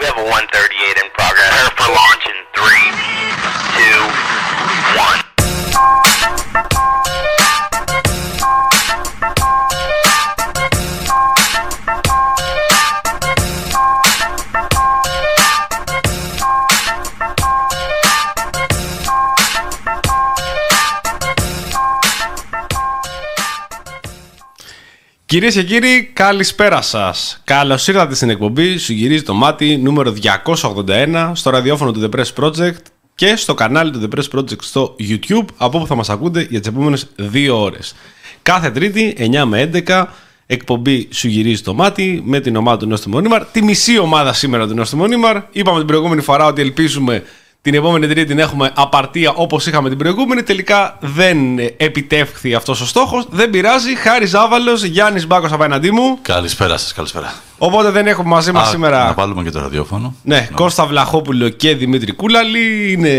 We have a 138 Κυρίες και κύριοι, καλησπέρα σας. Καλώς ήρθατε στην εκπομπή Σου γυρίζει το μάτι νούμερο 281 στο ραδιόφωνο του The Press Project και στο κανάλι του The Press Project στο YouTube, από όπου θα μας ακούτε για τις επόμενες δύο ώρες. Κάθε Τρίτη, 9 με 11, εκπομπή Σου γυρίζει το μάτι με την ομάδα του Νόστιμου Μονίμαρ. Τη μισή ομάδα σήμερα του Νόστιμου Μονίμαρ. Είπαμε την προηγούμενη φορά ότι ελπίζουμε την επόμενη τρίτη την έχουμε απαρτία όπως είχαμε την προηγούμενη. Τελικά δεν επιτεύχθη αυτός ο στόχος. Δεν πειράζει. Χάρη Ζάβαλος, Γιάννης Μπάκος απέναντί μου. Καλησπέρα σας, καλησπέρα. Οπότε δεν έχουμε μαζί μας Α, σήμερα. Να βάλουμε και το ραδιόφωνο. Ναι, Κώστα Βλαχόπουλο και Δημήτρη Κούλαλη είναι,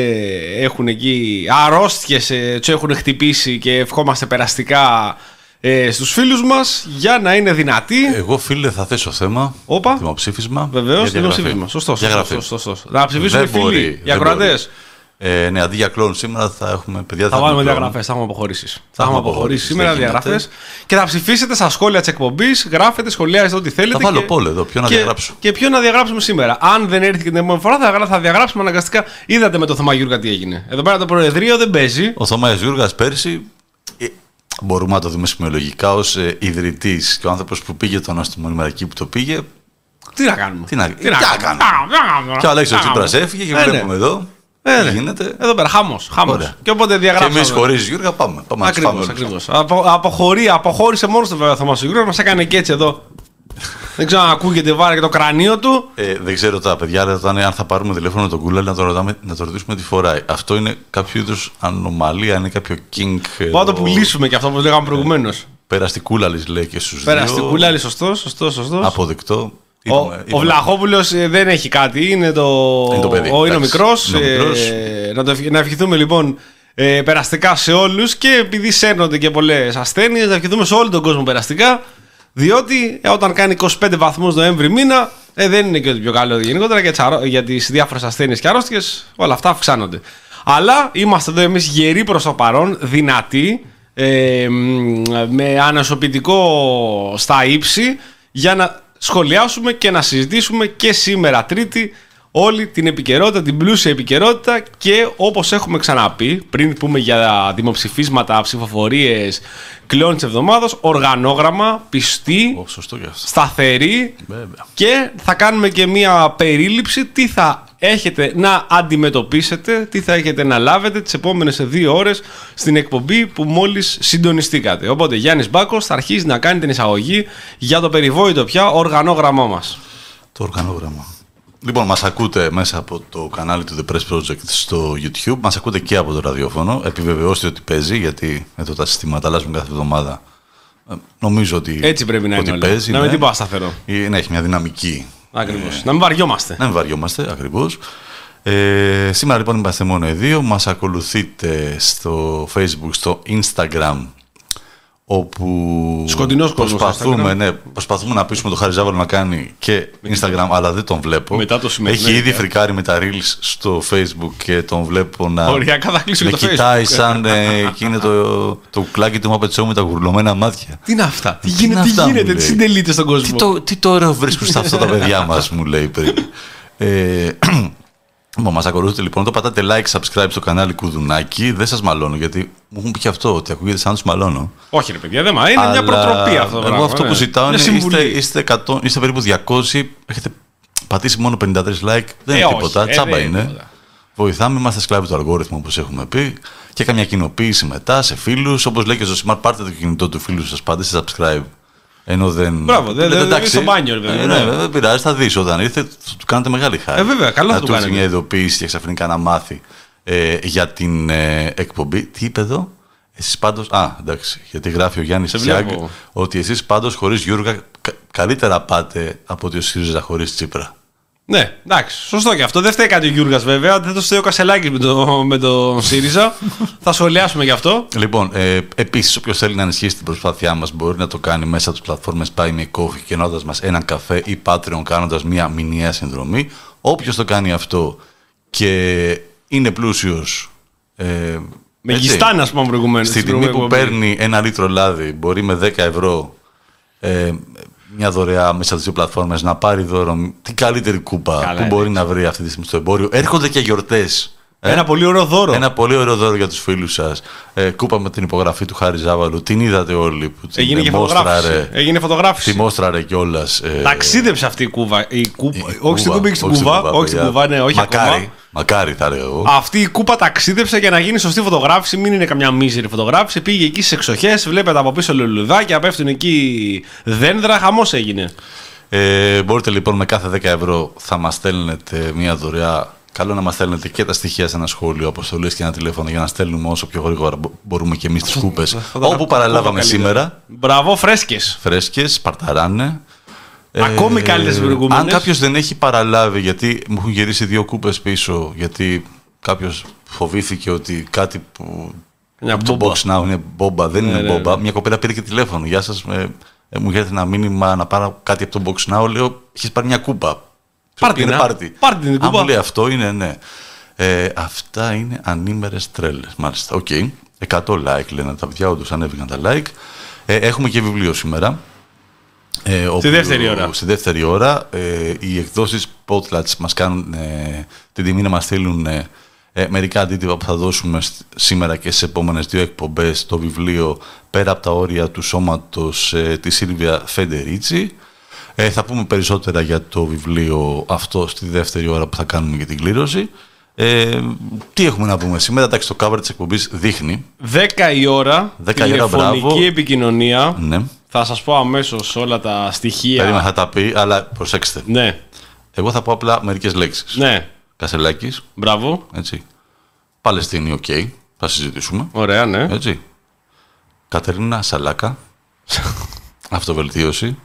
έχουν εκεί αρρώστιες, ε, τους έχουν χτυπήσει και ευχόμαστε περαστικά ε, στους φίλους μας για να είναι δυνατοί. Εγώ, φίλε, θα θέσω θέμα. Όπα. Δημοψήφισμα. Βεβαίως, για διαγραφή. δημοψήφισμα. Σωστό. Για σωστό, γραφή. σωστό, σωστό. Να ψηφίσουν οι Δεν φίλοι, μπορεί, οι δεν ακροατές. μπορεί. Ε, ναι, αντί για κλόν σήμερα θα έχουμε παιδιά. Θα βάλουμε έχουμε κλόν. διαγραφέ, θα έχουμε αποχωρήσεις. Θα, Θα έχουμε έχουμε αποχωρήσεις αποχωρήσεις, σήμερα δεν γίνεται. διαγραφές και θα ψηφίσετε στα σχόλια της εκπομπής. Γράφετε, σχολιάζετε ό,τι θέλετε. Θα βάλω και, poll ο εδώ, ποιο να και, διαγράψω. Και ποιο να διαγράψουμε σήμερα. Αν δεν έρθει και την επόμενη φορά, θα, γρα- θα διαγράψουμε αναγκαστικά. Είδατε με το Θωμά Γιούργα τι έγινε. Εδώ πέρα το Προεδρείο δεν παίζει. Ο Θωμάης Γιούργας πέρσι ε, μπορούμε να το δούμε σημειολογικά ως ε, ιδρυτής και ο άνθρωπος που πήγε το νόστιμο νούμερο εκεί που το πήγε. Τι να κάνουμε; Τι να- τι τι να κάνουμε; Και ο Αλέξης Τσίπρας έφυγε και Ε, ναι. βλέπουμε εδώ. Ε, τι ναι. γίνεται. Εδώ πέρα, χάμο. Ωραία. Και οπότε Και διαγράψαμε. εμείς χωρίς Γιούργα πάμε. Πάμε να τους Ακριβώς, φάμε όλους. ακριβώς. Απο, αποχωρεί, αποχώρησε μόνος του βέβαια ο Θωμά Γιούργα, μας έκανε και έτσι εδώ. Δεν ξέρω αν ακούγεται βάρα και το κρανίο του. Ε, δεν ξέρω τα παιδιά ρωτάνε αν θα πάρουμε τηλέφωνο τον Κούλα να το, ρωτάμε, να το ρωτήσουμε τι φοράει. Αυτό είναι κάποιο είδους ανωμαλία, είναι κάποιο kink. Μπορούμε να το πουλήσουμε και αυτό που λέγαμε προηγουμένως. Περαστικούλα λέει και στους δύο. Περαστικούλα, άλλη, σωστός, σωστός, σωστός. Αποδεκτό. Ο, Είπαμε- ο είπαμε- Βλαχόπουλος δεν έχει κάτι, είναι το, Είναι το παιδί, ο, είναι ο εντάξει. μικρός. Είναι ο μικρός. να, το, ευχ- να ευχηθούμε λοιπόν ε, περαστικά σε όλους και επειδή σέρνονται και πολλές ασθένειες, να ευχηθούμε σε όλο τον κόσμο περαστικά. Διότι ε, όταν κάνει 25 βαθμούς Νοέμβρη μήνα, ε, δεν είναι και ότι πιο καλό γενικότερα για, τις αρρώ- για τις διάφορες ασθένειες και αρρώστιες, όλα αυτά αυξάνονται. Αλλά είμαστε εδώ εμείς γεροί προς το παρόν, δυνατοί, ε, μ, με ανασωπητικό στα ύψη, για να σχολιάσουμε και να συζητήσουμε και σήμερα Τρίτη όλη την επικαιρότητα, την πλούσια επικαιρότητα και όπως έχουμε ξαναπεί πριν πούμε για δημοψηφίσματα, ψηφοφορίες, κλειών της εβδομάδας, οργανόγραμμα, πιστή, Ω, σωστό και αυτό. σταθερή Βέβαια. και θα κάνουμε και μία περίληψη τι θα έχετε να αντιμετωπίσετε, τι θα έχετε να λάβετε τις επόμενες δύο ώρες στην εκπομπή που μόλις συντονιστήκατε. Οπότε Γιάννης Μπάκος θα αρχίσει να κάνει την εισαγωγή για το περιβόητο πια οργανόγραμμό μας. Το οργανόγραμμα. Λοιπόν, μας ακούτε μέσα από το κανάλι του The Press Project στο YouTube. Μας ακούτε και από το ραδιόφωνο. Επιβεβαιώστε ότι παίζει, γιατί εδώ τα συστήματα αλλάζουν κάθε εβδομάδα. Ε, Νομίζω ότι, Έτσι πρέπει να ότι είναι όλα. παίζει. Να ναι. μην τίποτα σταθερό. Ε, Ναι, έχει μια δυναμική. Ακριβώς. Να μην βαριόμαστε. Να μην βαριόμαστε, ακριβώς. Ε, σήμερα λοιπόν είμαστε μόνο οι δύο. Μας ακολουθείτε στο Facebook, στο Instagram, όπου Σκοτεινός κόσμος στο προσπαθούμε, Instagram. ναι, προσπαθούμε να πείσουμε τον Χάρη Ζάβαλο να κάνει και Instagram, αλλά δεν τον βλέπω. Μετά το σημερινό, Έχει ήδη ε. φρικάρει με τα reels στο Facebook και τον βλέπω να Οριακά θα κλείσω με και το κοιτάει Facebook. σαν ε, εκείνο το, το κουκλάκι του Muppet Show με τα γουρλωμένα μάτια. Τι είναι αυτά, τι είναι γίνεται, τι, αυτά, μου γίνεται, τι λέει. συντελείται στον κόσμο; Τι το, τι το ωραίο βρίσκουν σε αυτά τα παιδιά μας, μου λέει πριν. Ε, Λοιπόν, μας ακολουθείτε λοιπόν, το πατάτε like, subscribe στο κανάλι Κουδουνάκι. Δεν σας μαλώνω, γιατί μου έχουν πει και αυτό, ότι ακούγεται σαν να τους μαλώνω. Όχι ρε παιδιά, δεν μα είναι μια Αλλά προτροπή αυτό το Εγώ πράγμα. αυτό ναι. που ζητάω Μια είναι, συμβουλή. είστε, είστε, 100, είστε περίπου 200, έχετε πατήσει μόνο 53 like, δεν Ε, είναι όχι, τίποτα, ε, τσάμπα δεν είναι είναι. τίποτα. Βοηθάμε, είμαστε σκλάβοι του αλγόριθμου όπως έχουμε πει και καμιά κοινοποίηση μετά σε φίλους, όπως λέει και στο Smart, πάρτε το κινητό του φίλου σας, πάτε σε subscribe. Ενώ δεν. Μπράβο, δεν- λέτε, δεν- εντάξει, στο μπάνιο, ρε παιδί, ε, ναι. ναι, δεν πειράζει, θα δεις όταν ήρθε, του του κάνετε μεγάλη χάρη. Ε, βέβαια, καλά θα να του του έρθει κάνετε. μια ειδοποίηση και ξαφνικά να μάθει ε, για την ε, εκπομπή. Τι είπε εδώ, εσείς πάντω. Α, εντάξει, γιατί γράφει ο Γιάννης Σετσιάγκ βλέπω. ότι εσείς πάντως χωρίς Γιούργα κα- καλύτερα πάτε από ότι ο ΣΥΡΙΖΑ χωρίς Τσίπρα. Ναι, εντάξει, σωστό και αυτό. Δεν φταίει κάτι ο Γιούργας βέβαια. Δεν το φταίει ο Κασελάκης με το, με το ΣΥΡΙΖΑ. θα σχολιάσουμε γι' αυτό. Λοιπόν, ε, επίσης, όποιος θέλει να ενισχύσει την προσπάθειά μας μπορεί να το κάνει μέσα από τις πλατφόρμες Buy Me Coffee, κερνώντας μας έναν καφέ ή Patreon, κάνοντας μια μηνιαία συνδρομή. Όποιος το κάνει αυτό και είναι πλούσιος. Ε, Με έτσι, γιστάνε, ας πούμε, προηγουμένως. Στη τιμή που παίρνει ένα λίτρο λάδι, μπορεί με 10 ευρώ ε, μια δωρεά μέσα από τις δύο πλατφόρμες να πάρει δώρο την καλύτερη κούπα Καλά, που είναι μπορεί να βρει αυτή τη στιγμή στο εμπόριο. Έρχονται και γιορτές. Ένα πολύ ωραίο δώρο. Ένα πολύ ωραίο δώρο για τους φίλους σας. Ε, κούπα με την υπογραφή του Χάρη Ζάβαλου. Την είδατε όλοι που την Έγινε και μόστραρε. φωτογράφηση. Έγινε φωτογράφηση. Τη μόστραρε κιόλας. Ε, Ταξίδεψε αυτή η κούβα. Η κούπα. η όχι στην κούβα, όχι στην κούβα. Όχι στην παιδιά. κούβα, ναι, όχι μακάρι, ακόμα. Μακάρι θα έλεγα εγώ. Αυτή η κούπα ταξίδεψε για να γίνει σωστή φωτογράφηση. Μην είναι καμιά μίζερη φωτογράφηση. Πήγε εκεί στις εξοχές. Βλέπετε από πίσω λουλουδάκια. Πέφτουν εκεί δέντρα. Χαμός έγινε. Ε, μπορείτε λοιπόν με κάθε 10 ευρώ θα μας στέλνετε μια δωρεά. Καλό να μας στέλνετε και τα στοιχεία σε ένα σχόλιο, αποστολές και ένα τηλέφωνο για να στέλνουμε όσο πιο γρήγορα μπο- μπορούμε και εμείς τις κούπες. Όπου παραλάβαμε Ακόμα σήμερα, καλύτερα. Μπράβο, φρέσκες. φρέσκες, παρταράνε. Ακόμη καλύτερες Ε, προηγούμενες. Αν κάποιος δεν έχει παραλάβει, γιατί μου έχουν γυρίσει δύο κούπες πίσω, γιατί κάποιος φοβήθηκε ότι κάτι που Μια το μπόμπα. box now είναι μπόμπα, δεν είναι ναι, μπόμπα. Μια κοπέλα πήρε και τηλέφωνο. Γεια σας, με, ε, μου έρθει ένα μήνυμα να πάρω κάτι από το box now. Λέω, έχεις πάρει μια κούπα. Πάρ' τη, είναι να. πάρ' τη. Πάρ' τη την Αν κούπα. μου λέει αυτό είναι ναι. Ε, αυτά είναι ανήμερες τρέλες. Μάλιστα, οκ. 100 like λένε τα παιδιά, όντως ανέβηκαν τα like. Ε, έχουμε και βιβλίο σήμερα. Ε, όπου- δεύτερη ώρα. Στη δεύτερη ώρα. Ε, οι εκδόσεις Potlats μας κάνουν ε, την τιμή να μας στείλουν ε, ε, μερικά αντίτυπα που θα δώσουμε σ- σήμερα και σε επόμενες δύο εκπομπές το βιβλίο «Πέρα από τα όρια του σώματος» ε, της Σίλβια Φεντερίτσι. Ε, θα πούμε περισσότερα για το βιβλίο αυτό στη δεύτερη ώρα που θα κάνουμε για την κλήρωση. Ε, τι έχουμε να πούμε σήμερα, εντάξει το cover της εκπομπής δείχνει. 10 η ώρα. 10 η ώρα, τηλεφωνική μπράβο. επικοινωνία. Ναι, Θα σας πω αμέσως όλα τα στοιχεία. περίμενα θα τα πει, αλλά προσέξτε. Ναι, Εγώ θα πω απλά μερικές λέξεις. ναι. Κασελάκης, Μπράβο. έτσι. Παλαιστίνη, οκ. Θα συζητήσουμε. Ωραία, ναι. Έτσι. Κατερίνα Σαλάκα. Αυτοβελτίωση.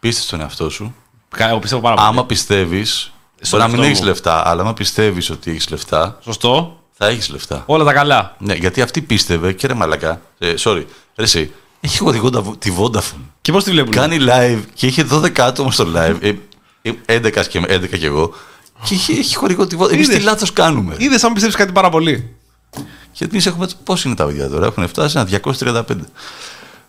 Πίστη στον εαυτό σου. Κα- Εγώ πιστεύω πάρα πολύ. Άμα πιστεύεις. Στον Μπορεί να μην εαυτό έχεις μου. λεφτά, αλλά άμα πιστεύεις ότι έχεις λεφτά, Σωστό. θα έχεις λεφτά. Όλα τα καλά. Ναι, γιατί αυτή πίστευε και ρε μαλάκα. Ε, sorry. Ρε εσύ, έχει οδηγό τα- τη Vodafone. Και πώς τη βλέπουν; Κάνει live και είχε 12 άτομα στο live. Ε, ε, 11 και, 11 και εγώ. Και έχει, έχει χορηγό τη Vodafone. Εμείς τι Είδες; λάθος κάνουμε. Είδες αν πιστεύεις κάτι πάρα πολύ. Γιατί εμείς έχουμε. Πώς είναι τα παιδιά τώρα, έχουν φτάσει ένα 235.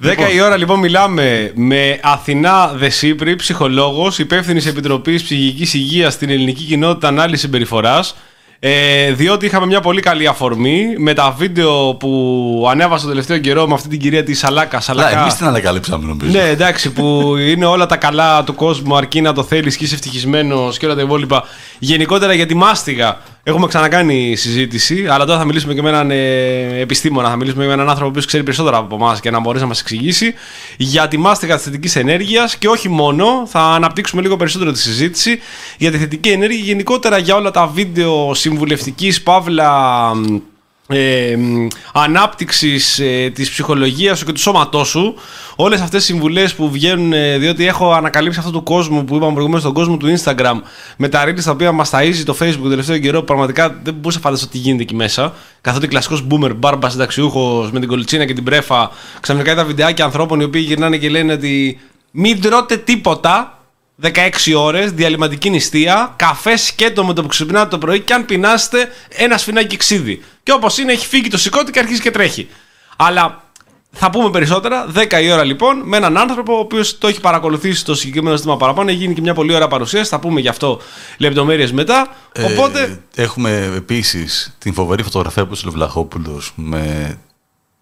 10 η ώρα λοιπόν μιλάμε με Αθηνά Δεσίπρη, ψυχολόγος, υπεύθυνης Επιτροπής Ψυχικής Υγείας στην ελληνική κοινότητα ανάλυση συμπεριφοράς. Ε, διότι είχαμε μια πολύ καλή αφορμή με τα βίντεο που ανέβασα το τελευταίο καιρό με αυτή την κυρία τη Σαλάκα. Αλλά Σαλάκα. εμείς την ανακαλύψαμε νομίζω. Ναι, εντάξει, που είναι όλα τα καλά του κόσμου αρκεί να το θέλεις και είσαι ευτυχισμένος και όλα τα υπόλοιπα. Γενικότερα για τη μάστιγα έχουμε ξανακάνει συζήτηση, αλλά τώρα θα μιλήσουμε και με έναν ε, επιστήμονα, θα μιλήσουμε και με έναν άνθρωπο που ξέρει περισσότερα από εμάς και να μπορέσει να μας εξηγήσει. Για τη μάστιγα της θετικής ενέργειας και όχι μόνο, θα αναπτύξουμε λίγο περισσότερο τη συζήτηση για τη θετική ενέργεια γενικότερα για όλα τα βίντεο συμβουλευτικής παύλα ε, μ, ανάπτυξης ε, της ψυχολογίας σου και του σώματός σου όλες αυτές οι συμβουλές που βγαίνουν ε, διότι έχω ανακαλύψει αυτό του κόσμου που είπαμε προηγουμένως στον κόσμο του Instagram με τα reels τα οποία μας ταΐζει το Facebook το τελευταίο καιρό που πραγματικά δεν μπορούσα να φανταστώ τι γίνεται εκεί μέσα καθότι κλασικός boomer μπάρμπας συνταξιούχος με την κολυτσίνα και την πρέφα ξαφνικά είδα βιντεάκια ανθρώπων οι οποίοι γυρνάνε και λένε ότι μην τρώτε τίποτα 16 ώρες, διαλυματική νηστεία, καφέ σκέτο με το που ξυπνάτε το πρωί και αν πεινάσετε ένα σφινάκι ξύδι. Και όπως είναι, έχει φύγει το σηκώτη και αρχίζει και τρέχει. Αλλά θα πούμε περισσότερα. 10 η ώρα λοιπόν με έναν άνθρωπο ο οποίος το έχει παρακολουθήσει το συγκεκριμένο ζήτημα παραπάνω. Έχει γίνει και μια πολύ ωραία παρουσίαση. Θα πούμε γι' αυτό λεπτομέρειες μετά. Οπότε. Ε, έχουμε επίσης την φοβερή φωτογραφία που ο Βλαχόπουλος με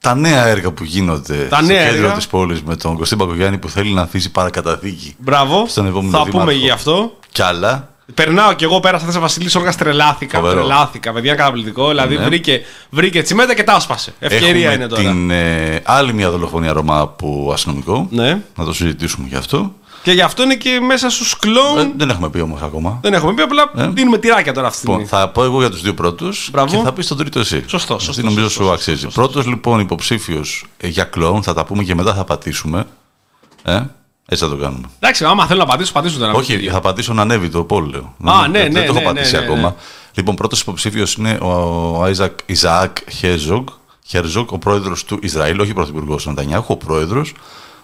τα νέα έργα που γίνονται Τα στο νέα κέντρο έργα. της πόλης με τον Κωστή Πακογιάννη που θέλει να αφήσει παρακαταθήκη. Μπράβο. Στον επόμενο Θα δήμαρχο. πούμε γι' αυτό. Κι άλλα. Περνάω κι εγώ πέρα σε Βασιλή Όργα, τρελάθηκα. Φοβερό. Τρελάθηκα, παιδιά, είναι καταπληκτικό. Δηλαδή Ναι. βρήκε, βρήκε τσιμέντα και τα άσπασε. Ευκαιρία Έχουμε είναι τώρα. την ε, άλλη μια δολοφονία Ρωμά από αστυνομικό. Ναι. Να το συζητήσουμε γι' αυτό. Και γι' αυτό είναι και μέσα στους κλόουν. Ε, δεν έχουμε πει όμως ακόμα. Δεν έχουμε πει, απλά Ε; δίνουμε τυράκια τώρα αυτή τη στιγμή. Λοιπόν, θα πω εγώ για τους δύο πρώτους Μπράβο. και θα πεις τον τρίτο εσύ. Σωστό, Γιατί σωστό, νομίζω σωστό, σου σωστό, αξίζει. Πρώτος λοιπόν υποψήφιος για κλόουν, θα τα πούμε και μετά θα πατήσουμε. Ε, έτσι θα το κάνουμε. Εντάξει, άμα θέλω να πατήσω, πατήσω τώρα. Όχι, θα πατήσω να ανέβει το poll, λέω. Α, Δεν- ναι, δεν, ναι, το έχω ναι, πατήσει ναι, ναι, ακόμα. ναι. Λοιπόν, πρώτος υποψήφιος είναι ο Άιζακ Ιζαάκ Χέζογκ, Χερζόγκ, ο πρόεδρος του Ισραήλ, όχι πρωθυπουργός του Νετανιάχου, ο πρόεδρος,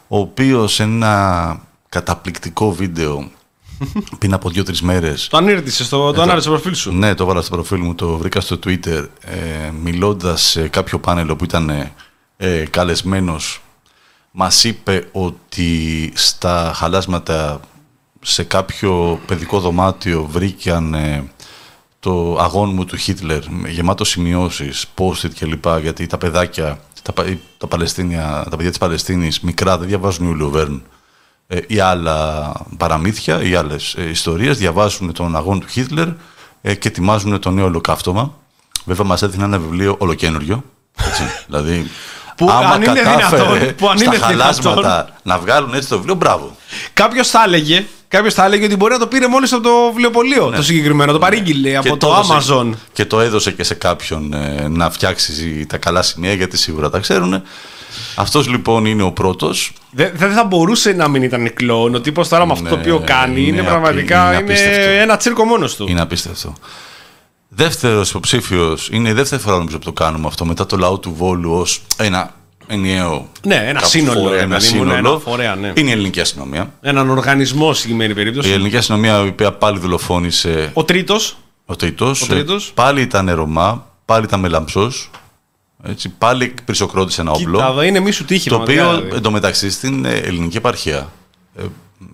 ο οποίος σε ένα καταπληκτικό βίντεο πριν από δύο-τρεις μέρες. Το ανήρτησες, το, το ανάρτησε στο προφίλ σου. Ναι, το βάλα στο προφίλ μου, το βρήκα στο Twitter, ε, μιλώντας σε κάποιο πάνελ όπου ήταν ε, ε, καλεσμένος, μας είπε ότι στα χαλάσματα σε κάποιο παιδικό δωμάτιο βρήκαν ε, το αγών μου του Χίτλερ γεμάτο σημειώσεις, post-it κλπ. Γιατί τα παιδάκια, τα, πα- τα, Παλαιστίνια, τα παιδιά της Παλαιστίνης μικρά δεν διαβάζουν Ιούλιο Βέρν ε, ή άλλα παραμύθια ή άλλες ε, ιστορίες, διαβάζουν τον αγώνα του Χίτλερ ε, και ετοιμάζουν το νέο ολοκαύτωμα. Βέβαια μας έδινε ένα βιβλίο ολοκένουργιο. Έτσι, δηλαδή, Που άμα αν είναι κατάφερε δυνατόν, που αν στα είναι χαλάσματα δυνατόν. να βγάλουν έτσι το βιβλίο, μπράβο. Κάποιος θα έλεγε. Κάποιος θα έλεγε ότι μπορεί να το πήρε μόλις από το βιβλιοπωλείο το συγκεκριμένο. Το παρήγγειλε από Ναι. Και το έδωσε- Amazon. Και το έδωσε και σε κάποιον ε, να φτιάξει τα καλά σημεία, γιατί σίγουρα τα ξέρουν. Αυτός λοιπόν είναι ο πρώτος. Δεν δεν θα μπορούσε να μην ήταν κλόν. Ο τύπος τώρα με αυτό το Ναι, οποίο κάνει είναι, είναι πραγματικά απει- είναι είναι απίστευτο. ένα τσίρκο μόνος του. Είναι απίστευτο. Δεύτερος υποψήφιος, είναι η δεύτερη φορά νομίζω που το κάνουμε αυτό, μετά το λαό του Βόλου ως ένα ενιαίο Ναι, ένα κάπου σύνολο, φορέα, ρε ένα παιδί μου, σύνολο. ένα φορέα, ναι. Είναι η ελληνική αστυνομία. Έναν οργανισμό συγκεκριμένη περίπτωση. Η ελληνική αστυνομία η οποία πάλι δολοφόνησε Ο τρίτος. ο τρίτος. Ο τρίτος. Πάλι ήταν Ρωμά, πάλι ήταν Μελαμψός. Έτσι, πάλι πρισοκρότησε ένα όπλο. Κοίτα, εδώ είναι μη σου τύχη. Το πραγματικά, οποίο δηλαδή. εντωμεταξύ στην ε, ελληνική επαρχία ε,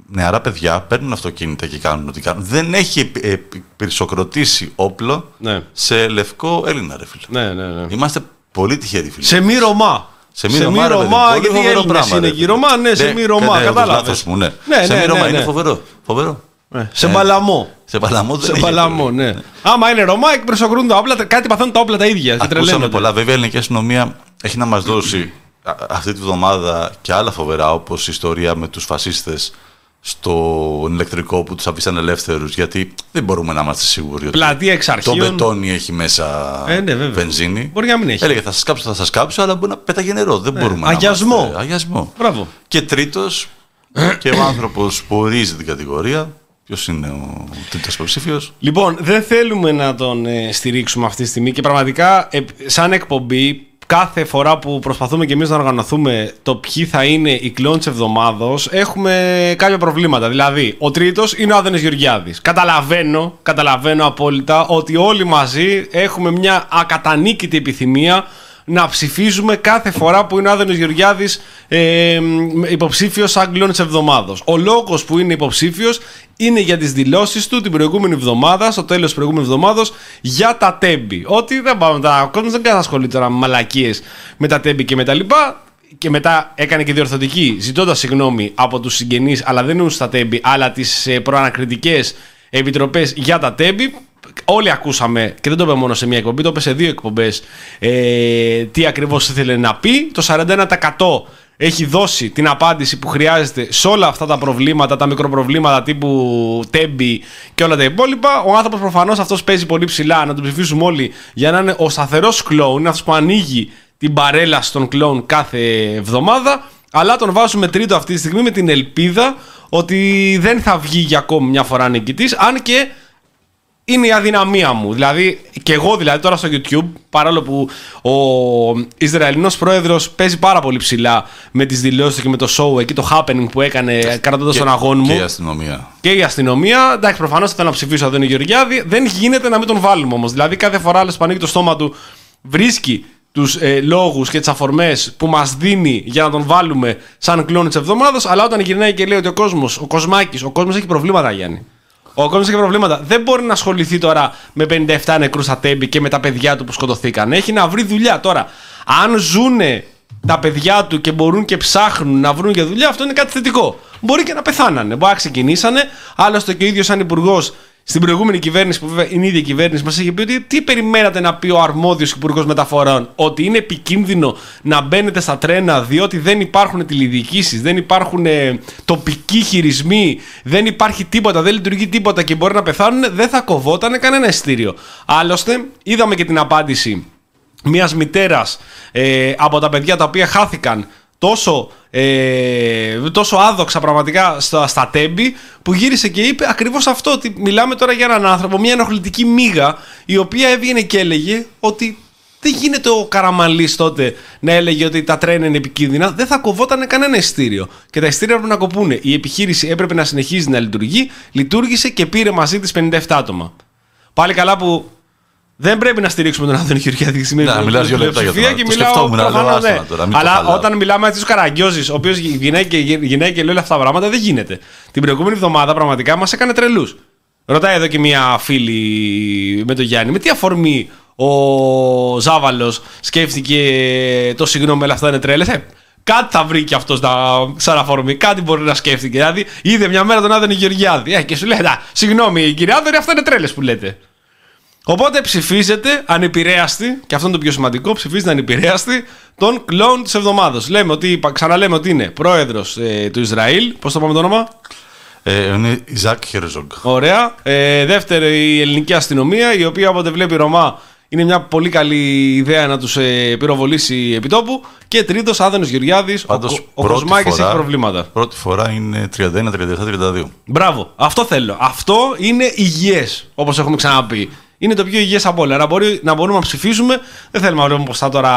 νεαρά παιδιά παίρνουν αυτοκίνητα και κάνουν ό,τι κάνουν. Δεν έχει επι- επι- πυρσοκροτήσει όπλο Ναι. σε λευκό Έλληνα, ρε φίλε. Ναι, ναι, ναι. Είμαστε πολύ τυχεροί, φίλε. Σε μη Ρωμά. Σε μη Ρωμά, ρε παιδί, Ρωμά, πολύ γιατί οι φοβερό Έλληνες πράγμα, είναι ρε εκεί. παιδί. Ρωμά, ναι, σε Ναι, μη Ρωμά, ναι, το κατάλαβες. λάθος μου, ναι. Ναι, σε ναι, μη ναι, Ρωμά ναι. είναι φοβερό. φοβερό. Ναι, Σε Ε, μπαλαμό. Σε Παλαμό δεν Σε έχει παλαμό, πολύ. ναι. Άμα είναι Ρωμά, εκπροσωπούν τα όπλα, κάτι παθαίνουν τα όπλα τα ίδια. Και Ακούσαμε τρελαίνονται. πολλά. Βέβαια, η ελληνική αστυνομία έχει να μας δώσει α- αυτή τη βδομάδα και άλλα φοβερά, όπως η ιστορία με τους φασίστες στον ηλεκτρικό που τους αφήσαν ελεύθερους. Γιατί δεν μπορούμε να είμαστε σίγουροι ότι Πλατεία εξ το αρχείων. μπετόνι έχει μέσα Ε, ναι, βέβαια. βενζίνη. Μπορεί να μην έχει. Έλεγε θα σας κάψω, θα σας κάψω, αλλά μπορεί να πέταγε νερό. Δεν μπορούμε να αγιασμό. είμαστε- Αγιασμό. Μπράβο. Και τρίτος, και ο άνθρωπος που ορίζει την κατηγορία. Ποιος είναι ο τρίτος υποψήφιος; Λοιπόν, δεν θέλουμε να τον ε, στηρίξουμε αυτή τη στιγμή και πραγματικά, ε, σαν εκπομπή, κάθε φορά που προσπαθούμε και εμείς να οργανωθούμε το ποιοι θα είναι οι κλόν της εβδομάδος, έχουμε κάποια προβλήματα. Δηλαδή, ο τρίτος είναι ο Άδενες Γεωργιάδης. Καταλαβαίνω, καταλαβαίνω απόλυτα ότι όλοι μαζί έχουμε μια ακατανίκητη επιθυμία να ψηφίζουμε κάθε φορά που είναι ο Άδενος Γεωργιάδης ε, υποψήφιος σαν κλόν της εβδομάδος. Ο λόγος που είναι υποψήφιος είναι για τις δηλώσεις του την προηγούμενη εβδομάδα, στο τέλος της προηγούμενης εβδομάδος, για τα τέμπη. Ότι δεν πάμε τα, ο κόσμος δεν κατασχολεί τώρα με μαλακίες με τα τέμπη και με τα λοιπά. Και μετά έκανε και διορθωτική, ζητώντας συγγνώμη από τους συγγενείς, αλλά δεν είναι στα τέμπη, αλλά τις προανακριτικές επιτροπές για τα τέμπη. Όλοι ακούσαμε, και δεν το είπε μόνο σε μία εκπομπή, το είπε σε δύο εκπομπές, ε, τι ακριβώς ήθελε να πει. Το 41% έχει δώσει την απάντηση που χρειάζεται σε όλα αυτά τα προβλήματα, τα μικροπροβλήματα τύπου τέμπη και όλα τα υπόλοιπα. Ο άνθρωπος προφανώς αυτός παίζει πολύ ψηλά, να τον ψηφίσουμε όλοι για να είναι ο σταθερός κλόουν, αυτό που ανοίγει την παρέλα στον κλόουν κάθε εβδομάδα. Αλλά τον βάζουμε τρίτο αυτή τη στιγμή με την ελπίδα ότι δεν θα βγει για ακόμη μια φορά νικητής, αν και είναι η αδυναμία μου. Δηλαδή, και εγώ δηλαδή τώρα στο YouTube, παρόλο που ο Ισραηλινός πρόεδρος παίζει πάρα πολύ ψηλά με τις δηλώσεις του και με το show εκεί, το happening που έκανε κρατώντας Και- τον αγώνα μου Και η αστυνομία. και η αστυνομία. Εντάξει, προφανώς θέλω να ψηφίσω εδώ είναι Γεωργιάδη. Δεν γίνεται να μην τον βάλουμε όμως. Δηλαδή, κάθε φορά άλλο που ανοίγει το στόμα του βρίσκει τους ε, λόγους και τις αφορμές που μας δίνει για να τον βάλουμε σαν κλόνης τη εβδομάδας. Αλλά όταν γυρνάει και λέει ότι ο κόσμος, ο Κοσμάκης, ο κόσμος έχει προβλήματα, Γιάννη. Ο κόσμος έχει προβλήματα. Δεν μπορεί να ασχοληθεί τώρα με 57 νεκρούς στα τέμπη και με τα παιδιά του που σκοτωθήκαν. Έχει να βρει δουλειά τώρα. Αν ζούνε τα παιδιά του και μπορούν και ψάχνουν να βρουν για δουλειά, αυτό είναι κάτι θετικό. Μπορεί και να πεθάνανε. Μπορεί να ξεκινήσανε. Άλλωστε και ο ίδιος σαν υπουργός στην προηγούμενη κυβέρνηση, που βέβαια είναι η ίδια κυβέρνηση, μας είχε πει ότι τι περιμένατε να πει ο αρμόδιος υπουργός μεταφορών, Ότι είναι επικίνδυνο να μπαίνετε στα τρένα διότι δεν υπάρχουν τηλεδιοικήσεις, δεν υπάρχουν ε, τοπικοί χειρισμοί, δεν υπάρχει τίποτα, δεν λειτουργεί τίποτα και μπορεί να πεθάνουν, δεν θα κοβόταν κανένα εισιτήριο. Άλλωστε, είδαμε και την απάντηση μιας μητέρας ε, από τα παιδιά τα οποία χάθηκαν τόσο, ε, τόσο άδοξα πραγματικά στα, στα τέμπη που γύρισε και είπε ακριβώς αυτό ότι μιλάμε τώρα για έναν άνθρωπο, μια ενοχλητική μίγα η οποία έβγαινε και έλεγε ότι Δεν γίνεται ο Καραμαλής τότε να έλεγε ότι τα τρένα είναι επικίνδυνα. Δεν θα κοβόταν κανένα ειστήριο. Και τα ειστήρια έπρεπε να κοπούνε. Η επιχείρηση έπρεπε να συνεχίζει να λειτουργεί. Λειτουργήσε και πήρε μαζί της 57 άτομα. Πάλι καλά που δεν πρέπει να στηρίξουμε τον Άδωνη Γεωργιάδη στη Να, μιλάς δύο λεπτά για τον πλειοψηφία Άδωνη. και Το μιλάω σκεφτόμουν, αλλά προφανώς, άστο ναι. να τώρα, μην το Αλλά χαλάω. όταν μιλάμε έτσι τους Καραγκιόζη, ο οποίος γυναίκε, γυναίκε λέει όλα αυτά τα πράγματα, δεν γίνεται. Την προηγούμενη εβδομάδα πραγματικά μας έκανε τρελούς. Ρωτάει εδώ και μια φίλη με τον Γιάννη, με τι αφορμή ο Ζάβαλος σκέφτηκε το συγγνώμη, αλλά αυτά είναι τρέλες. Ε, κάτι θα βρει και αυτός σαν αφορμή, κάτι μπορεί να σκέφτηκε. Δηλαδή, είδε μια μέρα τον Άδωνη Γεωργιάδη. Ε, και σου λέει, «Α, συγγνώμη κύριε Άδωνη, αυτά είναι τρέλες που λέτε. Οπότε ψηφίζεται ανεπηρέαστη, και αυτό είναι το πιο σημαντικό, ψηφίζεται ανεπηρέαστη τον κλόουν της εβδομάδας. Λέμε ότι, ξαναλέμε ότι είναι πρόεδρος ε, του Ισραήλ. Πώς το πάμε το όνομα, Ε, είναι η Ζακ Χέρζογκ. Ωραία. Ε, δεύτερη, η ελληνική αστυνομία, η οποία όποτε βλέπει Ρωμά είναι μια πολύ καλή ιδέα να τους ε, πυροβολήσει επιτόπου. Και τρίτος, Άδωνο Γεωργιάδης. Ο, Πάντως, Κο- ο πρώτη Κοσμάκης φορά- έχει προβλήματα. Πρώτη φορά είναι 31-37-32. Μπράβο. Αυτό θέλω. Αυτό είναι υγιές, όπως έχουμε ξαναπεί. Είναι το πιο υγιές από όλα. Να, μπορεί, να μπορούμε να ψηφίσουμε. Δεν θέλουμε να βλέπουμε πώ θα τώρα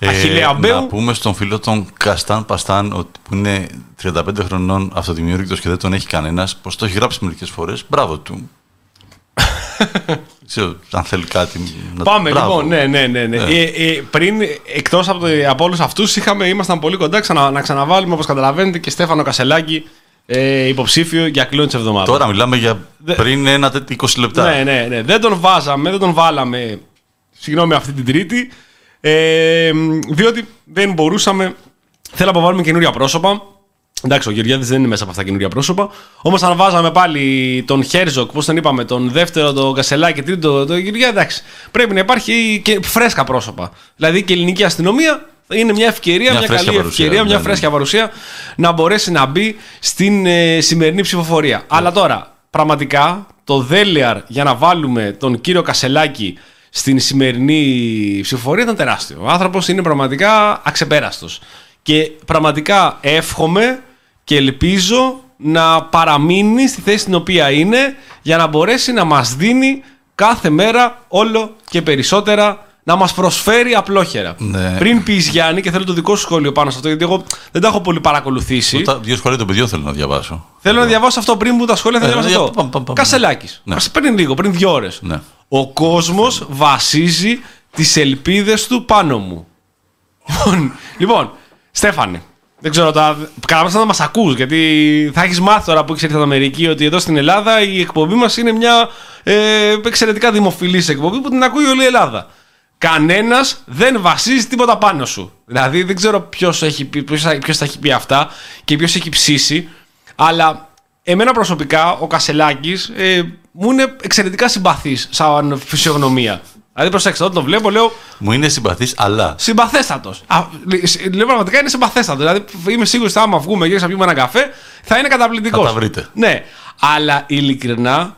αχηλέα να μπέου. πούμε στον φίλο τον Καστάν Παστάν ότι που είναι 35 χρονών αυτοδημιούργητος και δεν τον έχει κανένας πως το έχει γράψει μερικές φορές μπράβο του Δεν ξέρω αν θέλει κάτι να Πάμε μπράβο. λοιπόν, ναι, ναι, ναι. ναι. Ε, ε, πριν, εκτός από, το- από όλους αυτούς, ήμασταν πολύ κοντά ξανα, να ξαναβάλουμε, όπως καταλαβαίνετε, και Στέφανο Κασελάκη ε, υποψήφιο για κλειόν της εβδομάδας. Τώρα μιλάμε για πριν ένα τέτοιο 20 λεπτά Ναι, ναι, ναι. Δεν τον βάζαμε, δεν τον βάλαμε, συγγνώμη, αυτή την Τρίτη. Ε, διότι δεν μπορούσαμε. Θέλαμε να βάλουμε καινούρια πρόσωπα. Εντάξει, ο Γεωργιάδης δεν είναι μέσα από αυτά καινούρια πρόσωπα. Όμως, αν βάζαμε πάλι τον Χέρζοκ, πώς τον είπαμε, τον δεύτερο, τον Κασελάκη, τρίτο, τον Γεωργιάδη, εντάξει. Πρέπει να υπάρχει και φρέσκα πρόσωπα. Δηλαδή και η ελληνική αστυνομία είναι μια ευκαιρία, Μια μια, φρέσκια καλή παρουσία, ευκαιρία, μια ναι, ναι. φρέσκια παρουσία να μπορέσει να μπει στην ε, σημερινή ψηφοφορία. Αλλά τώρα, πραγματικά, το δέλεαρ για να βάλουμε τον κύριο Κασελάκη στην σημερινή ψηφοφορία ήταν τεράστιο. Ο άνθρωπος είναι πραγματικά αξεπέραστος. Και πραγματικά εύχομαι και ελπίζω να παραμείνει στη θέση στην οποία είναι για να μπορέσει να μας δίνει κάθε μέρα όλο και περισσότερα να μας προσφέρει απλόχερα. Ναι. Πριν πεις Γιάννη και θέλω το δικό σου σχόλιο πάνω σε αυτό γιατί εγώ δεν τα έχω πολύ παρακολουθήσει. Τα δύο σχόλια των παιδιών θέλω να διαβάσω Θέλω να διαβάσω αυτό πριν που τα σχόλια θα Ε, διαβάσω για- αυτό. πάμε, πάμε, πάμε. Κασελάκης. Ναι. Μας πριν λίγο, πριν δύο ώρες. Ναι. Ο κόσμος βασίζει τις ελπίδες του πάνω μου. Λοιπόν, λοιπόν Στέφανε, δεν ξέρω τώρα. Καλά, να μας ακούς, γιατί θα έχεις μάθει τώρα που έχεις έρθει από την Αμερική ότι εδώ στην Ελλάδα η εκπομπή μας είναι μια ε, εξαιρετικά δημοφιλής εκπομπή που την ακούει όλη η Ελλάδα. Κανένας δεν βασίζει τίποτα πάνω σου. Δηλαδή δεν ξέρω ποιος ποιος, ποιος τα έχει πει αυτά και ποιος έχει ψήσει, αλλά εμένα προσωπικά ο Κασελάκης ε, μου είναι εξαιρετικά συμπαθής σαν φυσιογνωμία. Δηλαδή προσέξτε, όταν το βλέπω λέω Μου είναι συμπαθής, αλλά. Συμπαθέστατος. Λέω πραγματικά είναι συμπαθέστατος. Δηλαδή είμαι σίγουρος ότι άμα βγούμε και να πιούμε ένα καφέ θα είναι καταπληκτικός. Θα τα βρείτε. Ναι. Αλλά ειλικρινά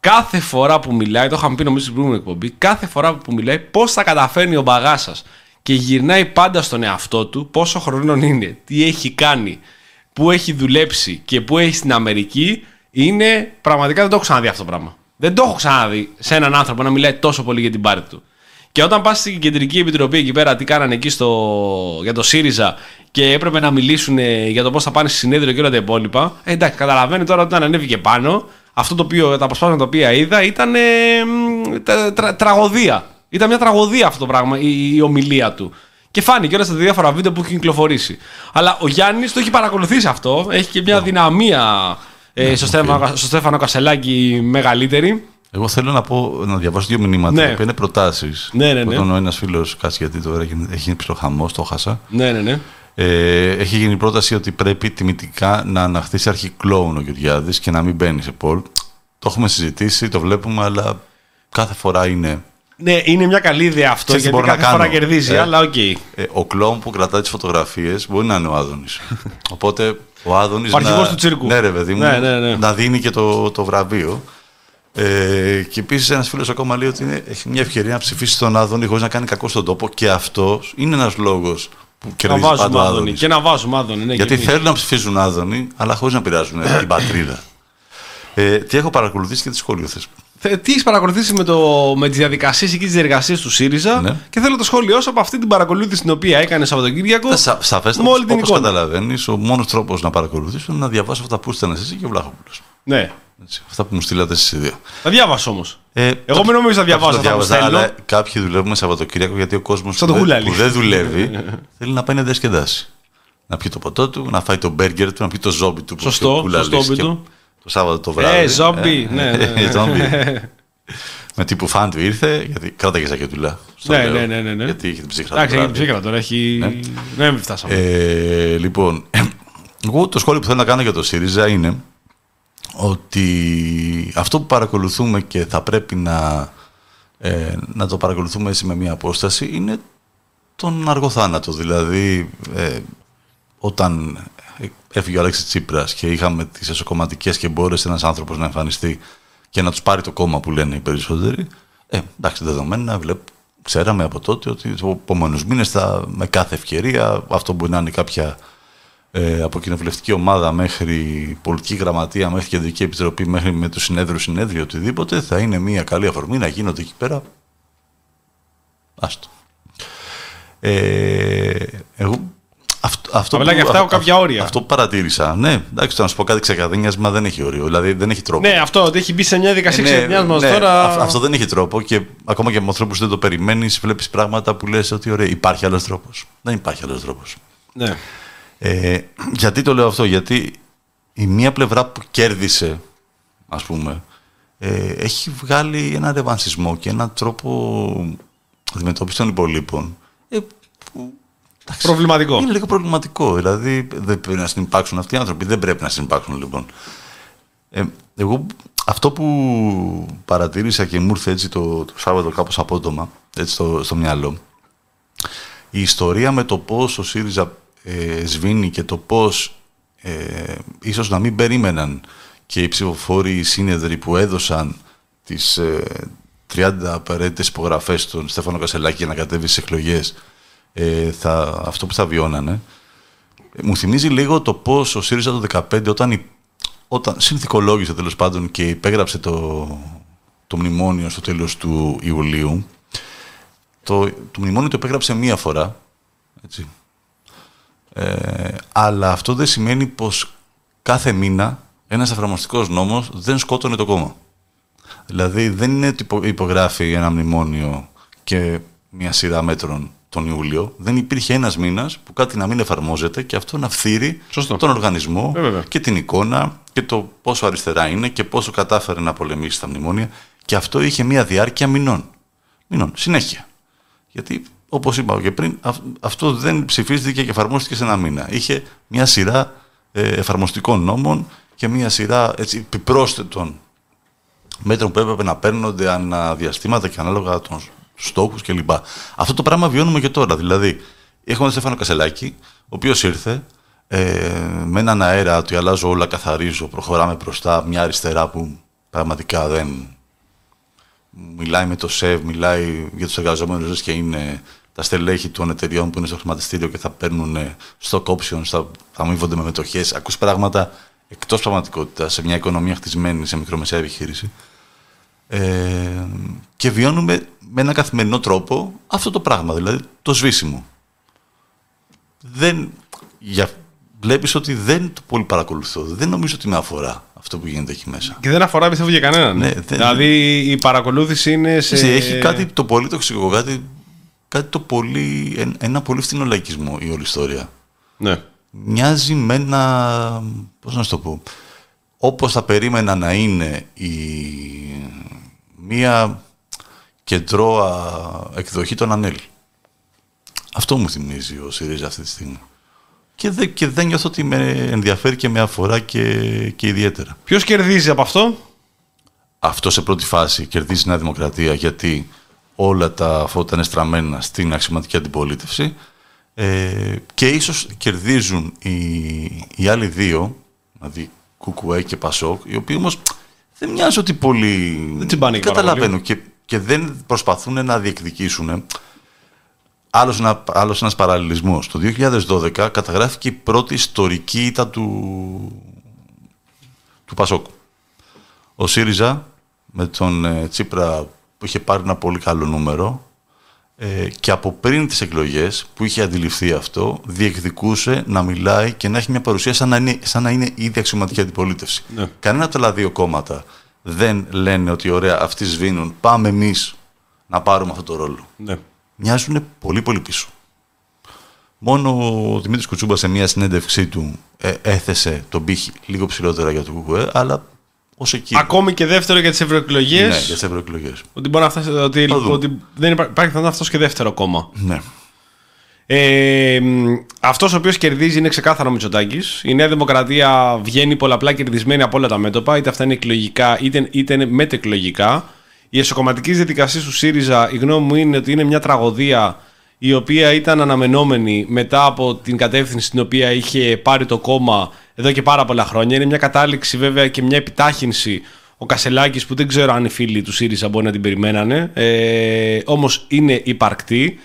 κάθε φορά που μιλάει, το είχαμε πει νομίζω στην προηγούμενη εκπομπή, κάθε φορά που μιλάει πώς θα καταφέρνει ο μπαγάσα και γυρνάει πάντα στον εαυτό του πόσο χρονών είναι, τι έχει κάνει, πού έχει δουλέψει και πού έχει στην Αμερική, είναι πραγματικά δεν το έχω ξαναδεί αυτό το πράγμα. Δεν το έχω ξαναδεί σε έναν άνθρωπο να μιλάει τόσο πολύ για την πάρτη του. Και όταν πας στην κεντρική επιτροπή εκεί πέρα, τι κάνανε εκεί στο, για το ΣΥΡΙΖΑ και έπρεπε να μιλήσουν ε, για το πώς θα πάνε στη συνέδριο και όλα τα υπόλοιπα. Ε, εντάξει, καταλαβαίνει τώρα ότι όταν ανέβηκε πάνω, αυτό το οποίο, τα αποσπάσματα τα οποία είδα ήταν ε, μ, τα- τρα- τραγωδία. Ήταν μια τραγωδία αυτό το πράγμα, η, η ομιλία του. Και φάνηκε όλα στα διάφορα βίντεο που έχει κυκλοφορήσει. Αλλά ο Γιάννης το έχει παρακολουθήσει αυτό. Έχει και μια δυναμία ε, στο, Στέφανο, στο Στέφανο Κασελάκη μεγαλύτερη. Εγώ θέλω να, πω, να διαβάσω δύο μηνύματα Ναι. που είναι προτάσεις. Ναι, ναι, ναι. Όταν ο ένας φίλος, κάτσε γιατί τώρα έχει έχει γίνει ψιλοχαμό, το χάσα. Ναι, ναι, ναι. Ε, έχει γίνει πρόταση ότι πρέπει τιμητικά να αναχθεί αρχή κλόουν ο Γεωργιάδης και να μην μπαίνει σε πόλ. Το έχουμε συζητήσει, το βλέπουμε, αλλά κάθε φορά είναι. Ναι, είναι μια καλή ιδέα αυτό Ξέρεις τι γιατί μπορώ να κάθε φορά κάνω. κερδίζει, Ε, αλλά οκ. Ε, ο κλόουν που κρατάει τις φωτογραφίες μπορεί να είναι ο Άδωνης. Οπότε ο Άδωνης. Ο αρχηγός του τσίρκου. Ναι, ρε παιδί μου. Ναι, ναι, ναι. Να δίνει και το, το βραβείο. Ε, και επίσης ένας φίλος ακόμα λέει ότι είναι, έχει μια ευκαιρία να ψηφίσει τον Άδωνη χωρίς να κάνει κακό στον τόπο και αυτό είναι ένας λόγος που Να κερδίζει βάζουμε πάντα ο Άδωνη. Άδωνης. Και να βάζουμε Άδωνη. Ναι, Γιατί και εμείς. θέλουν να ψηφίζουν Άδωνη, αλλά χωρίς να πειράζουν την πατρίδα. Ε, τι έχω παρακολουθήσει και τι σχόλιο θες. θε- τι έχεις παρακολουθήσει με, το, με τις διαδικασίες και τις διεργασίες του ΣΥΡΙΖΑ; Ναι. και θέλω το σχόλιο σου από αυτή την παρακολούθηση την οποία έκανε Σαββατοκύριακο. Σα, με σαφέστατα, όλη την όπως εικόνα. καταλαβαίνεις, ο μόνος τρόπος να παρακολουθήσω είναι να διαβάσω αυτά που στέλνες εσύ και ο Βλάχοπουλος. Ναι. Έτσι, αυτά που μου στείλατε εσείς οι δύο. Τα διάβασα όμως. Ε, Εγώ μην νομίζω να διαβάζω το αυτά που διάβαζα, στέλνω. αλλά κάποιοι δουλεύουμε Σαββατοκύριακο γιατί ο κόσμος Σαν το που, γουλάλι. που δεν δουλεύει θέλει να πάει να διασκεδάσει. Να πιει το ποτό του, να φάει το μπέργκερ του, να πιει το ζόμπι του. που Σωστό, ο Κουλαλής σωστό, και του. Το Σάββατο το βράδυ. Ε, ζόμπι. ναι, ναι, ναι. ζόμπι. Με τύπου φαν του ήρθε, γιατί κράταγε ζακετούλα. στο Ναι, λέω, ναι, ναι, ναι, ναι. Γιατί είχε την ψύχρα. Εντάξει, το έχει βράδυ. ψύχρα τώρα. Έχει... Ναι, μην φτάσαμε. Ε, λοιπόν, εγώ το σχόλιο που θέλω να κάνω για το ΣΥΡΙΖΑ είναι ότι αυτό που παρακολουθούμε και θα πρέπει να, ε, να το παρακολουθούμε έτσι με μια απόσταση είναι τον αργό θάνατο. Δηλαδή, ε, όταν έφυγε ο Αλέξης Τσίπρας και είχαμε τις εσωκομματικές και μπόρεσε ένας άνθρωπος να εμφανιστεί και να τους πάρει το κόμμα που λένε οι περισσότεροι, ε, εντάξει, δεδομένα βλέπω, ξέραμε από τότε ότι του επόμενους μήνες θα με κάθε ευκαιρία, αυτό μπορεί να είναι κάποια ε, από κοινοβουλευτική ομάδα μέχρι πολιτική γραμματεία, μέχρι κεντρική επιτροπή, μέχρι με το συνέδριο, συνέδριο, οτιδήποτε, θα είναι μια καλή αφορμή να γίνονται εκεί πέρα. Άστο. Ε, εγώ αυτό, αυτό, Απλά και αυτά έχουν κάποια όρια. Αυτό που παρατήρησα. Ναι, εντάξει, το να σου πω κάτι ξεκαδένιασμα δεν έχει όριο. Δηλαδή δεν έχει τρόπο. Ναι, αυτό ότι έχει μπει σε μια δικασία Ε, ναι, ναι, ναι, τώρα. αυ- αυτό δεν έχει τρόπο και ακόμα και με ανθρώπους που δεν το περιμένεις, βλέπεις πράγματα που λες ότι ωραία, υπάρχει άλλος τρόπος. Δεν υπάρχει άλλος τρόπος. Ναι. Ε, γιατί το λέω αυτό, Γιατί η μία πλευρά που κέρδισε, ας πούμε, ε, έχει βγάλει ένα ρεβανσισμό και έναν τρόπο αντιμετώπισης των υπολείπων. Ε, που, εντάξει, Προβληματικό. Είναι λίγο προβληματικό. Δηλαδή δεν πρέπει να συνεπάρξουν αυτοί οι άνθρωποι. Δεν πρέπει να συνεπάρξουν λοιπόν. Ε, εγώ αυτό που παρατήρησα και μου ήρθε έτσι το, το Σάββατο κάπως απότομα έτσι στο, στο μυαλό η ιστορία με το πώς ο ΣΥΡΙΖΑ ε, σβήνει και το πώς ε, ίσως να μην περίμεναν και οι ψηφοφόροι οι σύνεδροι που έδωσαν τις ε, 30 απαραίτητες υπογραφές στον Στέφανο Κασελάκη για να κατέβει στις εκλογές ε, θα, αυτό που θα βιώνανε ε, μου θυμίζει λίγο το πώς ο ΣΥΡΙΖΑ το 2015 όταν, η- όταν συνθηκολόγησε τέλος πάντων και υπέγραψε το, το μνημόνιο στο τέλος του Ιουλίου το, το μνημόνιο το επέγραψε μία φορά. Έτσι. Ε, αλλά αυτό δεν σημαίνει πως κάθε μήνα ένας εφαρμοστικός νόμος δεν σκότωνε το κόμμα. Δηλαδή δεν είναι ότι υπο- υπογράφει ένα μνημόνιο και μια σειρά μέτρων τον Ιούλιο. Δεν υπήρχε ένας μήνας που κάτι να μην εφαρμόζεται και αυτό να φθείρει Σωστό. τον οργανισμό Ε, βέβαια. και την εικόνα και το πόσο αριστερά είναι και πόσο κατάφερε να πολεμήσει τα μνημόνια. Και αυτό είχε μια διάρκεια μηνών. Μηνών, συνέχεια. Γιατί, όπως είπα και πριν, αυ- αυτό δεν ψηφίστηκε και εφαρμόστηκε σε ένα μήνα. Είχε μια σειρά ε, εφαρμοστικών νόμων και μια σειρά έτσι, επιπρόσθετων μέτρων που έπρεπε να παίρνονται ανά διαστήματα και ανάλογα των στόχους κλπ. Αυτό το πράγμα βιώνουμε και τώρα. Δηλαδή, έχουμε τον Στέφανο Κασελάκη, ο οποίος ήρθε ε, με έναν αέρα ότι αλλάζω όλα, καθαρίζω, προχωράμε μπροστά, μια αριστερά που πραγματικά δεν. Μιλάει με το ΣΕΒ, μιλάει για τους εργαζόμενους και είναι τα στελέχη των εταιριών που είναι στο χρηματιστήριο και θα παίρνουν ε, stock options, θα, θα αμείβονται με μετοχές. Ακούς πράγματα εκτός πραγματικότητας σε μια οικονομία χτισμένη σε μικρομεσαία επιχείρηση. Ε, και βιώνουμε με έναν καθημερινό τρόπο αυτό το πράγμα, δηλαδή το σβήσιμο. Δεν, για, βλέπεις ότι δεν το πολύ παρακολουθώ. Δεν νομίζω ότι με αφορά αυτό που γίνεται εκεί μέσα. Και δεν αφορά πιστεύω για κανέναν. Ναι, δεν- Δηλαδή η παρακολούθηση είναι σε. Ξέρεις, Έχει κάτι το πολύ τοξικό, κάτι, κάτι το πολύ, εν- ένα πολύ φθηνό λαϊκισμό η όλη ιστορία. Ναι. Μοιάζει με ένα, πώς να σου το πω, όπως θα περίμενα να είναι η, μία κεντρώα εκδοχή των Ανέλ. Αυτό μου θυμίζει ο ΣΥΡΙΖΑ αυτή τη στιγμή. Και, δε, και δεν νιώθω ότι με ενδιαφέρει και με αφορά και, και ιδιαίτερα. Ποιος κερδίζει από αυτό, Αυτό σε πρώτη φάση κερδίζει η Νέα Δημοκρατία γιατί όλα τα φώτα είναι στραμμένα στην αξιωματική αντιπολίτευση ε, και ίσως κερδίζουν οι, οι άλλοι δύο, δηλαδή Κουκουέ και Πασόκ, οι οποίοι όμως δεν μοιάζουν ότι πολύ... Δεν τσιμπάνε και πάρα καταλαβαίνω και, και δεν προσπαθούν να διεκδικήσουν. Άλλος, ένα, άλλος ένας παραλληλισμός. Το 2012 καταγράφηκε η πρώτη ιστορική ήττα του, του Πασόκ. Ο ΣΥΡΙΖΑ με τον ε, Τσίπρα που είχε πάρει ένα πολύ καλό νούμερο ε, και από πριν τις εκλογές που είχε αντιληφθεί αυτό διεκδικούσε να μιλάει και να έχει μια παρουσία σαν να είναι, σαν να είναι ήδη αξιωματική αντιπολίτευση. Ναι. Κανένα από τα άλλα δύο κόμματα δεν λένε ότι ωραία αυτοί σβήνουν, πάμε εμείς να πάρουμε αυτό το ρόλο. Ναι. Μοιάζουν πολύ πολύ πίσω. Μόνο ο Δημήτρης Κουτσούμπας σε μια συνέντευξή του ε, έθεσε τον πύχη λίγο ψηλότερα για το ΚΚΕ, αλλά ως εκεί. Ακόμη και δεύτερο για τις ευρωεκλογές. Ναι, για τις ευρωεκλογές. Ότι μπορεί να φτάσει. Ότι, Θα δούμε. ότι δεν υπάρχει, υπάρχει πιθανότητα αυτός και δεύτερο κόμμα. Ναι. Ε, Αυτός ο οποίος κερδίζει είναι ξεκάθαρο ο Μητσοτάκης. Η Νέα Δημοκρατία βγαίνει πολλαπλά κερδισμένη από όλα τα μέτωπα, είτε αυτά είναι εκλογικά είτε, είτε είναι μετεκλογικά. Η εσωκομματική διαδικασία του ΣΥΡΙΖΑ, η γνώμη μου είναι ότι είναι μια τραγωδία η οποία ήταν αναμενόμενη μετά από την κατεύθυνση την οποία είχε πάρει το κόμμα εδώ και πάρα πολλά χρόνια. Είναι μια κατάληξη βέβαια και μια επιτάχυνση ο Κασελάκης που δεν ξέρω αν οι φίλοι του ΣΥΡΙΖΑ μπορεί να την περιμένανε, ε, όμως είναι υπαρκτή.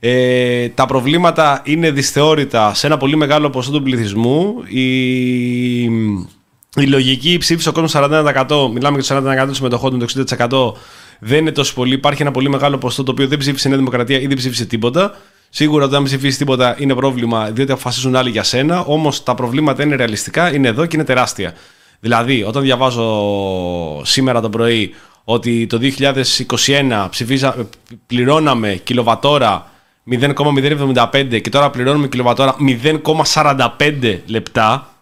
Ε, τα προβλήματα είναι δυσθεώρητα σε ένα πολύ μεγάλο ποσό του πληθυσμού. Η, η λογική ψήφισε ο κόσμος 41%, μιλάμε για το 40% των συμμετοχών, το 60% δεν είναι τόσο πολύ. Υπάρχει ένα πολύ μεγάλο ποσό το οποίο δεν ψήφισε η Νέα Δημοκρατία ή δεν ψήφισε τίποτα. Σίγουρα όταν δεν ψηφίσει τίποτα είναι πρόβλημα, διότι αποφασίζουν άλλοι για σένα. Όμως τα προβλήματα είναι ρεαλιστικά, είναι εδώ και είναι τεράστια. Δηλαδή, όταν διαβάζω σήμερα το πρωί ότι το 2021 ψηφίζα, πληρώναμε κιλοβατόρα 0,075 και τώρα πληρώνουμε κιλοβατόρα 0,45 λεπτά.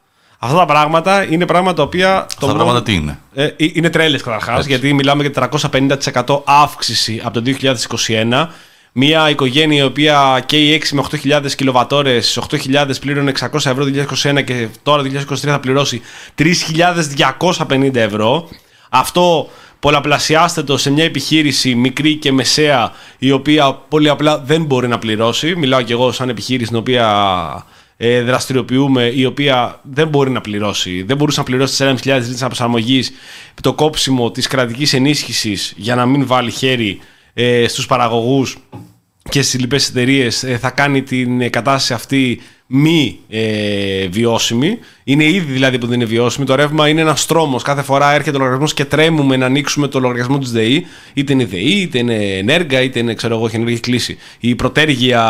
Αυτά τα πράγματα είναι πράγματα τα οποία. Αυτά τα πράγματα τι είναι; Ε, είναι τρέλες καταρχάς, γιατί μιλάμε για 450% αύξηση από το 2021. Μια οικογένεια η οποία καίει 6 με 8.000 κιλοβατόρες, 8.000 πλήρωνε 600 ευρώ το 2021 και τώρα το 2023 θα πληρώσει 3.250 ευρώ. Αυτό πολλαπλασιάστε το σε μια επιχείρηση μικρή και μεσαία η οποία πολύ απλά δεν μπορεί να πληρώσει. Μιλάω και εγώ σαν επιχείρηση την οποία ε, δραστηριοποιούμε, η οποία δεν μπορεί να πληρώσει. Δεν μπορούσε να πληρώσει τις 4.500 λίτρες αναπροσαρμογή, το κόψιμο της κρατικής ενίσχυσης για να μην βάλει χέρι ε, στους παραγωγούς και στις λοιπές εταιρείες θα κάνει την κατάσταση αυτή μη ε, βιώσιμη. Είναι ήδη δηλαδή που δεν είναι βιώσιμη. Το ρεύμα είναι ένας τρόμος. Κάθε φορά έρχεται ο λογαριασμός και τρέμουμε να ανοίξουμε το λογαριασμό της ΔΕΗ. Είτε είναι ΔΕΗ, είτε είναι ενέργεια, είτε είναι ξέρω εγώ, έχει ενέργεια κλείσει. Η προτέργεια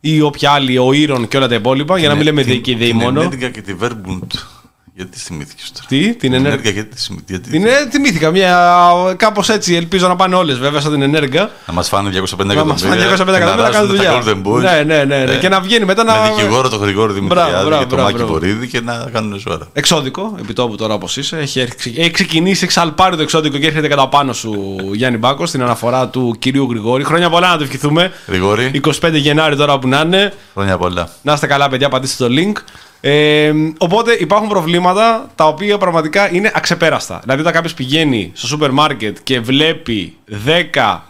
ή όποια άλλη, ο Ήρων και όλα τα υπόλοιπα. Για να μην λέμε ΔΕΗ και ΔΕΗ μόνο. Την ενέργεια και τη Verbund. Γιατί θυμήθηκες τώρα; Τι, την Την ενέργεια. ενέργεια γιατί τη θυμήθηκε. γιατί- Την, ε, θυμήθηκα μια. Κάπως έτσι ελπίζω να πάνε όλες βέβαια σαν την ενέργεια. Να μας φάνε 250 Να εκατομμύρια. μα φάνε 250 και εκατομμύρια να κάνουν δουλειά. τα Golden Boys. Ναι, ναι, ναι, ναι. Ε, Και να βγαίνει μετά να. Με δικηγόρο τον Γρηγόρη Δημητριάδη μπράβο, και τον μπράβο, Μάκη μπράβο. Βορύδη και να κάνουν σώρα. Εξώδικο, επιτόπου τώρα όπως είσαι. Έχει, έρθει- έχει ξεκινήσει, έχει αλπάρει το εξώδικο και έρχεται κατά πάνω σου Γιάννη Μπάκος στην αναφορά του κυρίου Γρηγόρη. Χρόνια πολλά να το ευχηθούμε. Γρηγόρη, 25 Γενάρη τώρα που να είναι. χρόνια πολλά. Να είστε καλά, παιδιά, πατήστε το link. Ε, οπότε υπάρχουν προβλήματα τα οποία πραγματικά είναι αξεπέραστα. Δηλαδή, όταν κάποιος πηγαίνει στο σούπερ μάρκετ και βλέπει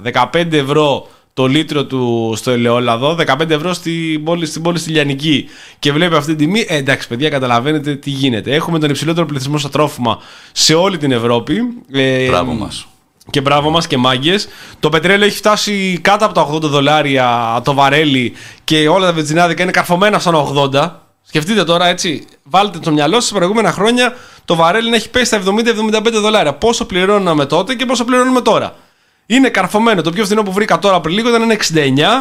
10-15 ευρώ το λίτρο του στο ελαιόλαδο, 15 ευρώ στην πόλη, στην πόλη στη Λιανική και βλέπει αυτή την τιμή, ε, εντάξει, παιδιά, καταλαβαίνετε τι γίνεται. Έχουμε τον υψηλότερο πληθυσμό στα τρόφιμα σε όλη την Ευρώπη. Ε, Μπράβο μας. Και μπράβο μας και μάγκες. Το πετρέλαιο έχει φτάσει κάτω από τα 80 δολάρια το βαρέλι και όλα τα βενζινάδικα είναι καρφωμένα στον 80. Σκεφτείτε τώρα έτσι, βάλτε το μυαλό σας προηγούμενα χρόνια το βαρέλι να έχει πέσει στα 70-75 δολάρια. Πόσο πληρώναμε τότε και πόσο πληρώνουμε τώρα. Είναι καρφωμένο. Το πιο φθηνό που βρήκα τώρα πριν λίγο ήταν ένα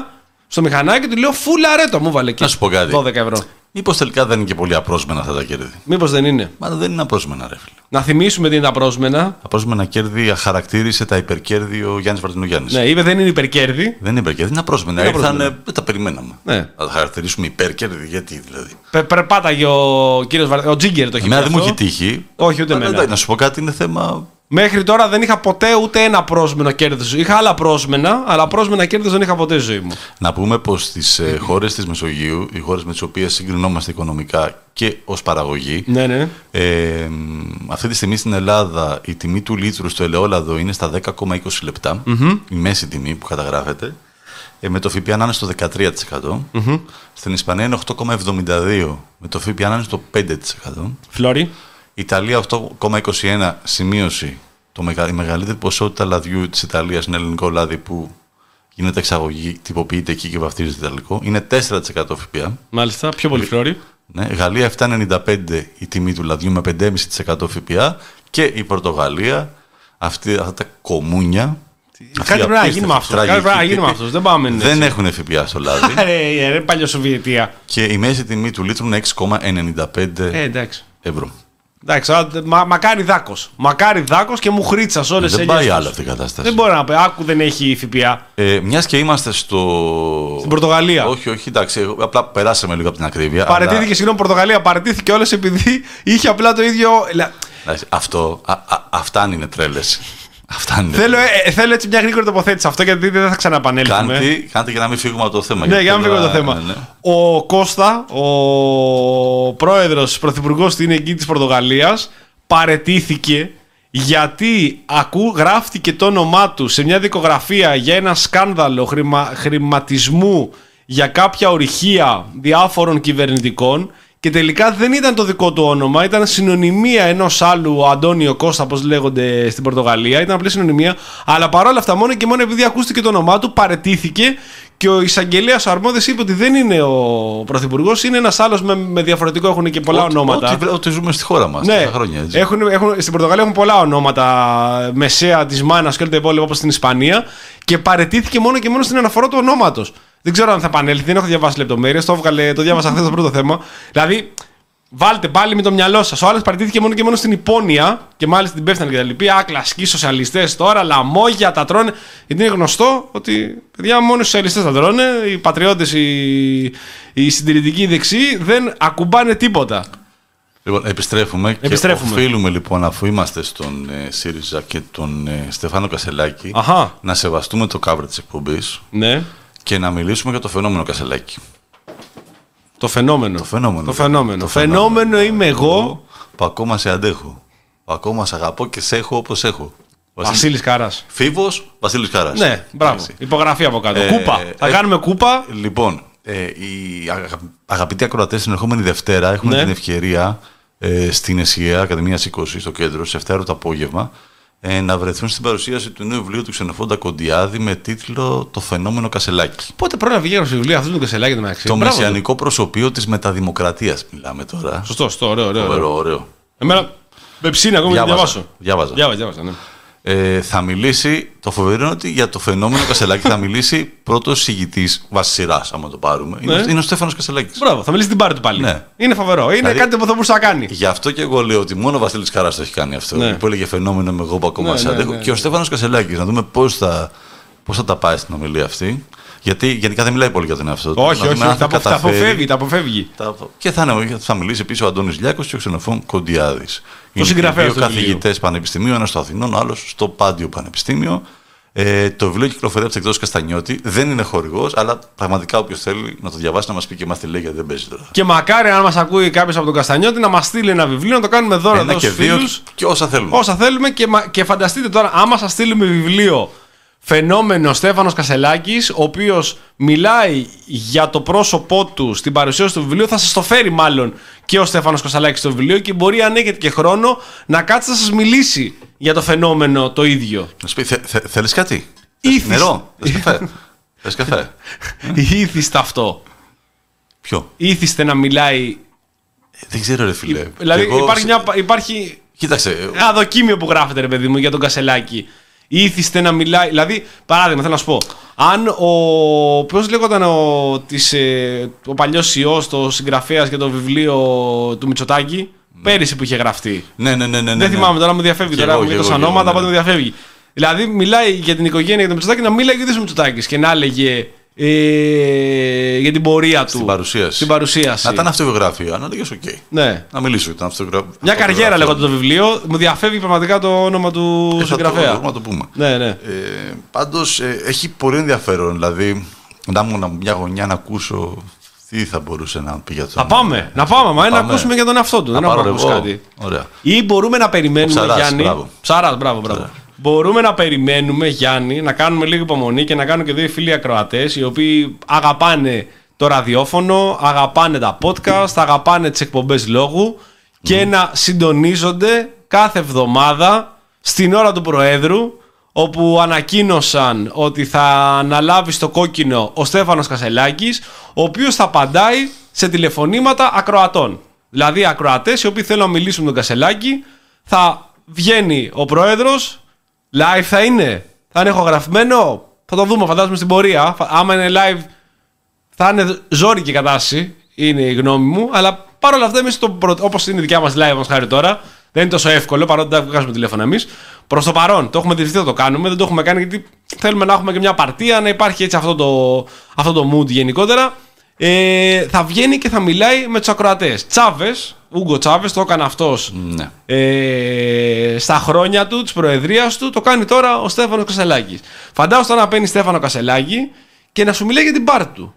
69 στο μηχανάκι. Του λέω φούλα ρέτο μου βάλε εκεί. Να σου πω κάτι. 12 ευρώ. Μήπως τελικά δεν είναι και πολύ απρόσμενα αυτά τα κέρδη; Μήπως δεν είναι; Μα δεν είναι απρόσμενα, ρε φίλε. Να θυμίσουμε τι είναι τα πρόσμενα. Απρόσμενα κέρδη χαρακτήρισε τα υπερκέρδη ο Γιάννης Βαρτινογιάννη. Ναι, είπε δεν είναι υπερκέρδη. Δεν είναι υπερκέρδη, είναι απρόσμενα. Είναι Ήρθαν, απρόσμενα. ε, δεν τα περιμέναμε. Ναι. Να τα χαρακτηρίσουμε υπερκέρδη, γιατί δηλαδή. Πε, περπάταγε ο κύριος Βαρ... Ο Τζίγκερ το έχει Εμένα πει δεν μου αυτό. έχει τύχει. Όχι, ούτε Αλλά εμένα. εντάξει, Να σου πω κάτι, είναι θέμα. Μέχρι τώρα δεν είχα ποτέ ούτε ένα πρόσμενο κέρδος. Είχα άλλα πρόσμενα, αλλά πρόσμενα κέρδος δεν είχα ποτέ στη ζωή μου. Να πούμε πως στις ε, χώρες της Μεσογείου, οι χώρες με τις οποίες συγκρινόμαστε οικονομικά και ως παραγωγή, Ναι, ναι. ε, μ, αυτή τη στιγμή στην Ελλάδα η τιμή του λίτρου στο ελαιόλαδο είναι στα 10,20 λεπτα η μέση τιμή που καταγράφεται, ε, με το ΦΠΑ να είναι στο 13%. Στην Ισπανία είναι 8,72 με το ΦΠΑ να είναι στο 5%. Φλόρι. Ιταλία 8,21 σημείωση. Το μεγα, η μεγαλύτερη ποσότητα λαδιού της Ιταλίας είναι ελληνικό λάδι που γίνεται εξαγωγή, τυποποιείται εκεί και βαφτίζεται ιταλικό. Είναι 4% ΦΠΑ. Μάλιστα, πιο πολύ φλόρι. Ναι, Γαλλία 7,95 η τιμή του λαδιού με 5,5% ΦΠΑ και η Πορτογαλία Αυτή, αυτά τα κομμούνια. αυτή Κάτι η πρέπει να γίνει με απίστευτη, αυτός. Κάτι πρέπει να τραγική γίνει με τύπη, αυτός. Δεν πάμε να Δεν έχουν ΦΠΑ στο λάδι. Ρε, ρε, παλιό Σοβιετία. και η μέση τιμή του λίτρου είναι 6,95 Ε, εντάξει. ευρώ. Εντάξει, α, μα, μακάρι δάκος. Μακάρι δάκος και μου χρήτσα όλες Δεν πάει άλλο αυτή η κατάσταση. Δεν μπορεί να πει. Άκου δεν έχει ΦΠΑ. Ε, Μιας και είμαστε στο. Στην Πορτογαλία. Όχι, όχι, εντάξει, εγώ- απλά περάσαμε λίγο από την ακρίβεια. Παρετήθηκε, αλλά- συγγνώμη, Πορτογαλία. Παρετήθηκε όλες επειδή είχε απλά το ίδιο. λα- εντάξει, αυτό, α, α, αυτά είναι τρέλες. Αυτά είναι. Θέλω, ε, θέλω έτσι μια γρήγορη τοποθέτηση αυτό γιατί δεν θα ξαναπανέλθουμε. Κάντε, κάντε για να μην φύγουμε από το θέμα. Ναι, γιατί για να μην θέλω φύγουμε το θέμα. ναι, ναι. Ο Κώστα, ο πρόεδρος, πρωθυπουργός στην εκεί της Πορτογαλίας, παρετήθηκε γιατί ακού, γράφτηκε το όνομά του σε μια δικογραφία για ένα σκάνδαλο χρημα, χρηματισμού για κάποια ορυχεία διάφορων κυβερνητικών και τελικά δεν ήταν το δικό του όνομα, ήταν συνωνυμία ενός άλλου Αντώνιο Κώστα, όπως λέγονται στην Πορτογαλία, ήταν απλή συνωνυμία, αλλά παρόλα αυτά μόνο και μόνο επειδή ακούστηκε το όνομά του παρετήθηκε και ο εισαγγελέας ο αρμόδιος είπε ότι δεν είναι ο πρωθυπουργός, είναι ένας άλλος με, με διαφορετικό, έχουν και πολλά Ό,τι- ονόματα. Ό,τι, ό,τι ζούμε στη χώρα μας. Ναι, χρόνια έτσι. έχουν, έχουν, στην Πορτογαλία έχουν πολλά ονόματα μεσαία της μάνας και όλα τα υπόλοιπα όπως στην Ισπανία και παρετήθηκε μόνο και μόνο στην αναφορά του ονόματος. Δεν ξέρω αν θα επανέλθει, δεν έχω διαβάσει λεπτομέρειες. Το, έβγαλε, το διάβασα χθες το πρώτο θέμα. Δηλαδή, βάλτε πάλι με το μυαλό σας. Ο άλλος παρετήθηκε μόνο και μόνο στην υπόνοια και μάλιστα την πέφτανε και τα λοιπά. Α, κλασικοί σοσιαλιστές τώρα, λαμόγια τα τρώνε. Γιατί είναι γνωστό ότι παιδιά μόνο οι σοσιαλιστές τα τρώνε. Οι πατριώτες, οι, οι συντηρητικοί οι δεξιοί δεν ακουμπάνε τίποτα. Λοιπόν, επιστρέφουμε, Επιστρέφουμε. και οφείλουμε λοιπόν, αφού είμαστε στον ε, ΣΥΡΙΖΑ και τον ε, Στεφάνο Κασελάκη, Αχα. να σεβαστούμε το cover της εκπομπής Ναι. Και να μιλήσουμε για το φαινόμενο Κασελάκη. Το φαινόμενο. Το φαινόμενο. Το φαινόμενο. Το φαινόμενο είμαι εγώ, Που ακόμα σε αντέχω. Που ακόμα σε αγαπώ και σε έχω όπως έχω. Βασίλη Κάρας. Φίβος, Βασίλης Κάρας. Ναι, μπράβο. Υπογραφή από κάτω. Ε, κούπα. Θα ε, κάνουμε κούπα. Λοιπόν, ε, οι αγα- αγαπητοί ακροατές την ερχόμενη Δευτέρα έχουν Ναι. την ευκαιρία ε, στην ΕΣΥΑ, Ακαδημίας 20 στο κέντρο, σε 7 το απόγευμα, ε, να βρεθούν στην παρουσίαση του νέου βιβλίου του Ξενοφόντα Κοντιάδη με τίτλο Το φαινόμενο Κασελάκη. Πότε πρόλαβε βγήκε το βιβλίο αυτό του Κεσελάκη το μεταξύ. Το Μπράβο του. μεσιανικό προσωπείο της μεταδημοκρατίας, μιλάμε τώρα. Σωστό, σωστό, ωραίο, ωραίο. ωραίο. Ωραίο, ωραίο. Εμένα με ψήνει ακόμα να Διάβαζα, διαβάσω. διάβαζα. Διάβαζα, διάβαζα, ναι. Ε, θα μιλήσει, το φοβερό είναι ότι για το φαινόμενο Κασελάκη θα μιλήσει πρώτος ηγητή βάσης σειράς, άμα το πάρουμε. Είναι, Ναι. είναι ο Στέφανος Κασελάκης. Μπράβο, θα μιλήσει την πάρη του πάλι. Ναι. Είναι φοβερό. Είναι Δηλαδή- κάτι που θα μπορούσε να κάνει. Γι' αυτό και εγώ λέω ότι μόνο ο Βασίλης Καράς το έχει κάνει αυτό. Ναι. Που έλεγε φαινόμενο με εγώ που ακόμα Ναι, σε ναι, αντέχω. ναι, Και ο ναι. Στέφανος Κασελάκης, να δούμε πώς θα, πώς θα τα πάει στην ομιλία αυτή. Γιατί γενικά δεν μιλάει πολύ για τον εαυτό του. Όχι, Να όχι, δούμε αν όχι. Τα, θα απο- τα καταφέρει. αποφεύγει, τα αποφεύγει. Τα- Και θα, είναι, θα μιλήσει επίση ο Αντώνης Λιάκος και ο Ξενοφών Κοντιάδης. συγγραφέας Δύο του βιβλίου. καθηγητές πανεπιστημίου, ένας στο Αθηνών, ο άλλος στο Πάντιο Πανεπιστήμιο. Ε, το βιβλίο κυκλοφορεί από τις εκδόσεις Καστανιώτη. Δεν είναι χορηγός, αλλά πραγματικά όποιος θέλει να το διαβάσει να μας πει και μας τι λέει, γιατί δεν παίζει τώρα. Και μακάρι αν μας ακούει κάποιος από τον Καστανιώτη να μας στείλει ένα βιβλίο, να το κάνουμε δώρο Ένα εδώ και στους δύο φίλους. και όσα θέλουμε. όσα θέλουμε και, μα- και φανταστείτε τώρα, άμα σας στείλουμε βιβλίο φαινόμενο Στέφανος Κασελάκης, ο οποίος μιλάει για το πρόσωπό του στην παρουσίαση του βιβλίου, θα σας το φέρει μάλλον και ο Στέφανος Κασελάκης στο βιβλίο και μπορεί αν έχετε και χρόνο να κάτσει να σας μιλήσει για το φαινόμενο το ίδιο. Να σου πει, θε, θε, θέλεις κάτι; Θες Ήθης. Νερό; Θες καφέ; Θες καφέ; Ήθιστε αυτό. Ποιο; Ήθιστε να μιλάει. Ε, δεν ξέρω ρε φίλε. Δηλαδή Κι εγώ υπάρχει, σε- μια, υπάρχει Κοίταξε. ε, ένα δοκίμιο που γράφεται, ρε παιδί μου, για τον Κασελάκη. Είθισται να μιλάει. Δηλαδή, παράδειγμα, θέλω να σου πω. Αν ο. Πώς λέγονταν ο, της, ε, ο παλιός ιό, το συγγραφέας για το βιβλίο του Μητσοτάκη, πέρυσι που είχε γραφτεί. Ναι, ναι, ναι, ναι. Δεν ναι. θυμάμαι τώρα, μου διαφεύγει Κι τώρα, εγώ, μου κι για εγώ, τόσα κι εγώ, ονόματα, ναι. οπότε μου διαφεύγει. Δηλαδή, μιλάει για την οικογένεια για τον Μητσοτάκη, να μιλάει και ο ίδιος ο Μητσοτάκης και να έλεγε ε, για την πορεία του. Στην παρουσίαση. Στην παρουσίαση. Να ήταν αυτοβιογραφία. Να λέγε οκ. Ναι. Να μιλήσω για την αυτοβιογραφία. Μια καριέρα λέγοντα το βιβλίο, μου διαφεύγει πραγματικά το όνομα του Ε, θα το- συγγραφέα. μπορούμε να το πούμε. Ναι, ναι. Ε, Πάντως έχει πολύ ενδιαφέρον. Δηλαδή, να ήμουν μια γωνιά να ακούσω τι θα μπορούσε να πει για το. Θα πάμε, να πάμε, μα να Πάμε. ακούσουμε για τον εαυτό του. Να Δεν πάρω έχουμε ακούσει εγώ. κάτι. Ωραία. Ή μπορούμε να περιμένουμε, Ο Ψαράς, Γιάννη. μπράβο. Ψαράς, μπράβο, μπράβο. Μπορούμε να περιμένουμε, Γιάννη, να κάνουμε λίγο υπομονή και να κάνουν και δύο φίλοι ακροατές οι οποίοι αγαπάνε το ραδιόφωνο, αγαπάνε τα podcast, αγαπάνε τις εκπομπές λόγου και να συντονίζονται κάθε εβδομάδα στην ώρα του Προέδρου όπου ανακοίνωσαν ότι θα αναλάβει στο κόκκινο ο Στέφανος Κασελάκης ο οποίος θα απαντάει σε τηλεφωνήματα ακροατών. Δηλαδή ακροατές οι οποίοι θέλουν να μιλήσουν με τον Κασελάκη θα βγαίνει ο Πρόεδρος Live θα είναι. Θα είναι ηχογραφημένο. Θα το δούμε, φαντάζομαι στην πορεία. Φα- Άμα είναι live, θα είναι ζόρικη η κατάσταση. Είναι η γνώμη μου. Αλλά παρόλα αυτά, εμείς όπως είναι η δικιά μας live, μας χάρη τώρα, δεν είναι τόσο εύκολο παρότι δεν βγάζουμε τηλέφωνα εμείς. Προς το παρόν, το έχουμε διευθυνθεί, θα το κάνουμε. Δεν το έχουμε κάνει γιατί θέλουμε να έχουμε και μια παρτία, να υπάρχει έτσι αυτό το, αυτό το mood γενικότερα. Ε, θα βγαίνει και θα μιλάει με τους ακροατές. Τσάβες, Ούγκο Τσάβες, το έκανε αυτός Ναι. ε, στα χρόνια του, της προεδρίας του, το κάνει τώρα ο Στέφανος Κασελάκης. Φαντάζομαι τώρα να παίρνει Στέφανο Κασελάκη και να σου μιλάει για την πάρτη του.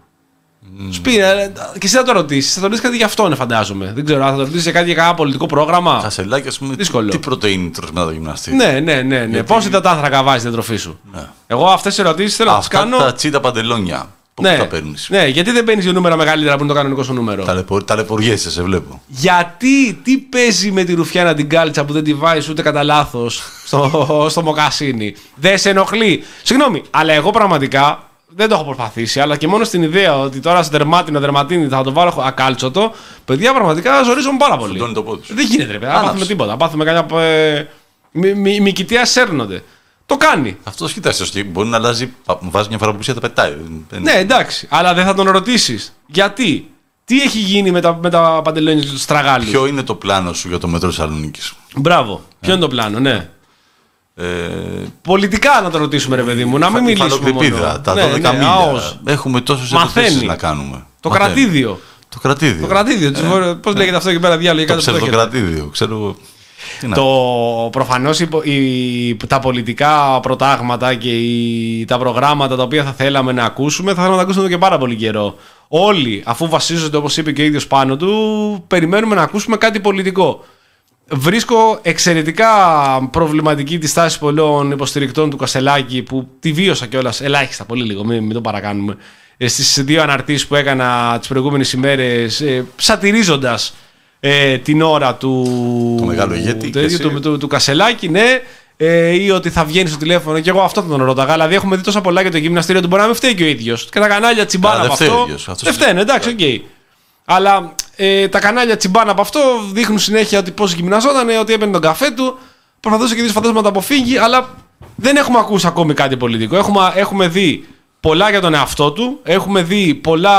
Σου πει, ε, και εσύ θα το ρωτήσεις, θα το ρωτήσεις κάτι για αυτόν, φαντάζομαι. Δεν ξέρω, αν θα το ρωτήσεις για κάτι για κανένα πολιτικό πρόγραμμα. Κασελάκι, ας πούμε, Δύσκολο. τι πρωτενη τρως μετά το γυμναστή; Ναι, ναι, ναι. ναι. Πόσο υδατάνθρακα βάζει την τροφή σου; Ναι. Εγώ αυτές τις ερωτήσεις θέλω να τις Αυτά κάνω. τα τσίτα παντελόνια. Πού Ναι, τα παίρνεις. ναι, γιατί δεν παίρνεις νούμερα μεγαλύτερα που είναι το κανονικό σου νούμερο; Ταλαιπω- Ταλαιπωριέσαι, σε βλέπω. Γιατί, τι παίζει με τη ρουφιάνα την κάλτσα που δεν τη βάζεις ούτε κατά λάθος στο, στο μοκασίνι; Δεν σε ενοχλεί. Συγγνώμη, αλλά εγώ πραγματικά δεν το έχω προσπαθήσει, αλλά και μόνο στην ιδέα ότι τώρα στο δερμάτινο δερματίνι θα το βάλω ακάλτσοτο, παιδιά πραγματικά ζορίζομαι πάρα πολύ. Φουντώνει το πόδι σου. Δεν γίνεται, ρε παιδιά. Δεν Άναψε. πάθουμε τίποτα. Πάθουμε κανένα. Ε, μη, μη, μυκητία σέρνονται. Το κάνει. Αυτό κοιτάξτε, και μπορεί να αλλάζει. πα- Βάζει μια φορά που τα πετάει. Δεν- Ναι, εντάξει. Αλλά δεν θα τον ρωτήσεις. Γιατί; Τι έχει γίνει με τα, με τα παντελόνια του στραγάλου; Ποιο είναι το πλάνο σου για το μέτρο Θεσσαλονίκης; Μπράβο. Ποιο είναι το πλάνο, ναι. Ε, Πολιτικά να το ρωτήσουμε, ρε παιδί μου, να μην μιλήσουμε μόνο. Υφαλοκρηπίδα, τα Ναι, 12 ναι, μίλια. αός. Έχουμε τόσες Μαθαίνει. ερωτήσει να κάνουμε. Το Μαθαίνει. κρατήδιο. Το κρατήδιο. Το κρατήδιο. Πώς λέγεται αυτό εκεί πέρα, διάλογο. Το ψευδοκρατήδιο. Ξέρω εγώ. Τι να- Το προφανώς οι, οι- τα πολιτικά προτάγματα και οι, τα προγράμματα τα οποία θα θέλαμε να ακούσουμε θα θέλαμε να τα ακούσουμε εδώ και πάρα πολύ καιρό. Όλοι, αφού βασίζονται όπως είπε και ο ίδιος πάνω του, περιμένουμε να ακούσουμε κάτι πολιτικό. Βρίσκω εξαιρετικά προβληματική τη στάση πολλών υποστηρικτών του Κασελάκη που τη βίωσα κιόλας ελάχιστα, πολύ λίγο, μην, μην το παρακάνουμε. Στις δύο αναρτήσεις που έκανα τις προηγούμενες ημέρες, ε, σατυρίζοντας ε, την ώρα του. Το μεγάλο ηγέτη του, και εσύ. του, του, του Κασελάκη, ναι. Ε, ή ότι θα βγαίνει στο τηλέφωνο. Και εγώ αυτό θα τον ρώταγα. Δηλαδή, έχουμε δει τόσα πολλά για το γυμναστήριο του μπορεί να μην φταίει και ο ίδιος. Και τα κανάλια τσιμπάνε Α, δεν από φταίει ο αυτό. ίδιος. Αυτός Δεν είναι- φταίνε, εντάξει, οκ. Αλλά ε, τα κανάλια τσιμπάνα από αυτό δείχνουν συνέχεια ότι πώς γυμναζόταν, ότι έπαιρνε τον καφέ του. Προσπαθούσε και ο ίδιο φαντάζομαι να το αποφύγει, αλλά δεν έχουμε ακούσει ακόμη κάτι πολιτικό. Έχουμε, έχουμε δει πολλά για τον εαυτό του. Έχουμε δει πολλά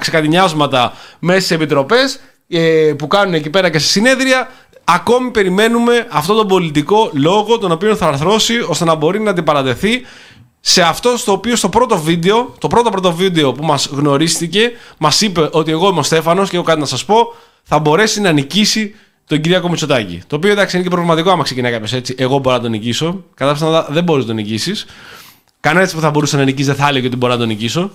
ξεκατηνιάσματα μέσα σε επιτροπές ε, που κάνουν εκεί πέρα και σε συνέδρια. Ακόμη περιμένουμε αυτό τον πολιτικό λόγο τον οποίο θα αρθρώσει ώστε να μπορεί να αντιπαρατεθεί σε αυτό στο οποίο στο πρώτο βίντεο, το πρώτο πρώτο βίντεο που μας γνωρίστηκε, μας είπε ότι εγώ είμαι ο Στέφανος και έχω κάτι να σας πω, θα μπορέσει να νικήσει τον Κυριάκο Μητσοτάκη. Το οποίο εντάξει είναι και προβληματικό άμα ξεκινάει κάποιος έτσι. Εγώ μπορώ να τον νικήσω. Κατά ψέματα δεν μπορείς να τον νικήσεις. Κανένας που θα μπορούσε να νικήσει δεν θα έλεγε ότι μπορώ να τον νικήσω.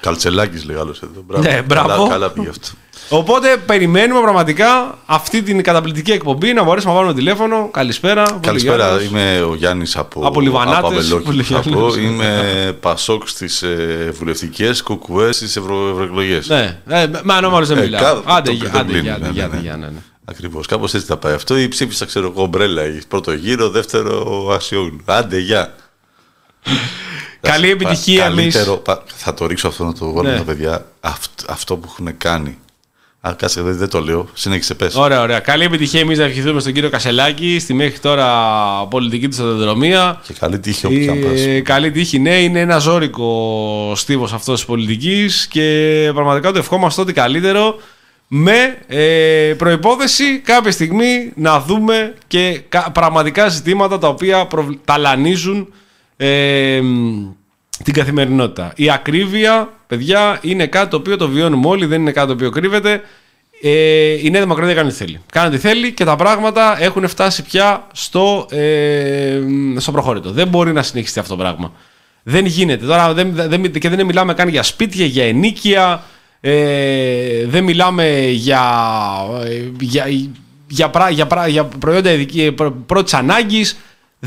Καλτσελάκης λέει άλλος εδώ. Μπράβο. Ναι, μπράβο. Καλά, καλά πήγε αυτό. Οπότε περιμένουμε πραγματικά αυτή την καταπληκτική εκπομπή να μπορέσουμε να βάλουμε τηλέφωνο. Καλησπέρα. Καλησπέρα, Βολιγιάννης. είμαι ο Γιάννης από, Από Λιβανάτες, Αβελόκη, Βολιγιάννης. θα πω. Είμαι Πασόκ στις ε, βουλευτικές, κουκουές στις ευρωεκλογές. Ναι, ε, με ανώμαλος δεν Ε, μιλάω. κα- Άντε, το- για, το άντε, κλείνει, για, ναι, άντε, για, ναι, ναι. για, ναι, ναι. Ακριβώς. Κάπως έτσι θα πάει αυτό. Ή ψήφισα, ξέρω εγώ, μπρέλα. Πρώτο γύρο, δεύτερο Ασιόγλου. Άντε, γεια. Καλή επιτυχία Καλύτερο, εμείς. πα- Θα το ρίξω αυτό να το βάλω Ναι. τα παιδιά. Αυτό, αυτό που έχουν κάνει. Α, κάτσε, δεν, δεν το λέω. Συνέχισε, πες. Ωραία, ωραία. Καλή επιτυχία εμείς να ευχηθούμε στον κύριο Κασελάκη στη μέχρι τώρα πολιτική του σταδιοδρομία. Και καλή τύχη όπου και αν πας. Ε, καλή τύχη, ναι, είναι ένα ζώρικο στίβος αυτός της πολιτικής και πραγματικά το ευχόμαστε ό,τι καλύτερο με ε, προϋπόθεση κάποια στιγμή να δούμε και κα- πραγματικά ζητήματα τα οποία προβλ- ταλανίζουν ε, μ, την καθημερινότητα. Η ακρίβεια, παιδιά, είναι κάτι το οποίο το βιώνουμε όλοι, δεν είναι κάτι το οποίο κρύβεται. Ε, η Νέα Δημοκρατία κάνει τι θέλει. Κάνει τι θέλει και τα πράγματα έχουν φτάσει πια στο, ε, στο προχώρητο. Δεν μπορεί να συνεχιστεί αυτό το πράγμα. Δεν γίνεται. Τώρα δεν, δεν, και δεν μιλάμε καν για σπίτια, για ενίκεια. Ε, δεν μιλάμε για, ε, για, για, πρά- για, πρά- για προϊόντα ειδική- πρω- πρώτης ανάγκης.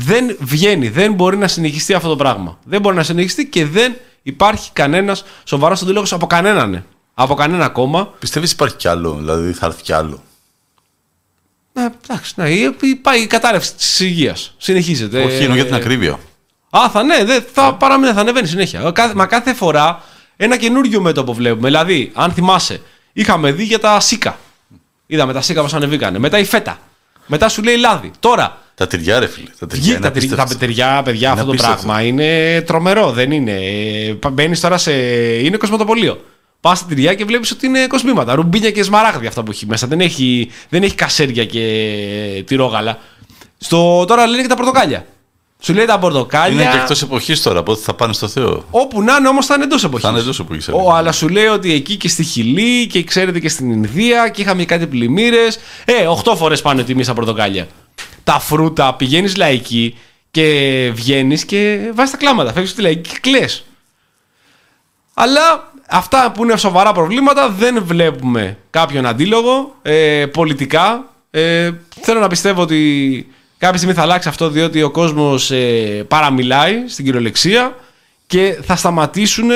Δεν βγαίνει. Δεν μπορεί να συνεχιστεί αυτό το πράγμα. Δεν μπορεί να συνεχιστεί και δεν υπάρχει κανένας σοβαρός αντίλογος από κανέναν. Από κανένα κόμμα. Πιστεύεις υπάρχει κι άλλο, δηλαδή θα έρθει κι άλλο; Ε, εντάξει, ναι, η- η- πάει η κατάρρευση της υγείας. Συνεχίζεται. Όχι, εννοώ για την Ε, ακρίβεια. Α, θα ναι, δε, θα παραμείνει, θα ανεβαίνει συνέχεια. Κάθε- μα κάθε φορά ένα καινούριο μέτωπο βλέπουμε. Δηλαδή, αν θυμάσαι, είχαμε δει για τα σίκα. Είδαμε τα σίκα πώς ανεβήκανε. Μετά η φέτα. Μετά σου λέει λάδι. Τώρα, Τα τυριά, ρε φίλε. Τα τυριά, Βγει είναι τα, τυριά, τα απίστευτα. τυριά, παιδιά, αυτό το απίστευτο. πράγμα είναι τρομερό, δεν είναι. Μπαίνεις τώρα σε. είναι κοσμοτοπολείο. Πας στα τυριά και βλέπεις ότι είναι κοσμήματα. Ρουμπίνια και σμαράγδια αυτά που έχει μέσα. Δεν έχει, δεν έχει κασέρια και τυρόγαλα. Στο, τώρα λένε και τα πορτοκάλια. Σου λέει τα πορτοκάλια. Είναι και εκτός εποχής τώρα, οπότε θα πάνε στο Θεό. Όπου να είναι όμως θα είναι εντός εποχής. Θα είναι εντός εποχής, Ο, αλήθεια. αλλά σου λέει ότι εκεί και στη Χιλή και ξέρετε και στην Ινδία και είχαμε κάτι πλημμύρες. Ε, 8 φορές πάνε τιμή στα πορτοκάλια. Τα φρούτα πηγαίνεις λαϊκή και βγαίνεις και βάζεις τα κλάματα. Φεύγεις στη λαϊκή και κλε. Αλλά αυτά που είναι σοβαρά προβλήματα δεν βλέπουμε κάποιον αντίλογο ε, πολιτικά. Ε, θέλω να πιστεύω ότι κάποια στιγμή θα αλλάξει αυτό διότι ο κόσμος ε, παραμιλάει στην κυριολεξία και θα, σταματήσουν,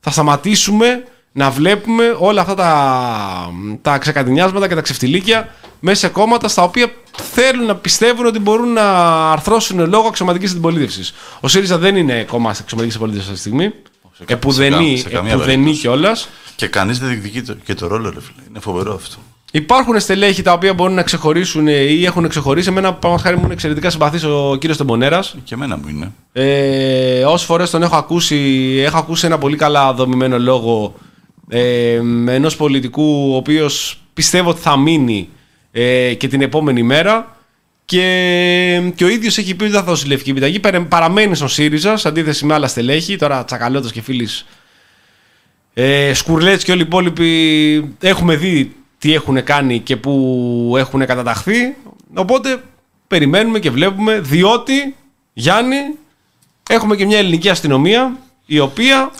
θα σταματήσουμε να βλέπουμε όλα αυτά τα, τα ξεκατηνιάσματα και τα ξεφτιλίκια μέσα σε κόμματα στα οποία θέλουν να πιστεύουν ότι μπορούν να αρθρώσουν λόγω αξιωματικής αντιπολίτευσης. Ο ΣΥΡΙΖΑ δεν είναι κόμμα αξιωματικής αντιπολίτευσης αυτή τη στιγμή. σε κα- Επουδενή, σε κα- σε καμία επουδενή περίπτωση. κιόλας. Και κανείς δεν διεκδικεί το- και το ρόλο, ρε φίλε. Είναι φοβερό αυτό. Υπάρχουν στελέχη τα οποία μπορούν να ξεχωρίσουν ε, ή έχουν ξεχωρίσει. Εμένα, πάνω χάρη μου, είναι εξαιρετικά συμπαθής ο κύριος Τεμπονέρας. Και εμένα μου είναι. Ε, Όσες φορές τον έχω ακούσει, έχω ακούσει ένα πολύ καλά δομημένο λόγο ε, ενός πολιτικού, ο οποίος πιστεύω ότι θα μείνει ε, και την επόμενη μέρα. Και, και ο ίδιος έχει πει ότι δεν θα δώσει λευκή επιταγή. Παρε- Παραμένει στον ΣΥΡΙΖΑ σε αντίθεση με άλλα στελέχη. Τώρα Τσακαλώτο και φίλης ε, Σκουρλέτς και όλοι οι υπόλοιποι έχουμε δει τι έχουν κάνει και που έχουν καταταχθεί. Οπότε περιμένουμε και βλέπουμε, διότι Γιάννη έχουμε και μια ελληνική αστυνομία η οποία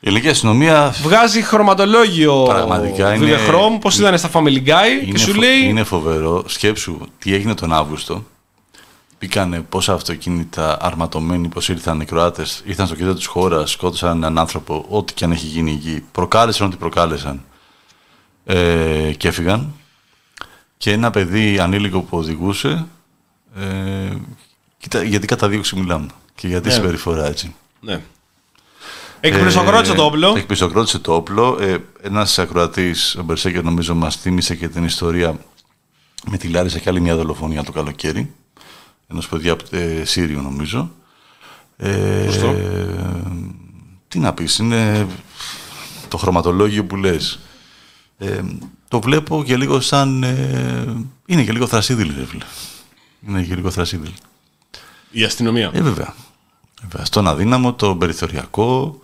Η ελληνική αστυνομία βγάζει χρωματολόγιο Πραγματικά είναι- Βιβεχρόμ, πώς ήταν στα Family Guy και σου φο- λέει είναι φοβερό. Σκέψου τι έγινε τον Αύγουστο. Μπήκανε πόσα αυτοκίνητα αρματωμένοι, πώ ήρθαν οι Κροάτες, ήρθαν στο κέντρο της χώρας, σκότωσαν έναν άνθρωπο, ό,τι και αν έχει γίνει εκεί. Προκάλεσαν ό,τι προκάλεσαν. Ε, και έφυγαν. Και ένα παιδί ανήλικο που οδηγούσε. Ε, κοίτα, γιατί κατά δίωξη μιλάμε. Και γιατί Ναι. συμπεριφορά έτσι. ναι. Εκπλησοκρότησε το όπλο. Εκπλησοκρότησε το όπλο. Ε, Ένας ακροατής, ο Μπερσέκερ, νομίζω, μας θύμισε και την ιστορία με τη Λάρισα και άλλη μια δολοφονία το καλοκαίρι. Ενό παιδιά από ε, Σύριο, νομίζω. Ε, Σωστό. τι να πεις, είναι το χρωματολόγιο που λες. Ε, το βλέπω και λίγο σαν. Ε, είναι και λίγο θρασίδηλη, ρε φίλε. Είναι και λίγο θρασίδηλη. Η αστυνομία. Ε, βέβαια. βέβαια. Στον αδύναμο, το περιθωριακό,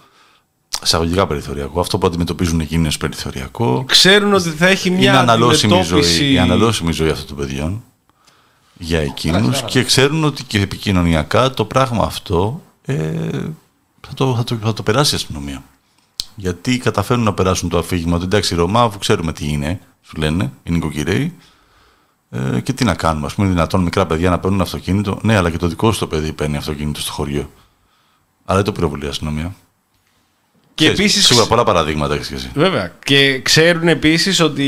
εισαγωγικά περιθωριακό, αυτό που αντιμετωπίζουν εκείνοι ως περιθωριακό. Ξέρουν ότι θα έχει μια είναι αναλώσιμη η αντιμετώπιση... ζωή, η αναλώσιμη ζωή αυτών των παιδιών για εκείνους και ξέρουν ότι και επικοινωνιακά το πράγμα αυτό ε, θα, το, θα, το, θα το περάσει η αστυνομία. Γιατί καταφέρουν να περάσουν το αφήγημα ότι εντάξει, Ρωμά, αφού ξέρουμε τι είναι, σου λένε, οι νοικοκυρέοι, ε, και τι να κάνουμε, ας πούμε, είναι δυνατόν μικρά παιδιά να παίρνουν αυτοκίνητο. Ναι, αλλά και το δικό σου το παιδί παίρνει αυτοκίνητο στο χωριό. Αλλά δεν το πυροβολεί η αστυνομία. Και Ξέρεις, επίσης Σίγουρα πολλά παραδείγματα έχεις και εσύ. Βέβαια. Και ξέρουν επίσης ότι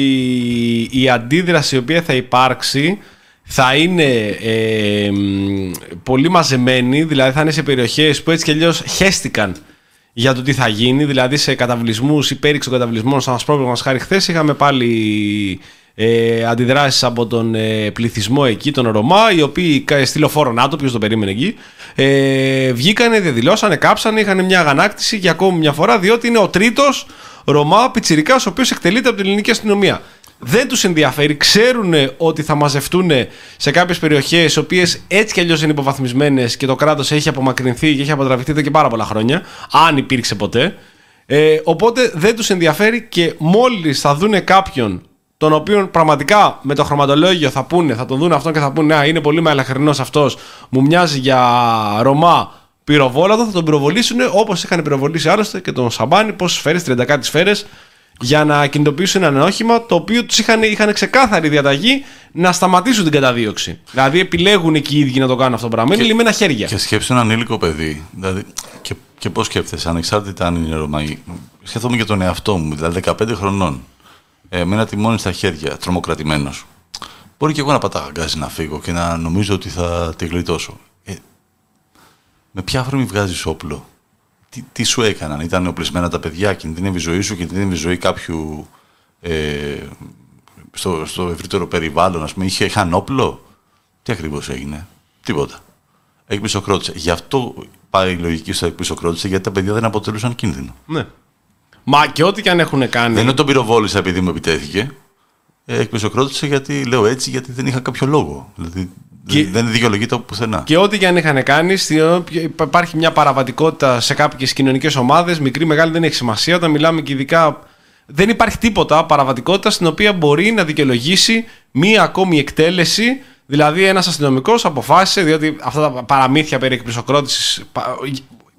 η αντίδραση η οποία θα υπάρξει θα είναι ε, μ, πολύ μαζεμένη, δηλαδή θα είναι σε περιοχές που έτσι κι αλλιώς χέστηκαν για το τι θα γίνει, δηλαδή σε καταβλισμούς, υπέρηξη των καταβλισμών, σαν πρόβλημα μας χάρη χθες είχαμε πάλι ε, αντιδράσεις από τον ε, πληθυσμό εκεί, τον Ρωμά, οι οποίοι κα- στη λεωφόρο ΝΑΤΟ, ποιος το περίμενε εκεί, ε, βγήκανε, διαδηλώσανε, κάψανε, είχαν μια αγανάκτηση για ακόμη μια φορά, διότι είναι ο τρίτος Ρωμά πιτσιρικάς, ο οποίος εκτελείται από την ελληνική αστυνομία. Δεν τους ενδιαφέρει, ξέρουν ότι θα μαζευτούν σε κάποιες περιοχές, οι οποίες έτσι κι αλλιώς είναι υποβαθμισμένες και το κράτος έχει απομακρυνθεί και έχει αποτραβηχθεί εδώ και πάρα πολλά χρόνια, αν υπήρξε ποτέ. Ε, οπότε δεν τους ενδιαφέρει και μόλις θα δούνε κάποιον τον οποίον πραγματικά με το χρωματολόγιο θα πούνε, θα τον δουν αυτόν και θα πούνε Α, είναι πολύ μελαχρινός αυτός, μου μοιάζει για Ρωμά πυροβόλατο, θα τον πυροβολήσουν όπως είχαν πυροβολήσει άλλωστε και τον Σαμπάνι, πόσες σφαίρες, 30 κάτι σφαίρες, για να κινητοποιήσουν ένα όχημα το οποίο τους είχαν, είχαν ξεκάθαρη διαταγή να σταματήσουν την καταδίωξη. Δηλαδή επιλέγουν και οι ίδιοι να το κάνουν αυτό το πράγμα. Είναι λιμένα χέρια. Και σκέψου ένα ανήλικο παιδί. Δηλαδή, και, και πώς σκέφτεσαι, ανεξάρτητα αν είναι Ρωμαϊκή. Σκέφτομαι και τον εαυτό μου, δηλαδή 15 χρονών. Ε, με ένα τιμόνι στα χέρια, τρομοκρατημένος. Μπορεί και εγώ να πατάω αγκάζει να φύγω και να νομίζω ότι θα τη γλιτώσω. Ε, με ποια αφορμή βγάζεις όπλο; Τι, τι σου έκαναν, ήταν οπλισμένα τα παιδιά, κινδυνεύει η ζωή σου, κινδυνεύει η ζωή κάποιου ε, στο, στο ευρύτερο περιβάλλον, ας πούμε, είχε, είχαν όπλο; Τι ακριβώς έγινε; Τίποτα. Εκπισοκρότησε. Γι' αυτό πάει η λογική στο εκπισοκρότησε, γιατί τα παιδιά δεν αποτελούσαν κίνδυνο. Ναι. Μα και ό,τι και αν έχουν κάνει. Δεν είναι τον πυροβόλησα επειδή μου επιτέθηκε. Ε, εκπισοκρότησε γιατί λέω έτσι, γιατί δεν είχα κάποιο λόγο. Δηλαδή Και- δεν δικαιολογείται από πουθενά. Και ό,τι και αν είχαν κάνει, στη- υπάρχει μια παραβατικότητα σε κάποιες κοινωνικές ομάδες, μικρή, μεγάλη, δεν έχει σημασία. Όταν μιλάμε και ειδικά. Δεν υπάρχει τίποτα παραβατικότητα στην οποία μπορεί να δικαιολογήσει μία ακόμη εκτέλεση. Δηλαδή, ένας αστυνομικός αποφάσισε, διότι αυτά τα παραμύθια περί εκπλησοκρότησης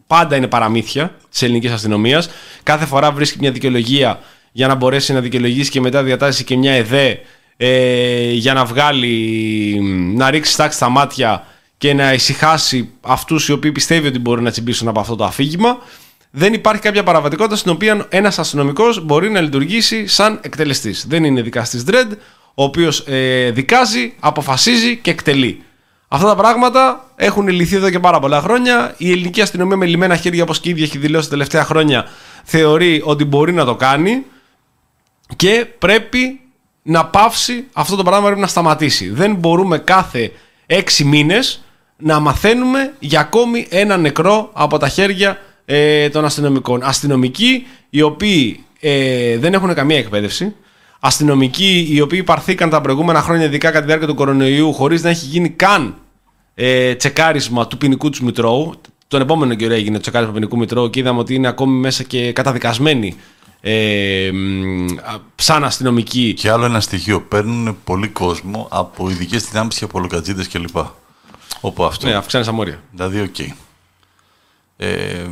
πάντα είναι παραμύθια της ελληνικής αστυνομίας. Κάθε φορά βρίσκει μια δικαιολογία για να μπορέσει να δικαιολογήσει και μετά διατάσσει και μια ΕΔΕ ε, για να βγάλει, να ρίξει τάξη στα μάτια και να ησυχάσει αυτούς οι οποίοι πιστεύει ότι μπορεί να τσιμπήσουν από αυτό το αφήγημα. Δεν υπάρχει κάποια παραβατικότητα στην οποία ένας αστυνομικός μπορεί να λειτουργήσει σαν εκτελεστής. Δεν είναι δικαστής Dredd, ο οποίος ε, δικάζει, αποφασίζει και εκτελεί. Αυτά τα πράγματα έχουν λυθεί εδώ και πάρα πολλά χρόνια. Η ελληνική αστυνομία με λιμένα χέρια, όπως και η ίδια έχει δηλώσει τα τελευταία χρόνια, θεωρεί ότι μπορεί να το κάνει και πρέπει να πάυσει αυτό το πράγμα, πρέπει να σταματήσει. Δεν μπορούμε κάθε έξι μήνες να μαθαίνουμε για ακόμη ένα νεκρό από τα χέρια ε, των αστυνομικών. Αστυνομικοί οι οποίοι ε, δεν έχουν καμία εκπαίδευση, αστυνομικοί οι οποίοι παρθήκαν τα προηγούμενα χρόνια, ειδικά κατά τη διάρκεια του κορονοϊού, χωρίς να έχει γίνει καν ε, τσεκάρισμα του ποινικού τους Μητρώου. Τον επόμενο καιρό έγινε το τσεκάρισμα του ποινικού Μητρώου και είδαμε ότι είναι ακόμη μέσα και καταδικασμένοι ε, μ, α, σαν αστυνομικοί. Και άλλο ένα στοιχείο. Παίρνουν πολύ κόσμο από ειδικές δυνάμεις και από λοκατζίδε κλπ. Όπου αυτό. Ναι, αυξάνει τα μόρια. Δηλαδή, οκ. Ε,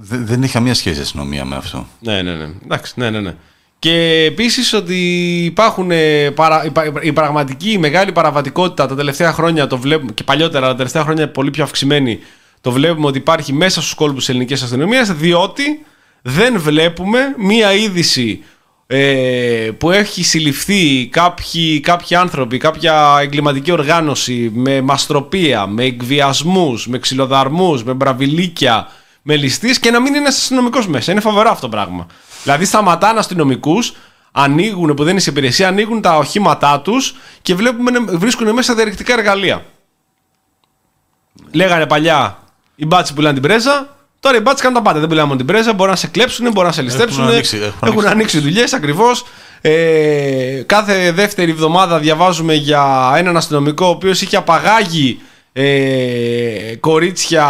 δε- δεν έχει καμία σχέση η αστυνομία με αυτό. Ναι, ναι, ναι. Εντάξει, ναι, ναι, ναι. Και επίσης ότι υπάρχουν ε, παρα, η, πα- η πραγματική η μεγάλη παραβατικότητα τα τελευταία χρόνια το βλέπουμε και παλιότερα, τα τελευταία χρόνια πολύ πιο αυξημένη. Το βλέπουμε ότι υπάρχει μέσα στους κόλπους της ελληνικής αστυνομίας, διότι δεν βλέπουμε μία είδηση ε, που έχει συλληφθεί κάποιοι, κάποιοι άνθρωποι, κάποια εγκληματική οργάνωση με μαστροπία, με εκβιασμούς, με ξυλοδαρμούς, με μπραβιλίκια, με ληστείς και να μην είναι ένα αστυνομικός μέσα. Είναι φοβερό αυτό το πράγμα. Δηλαδή σταματάνε αστυνομικούς, ανοίγουν που δεν είναι σε υπηρεσία, ανοίγουν τα οχήματά τους και βλέπουμε, να βρίσκουν μέσα διαρρηκτικά εργαλεία. Λέγανε παλιά οι μπάτσι πουλάνε την πρέζα. Τώρα οι μπάτσι κάνουν τα πάντα. Δεν πουλάνε μόνο την πρέζα. Μπορεί να σε κλέψουν, μπορεί να σε ληστέψουν. ανοίξει, έχουν έχουν ανοίξει. ανοίξει δουλειές ακριβώς. Ε, κάθε δεύτερη εβδομάδα διαβάζουμε για έναν αστυνομικό ο οποίος είχε απαγάγει ε, κορίτσια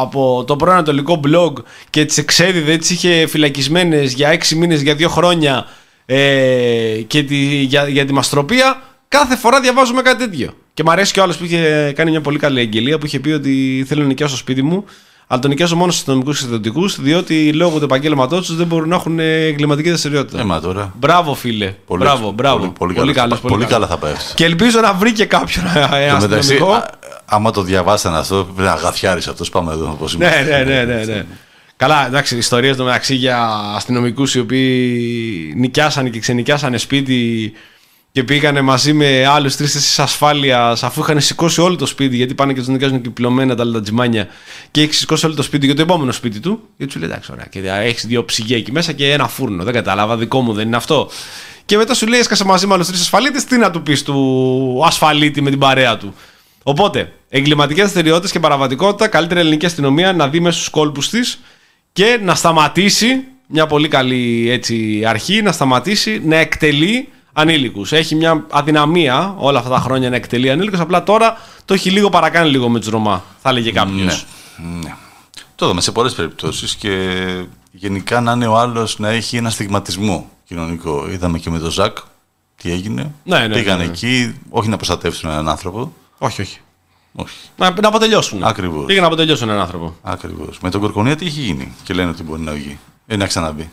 από το πρώην Ανατολικό blog και τις εξέδιδε, τις είχε φυλακισμένες για έξι μήνες, για δύο χρόνια ε, και τη, για, για τη μαστροπία. Κάθε φορά διαβάζουμε κάτι τέτοιο. Και μου αρέσει και ο άλλος που είχε κάνει μια πολύ καλή εγγελία που είχε πει ότι θέλω να νοικιάσω το σπίτι μου, αλλά το νοικιάζω μόνο στους αστυνομικούς και στρατιωτικούς, διότι λόγω του επαγγέλματός τους δεν μπορούν να έχουν ε, εγκληματική δραστηριότητα. Έμα τώρα. Μπράβο, φίλε. Πολύ, μπράβο, μπράβο. Πολύ, πολύ, καλά, καλός, θα, πολύ καλά θα πάει αυτό. Και ελπίζω να βρει και κάποιον ε, Εν τω μεταξύ, αστυνομικό. α- άμα το διαβάσανε αυτό, πρέπει να γαθιάρεις αυτός. Πάμε εδώ. Πώς Ναι, είμαστε. ναι, ναι, ναι, ναι. Καλά, εντάξει, ιστορίες το μεταξύ για αστυνομικούς οι οποίοι νοικιάσανε και ξενοικιάσανε σπίτι και πήγανε μαζί με άλλους τρει-τέσσερι ασφάλειας αφού είχαν σηκώσει όλο το σπίτι γιατί πάνε και τους νοικιάζουν και πλωμένα τα άλλα τα τζιμάνια και έχει σηκώσει όλο το σπίτι για το επόμενο σπίτι του. Γιατί σου λέει εντάξει, ωραία, και έχεις δύο ψυγεία εκεί μέσα και ένα φούρνο. Δεν κατάλαβα, δικό μου δεν είναι αυτό. Και μετά σου λέει έσκασε μαζί με άλλους τρεις ασφαλίτες, τι να του πεις του ασφαλίτη με την παρέα του. Οπότε, εγκληματικές δραστηριότητες και παραβατικότητα, καλύτερη ελληνική αστυνομία να δει μέσα στους κόλπους της και να σταματήσει, μια πολύ καλή έτσι, αρχή, να σταματήσει να εκτελεί ανήλικους. Έχει μια αδυναμία όλα αυτά τα χρόνια να εκτελεί ανήλικους, απλά τώρα το έχει λίγο παρακάνει λίγο με τους Ρωμά, θα έλεγε κάποιος. Ναι. ναι. Το είδαμε σε πολλές περιπτώσεις και γενικά να είναι ο άλλος να έχει ένα στιγματισμό κοινωνικό. Είδαμε και με τον Ζακ τι έγινε. Ναι, ναι, Πήγαν ναι, ναι. εκεί, όχι να προστατεύσουν έναν άνθρωπο. Όχι, όχι. Όχι. Να, να αποτελειώσουν. Ακριβώς. Πήγαν να αποτελειώσουν έναν άνθρωπο. Ακριβώς. Με τον Κορκονία τι έχει γίνει και λένε ότι μπορεί να βγει. Ε, να ξαναμπεί.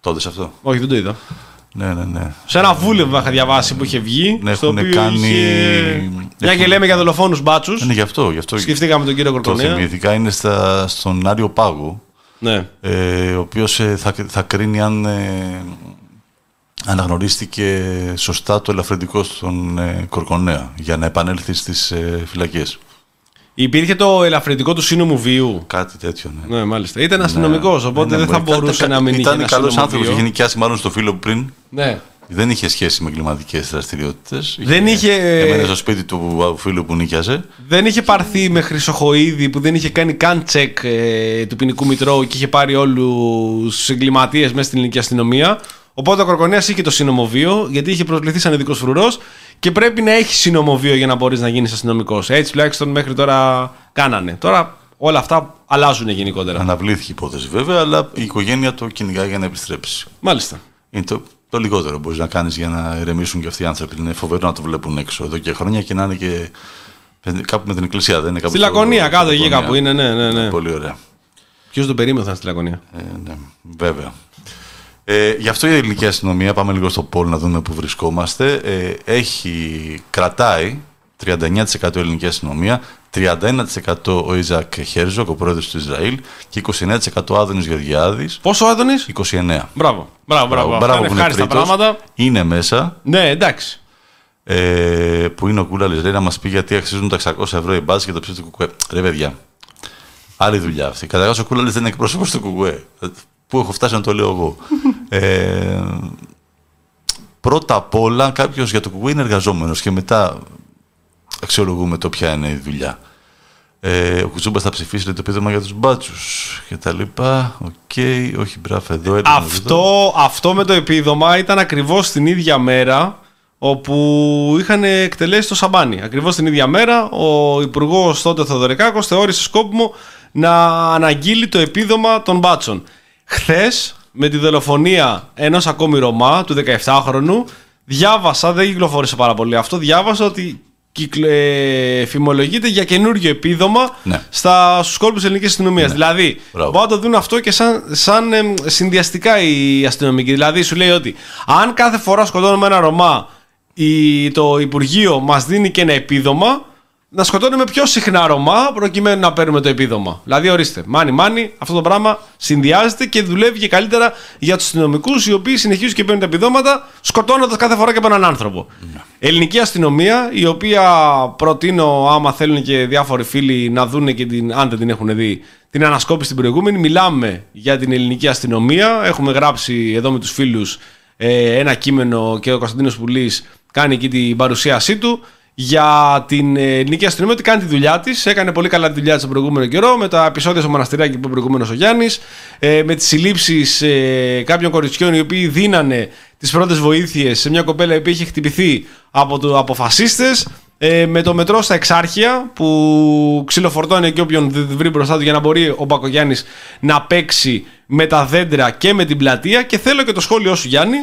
Τότε σε αυτό; Όχι, δεν το είδα. Ναι, ναι, ναι. Σε ένα βούλευμα είχα διαβάσει που είχε βγει. Ναι, στο έχουνε οποίο κάνει- είχε... Μια και έχουν- λέμε για δολοφόνους μπάτσους. Είναι γι' αυτό. Γι αυτό Σκεφτήκαμε τον κύριο το Κορκονέα. θυμήθηκα. Είναι στα, στον Άριο Πάγο. Ναι. ε, ο οποίος ε, θα, θα κρίνει αν ε, αναγνωρίστηκε σωστά το ελαφρυντικό στον ε, Κορκονέα για να επανέλθει στις ε, φυλακές. Υπήρχε το ελαφρυντικό του σύνομου βίου. Κάτι τέτοιο, ναι. Ναι, μάλιστα. Ήταν αστυνομικός, οπότε Ναι, δεν θα μπορεί. μπορούσε Ήταν- να μην είχε Ήταν ένα καλός σύνομο άνθρωπος, βίο. είχε νοικιάσει μάλλον στο φίλο που πριν. Ναι. Δεν είχε σχέση με κλιματικέ δραστηριότητες. Δεν είχε- Έμενε στο σπίτι του φίλου που νίκιαζε. Δεν είχε πάρθει με Χρυσοχοίδη που δεν είχε κάνει καν τσεκ ε, του ποινικού μητρώου και είχε πάρει όλους τους εγκληματίες μέσα στην ελληνική αστυνομία. Οπότε ο Κορκονέας είχε το συνομοβείο, γιατί είχε προσληφθεί σαν ειδικός φρουρός και πρέπει να έχει συνομοβείο για να μπορείς να γίνεις αστυνομικός. Έτσι τουλάχιστον μέχρι τώρα κάνανε. Τώρα όλα αυτά αλλάζουν γενικότερα. Αναβλήθηκε η υπόθεση βέβαια, αλλά η οικογένεια το κυνηγάει για να επιστρέψει. Μάλιστα. Είναι το, το λιγότερο που μπορείς να κάνεις για να ηρεμήσουν και αυτοί οι άνθρωποι. Είναι φοβερό να το βλέπουν έξω εδώ και χρόνια και να είναι και κάπου με την εκκλησία. Δεν είναι κάπου Στη στο- Λακωνία, στη κάτω εκεί Λακωνία. κάπου είναι, ναι, ναι, ναι. Πολύ ωραία. Ποιος τον περίμενε στη Λακωνία; Ε, ναι, βέβαια. Ε, γι' αυτό η ελληνική αστυνομία, πάμε λίγο στο πόλ να δούμε πού βρισκόμαστε, ε, έχει, κρατάει 39% ελληνική αστυνομία, 31% ο Ιζακ Χέρζοκ, ο πρόεδρος του Ισραήλ και 29% Άδωνης Γεωργιάδης, Πόσο ο Άδωνης; 29. Μπράβο. Μπράβο, μπράβο. Αυτά Μπράβο είναι που είναι ευχάριστα τρίτος. πράγματα. Είναι μέσα, Ναι, εντάξει. ε, που είναι ο Κούλαλης, λέει να μας πει γιατί αξίζουν τα 600 ευρώ οι μπάτσοι και το ψήφι του ΚΚΕ. Ρε παιδιά, άλλη δουλειά αυτή. Καταρχάς ο Κούλαλης δεν είναι εκπρόσωπος του ΚΚΕ. Ε, Πού έχω φτάσει να το λέω εγώ. ε, πρώτα απ' όλα κάποιος για το ΚΚΕ είναι εργαζόμενος και μετά αξιολογούμε το ποια είναι η δουλειά. Ε, ο Κουτσούμπας θα ψηφίσει λέει, το επίδομα για τους μπάτσους και τα λοιπά. Οκ, όχι μπράφε εδώ. Έλληνες εδώ. Αυτό, αυτό με το επίδομα ήταν ακριβώς την ίδια μέρα όπου είχαν εκτελέσει το σαμπάνι. Ακριβώς την ίδια μέρα ο υπουργός τότε Θοδωρικάκος θεώρησε σκόπιμο να αναγγείλει το επίδομα των μπάτσων. Χθες με τη δολοφονία ενός ακόμη Ρωμά του 17χρονου διάβασα, δεν κυκλοφόρησε πάρα πολύ αυτό, διάβασα ότι κυκλο- ε, φημολογείται για καινούριο επίδομα Ναι. στα, στους κόλπους της ελληνικής αστυνομίας. Δηλαδή, Μπράβο. μπορούν να το δουν αυτό και σαν, σαν εμ, συνδυαστικά οι αστυνομικοί. Δηλαδή, σου λέει ότι αν κάθε φορά σκοτώνουμε ένα Ρωμά, η, το Υπουργείο μας δίνει και ένα επίδομα, να σκοτώνουμε πιο συχνά Ρωμά προκειμένου να παίρνουμε το επίδομα. Δηλαδή, ορίστε, μάνι μάνι, αυτό το πράγμα συνδυάζεται και δουλεύει και καλύτερα για τους αστυνομικούς οι οποίοι συνεχίζουν και παίρνουν τα επιδόματα, σκοτώνοντας κάθε φορά και από έναν άνθρωπο. Ελληνική αστυνομία, η οποία προτείνω, άμα θέλουν και διάφοροι φίλοι να δουν και την, αν δεν την έχουν δει, την ανασκόπηση την προηγούμενη. Μιλάμε για την ελληνική αστυνομία. Έχουμε γράψει εδώ με τους φίλους ε, ένα κείμενο και ο Κωνσταντίνος Πουλής κάνει εκεί την παρουσίασή του για την ε, ελληνική αστυνομία ότι κάνει τη δουλειά της. Έκανε πολύ καλά τη δουλειά της τον προηγούμενο καιρό με τα επεισόδια στο μοναστηράκι που είπε προηγούμενος ο Γιάννης, ε, με τις συλλήψεις ε, κάποιων κοριτσιών οι οποίοι δίνανε τις πρώτες βοήθειες σε μια κοπέλα η οποία είχε χτυπηθεί από, το, από φασίστες, ε, με το μετρό στα εξάρχεια που ξυλοφορτώνει και όποιον δ- βρει μπροστά του για να μπορεί ο Μπακογιάννης να παίξει με τα δέντρα και με την πλατεία και θέλω και το σχόλιο σου Γιάννη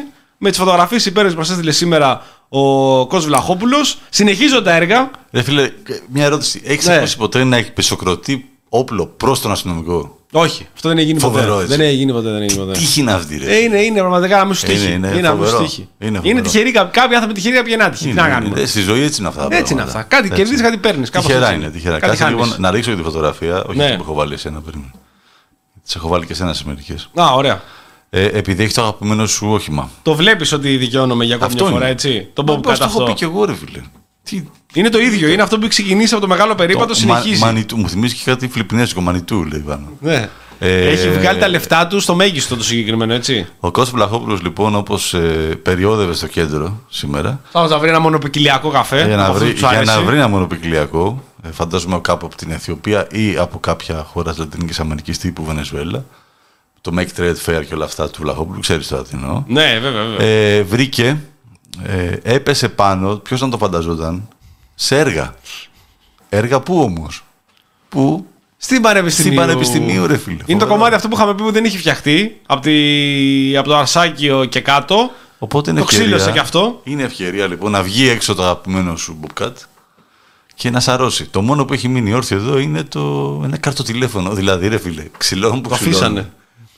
με τις φωτογραφίες υπέρες που μας έστειλε σήμερα ο Κος Βλαχόπουλος συνεχίζω τα έργα Ρε φίλε, μια ερώτηση. Έχεις Ναι. ακούσει ποτέ να έχει πεσοκροτεί όπλο προς τον αστυνομικό; όχι αυτό δεν έχει γίνει Φοβερό, ποτέ έτσι. δεν έχει γίνει ποτέ, δεν έχει γίνει ποτέ. Τι είναι αυτή, ρε. Ε, είναι, είναι πραγματικά να μην σου Είναι, τύχει. είναι να μην σου φοβερό. τύχει. Είναι Είναι φοβερό. τυχεροί κάποιοι, κάποιοι άνθρωποι τυχεροί, κάποιοι είναι άτυχοι. Τι να κάνουμε; Ε, στη ζωή έτσι είναι αυτά. τα Έτσι είναι πράγματα. αυτά. Κάτι Έτσι. κερδίζεις, κάτι παίρνεις. Τυχερά είναι, τυχερά. Κάτι Κάτσε λοιπόν χάνεις. να ρίξω και τη φωτογραφία. Όχι Ναι. αυτή που έχω βάλει εσένα πριν. Τι έχω βάλει και εσένα σε μερικές. Α, ωραία. Ε, επειδή έχεις το αγαπημένο σου όχημα. Το βλέπεις ότι δικαιώνομαι για ακόμη Αυτό μια φορά, είναι. έτσι; Το Μα Bob πώς Cat το έχω αυτό. πει και εγώ, ρε φίλε. Τι, Είναι το ίδιο. Είναι αυτό που έχει ξεκινήσει από το μεγάλο περίπατο, το συνεχίζει. Μα- Μανιτού, μου θυμίζει και κάτι φιλιππινέζικο μανιτού, λέει πάνω. Ναι. Ε, Έχει βγάλει τα λεφτά του στο μέγιστο το συγκεκριμένο, έτσι. Ο Κώστας Βλαχόπουλος λοιπόν όπως ε, περιόδευε στο κέντρο σήμερα Θα θα βρει ένα μονοπικυλιακό καφέ. για να, από αυτό βρει, που τους για να άρεσε. βρει ένα μονοπικυλιακό ε, φαντάζομαι κάπου από την Αιθιοπία ή από κάποια χώρα της Λατινικής Αμερικής τύπου Βενεζουέλα το Make Trade Fair και όλα αυτά του Βλαχόπουλου ξέρεις τώρα τι εννοώ Ναι, βέβαια, βέβαια. ε, βρήκε ε, έπεσε πάνω ποιος να το φανταζόταν σε έργα έργα που όμως; Που Στην Πανεπιστημίου. Στην Πανεπιστημίου, ρε φίλε. Είναι το Φοβερό. κομμάτι αυτό που είχαμε πει που δεν είχε φτιαχτεί από, τη... από το Αρσάκιο και κάτω. Οπότε είναι Το ξύλωσε ευκαιρία, και αυτό. Είναι ευκαιρία λοιπόν να βγει έξω το αγαπημένο σου Bobcat και να σαρώσει. Το μόνο που έχει μείνει όρθιο εδώ είναι το ένα καρτοτηλέφωνο. Δηλαδή, ρε φίλε, ξυλώνουν που Το αφήσανε.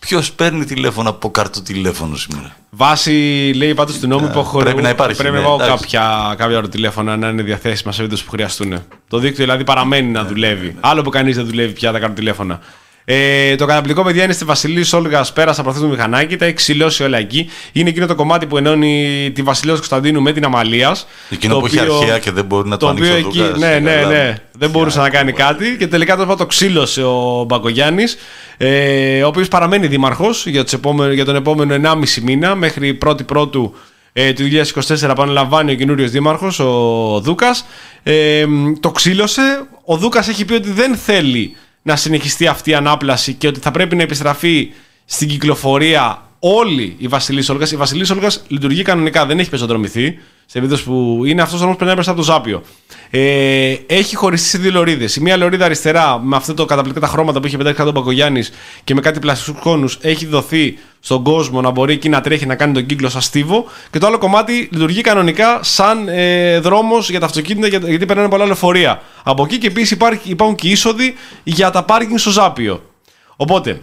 Ποιος παίρνει τηλέφωνο από καρτοτηλέφωνο σήμερα; Βάσει, λέει πάντως του νόμου που έχω Ε, πρέπει να υπάρχει, Πρέπει να ναι, βάλω εντάξει. κάποια, κάποια τηλέφωνα να είναι διαθέσιμα σε βίντεο που χρειαστούν. Το δίκτυο δηλαδή παραμένει να δουλεύει. Άλλο που κανείς δεν δουλεύει πια τα καρτοτηλέφωνα. Ε, το καταπληκτικό παιδιά είναι στη Βασιλής Όλγας. Πέρασα από αυτό το μηχανάκι, τα έχει ξυλώσει όλα εκεί. Είναι εκείνο το κομμάτι που ενώνει τη Βασιλεία Κωνσταντίνου με την Αμαλία. Εκείνο που έχει αρχαία και δεν μπορεί να το, το οποίο ανοίξει ο εκεί, Λουκάς. ναι, ναι, Καλά. ναι, δεν μπορούσε να κάνει κάτι και τελικά το, το ξύλωσε ο Μπακογιάννης, ε, ο οποίος παραμένει δήμαρχος για, τους επόμενο- για τον επόμενο 1,5 μήνα μέχρι 1η Πρώτου ε, του 2024 επαναλαμβάνει ο καινούριος δήμαρχος, ο Δούκας. Ε, το ξύλωσε. Ο Δούκας έχει πει ότι δεν θέλει να συνεχιστεί αυτή η ανάπλαση και ότι θα πρέπει να επιστραφεί στην κυκλοφορία όλη η Βασιλή Όλγα. Η Βασιλή Όλγας λειτουργεί κανονικά, δεν έχει πεζοδρομηθεί. Σε περίπτωση που είναι αυτός ο δρόμος που περνάει μπροστά από το Ζάπιο. Ε, έχει χωριστεί σε δύο λωρίδες. Η μία λωρίδα αριστερά με αυτό το καταπληκτικά χρώματα που είχε πετάξει κάτω ο Μπακογιάννη και με κάτι πλαστικούς κόνου έχει δοθεί στον κόσμο να μπορεί εκεί να τρέχει να κάνει τον κύκλο σαν στίβο. Και το άλλο κομμάτι λειτουργεί κανονικά σαν ε, δρόμος για τα αυτοκίνητα για- γιατί περνάνε πολλά λεωφορεία. Από εκεί και επίσης υπάρχουν και είσοδοι για τα πάρκινγκ στο Ζάπιο. Οπότε,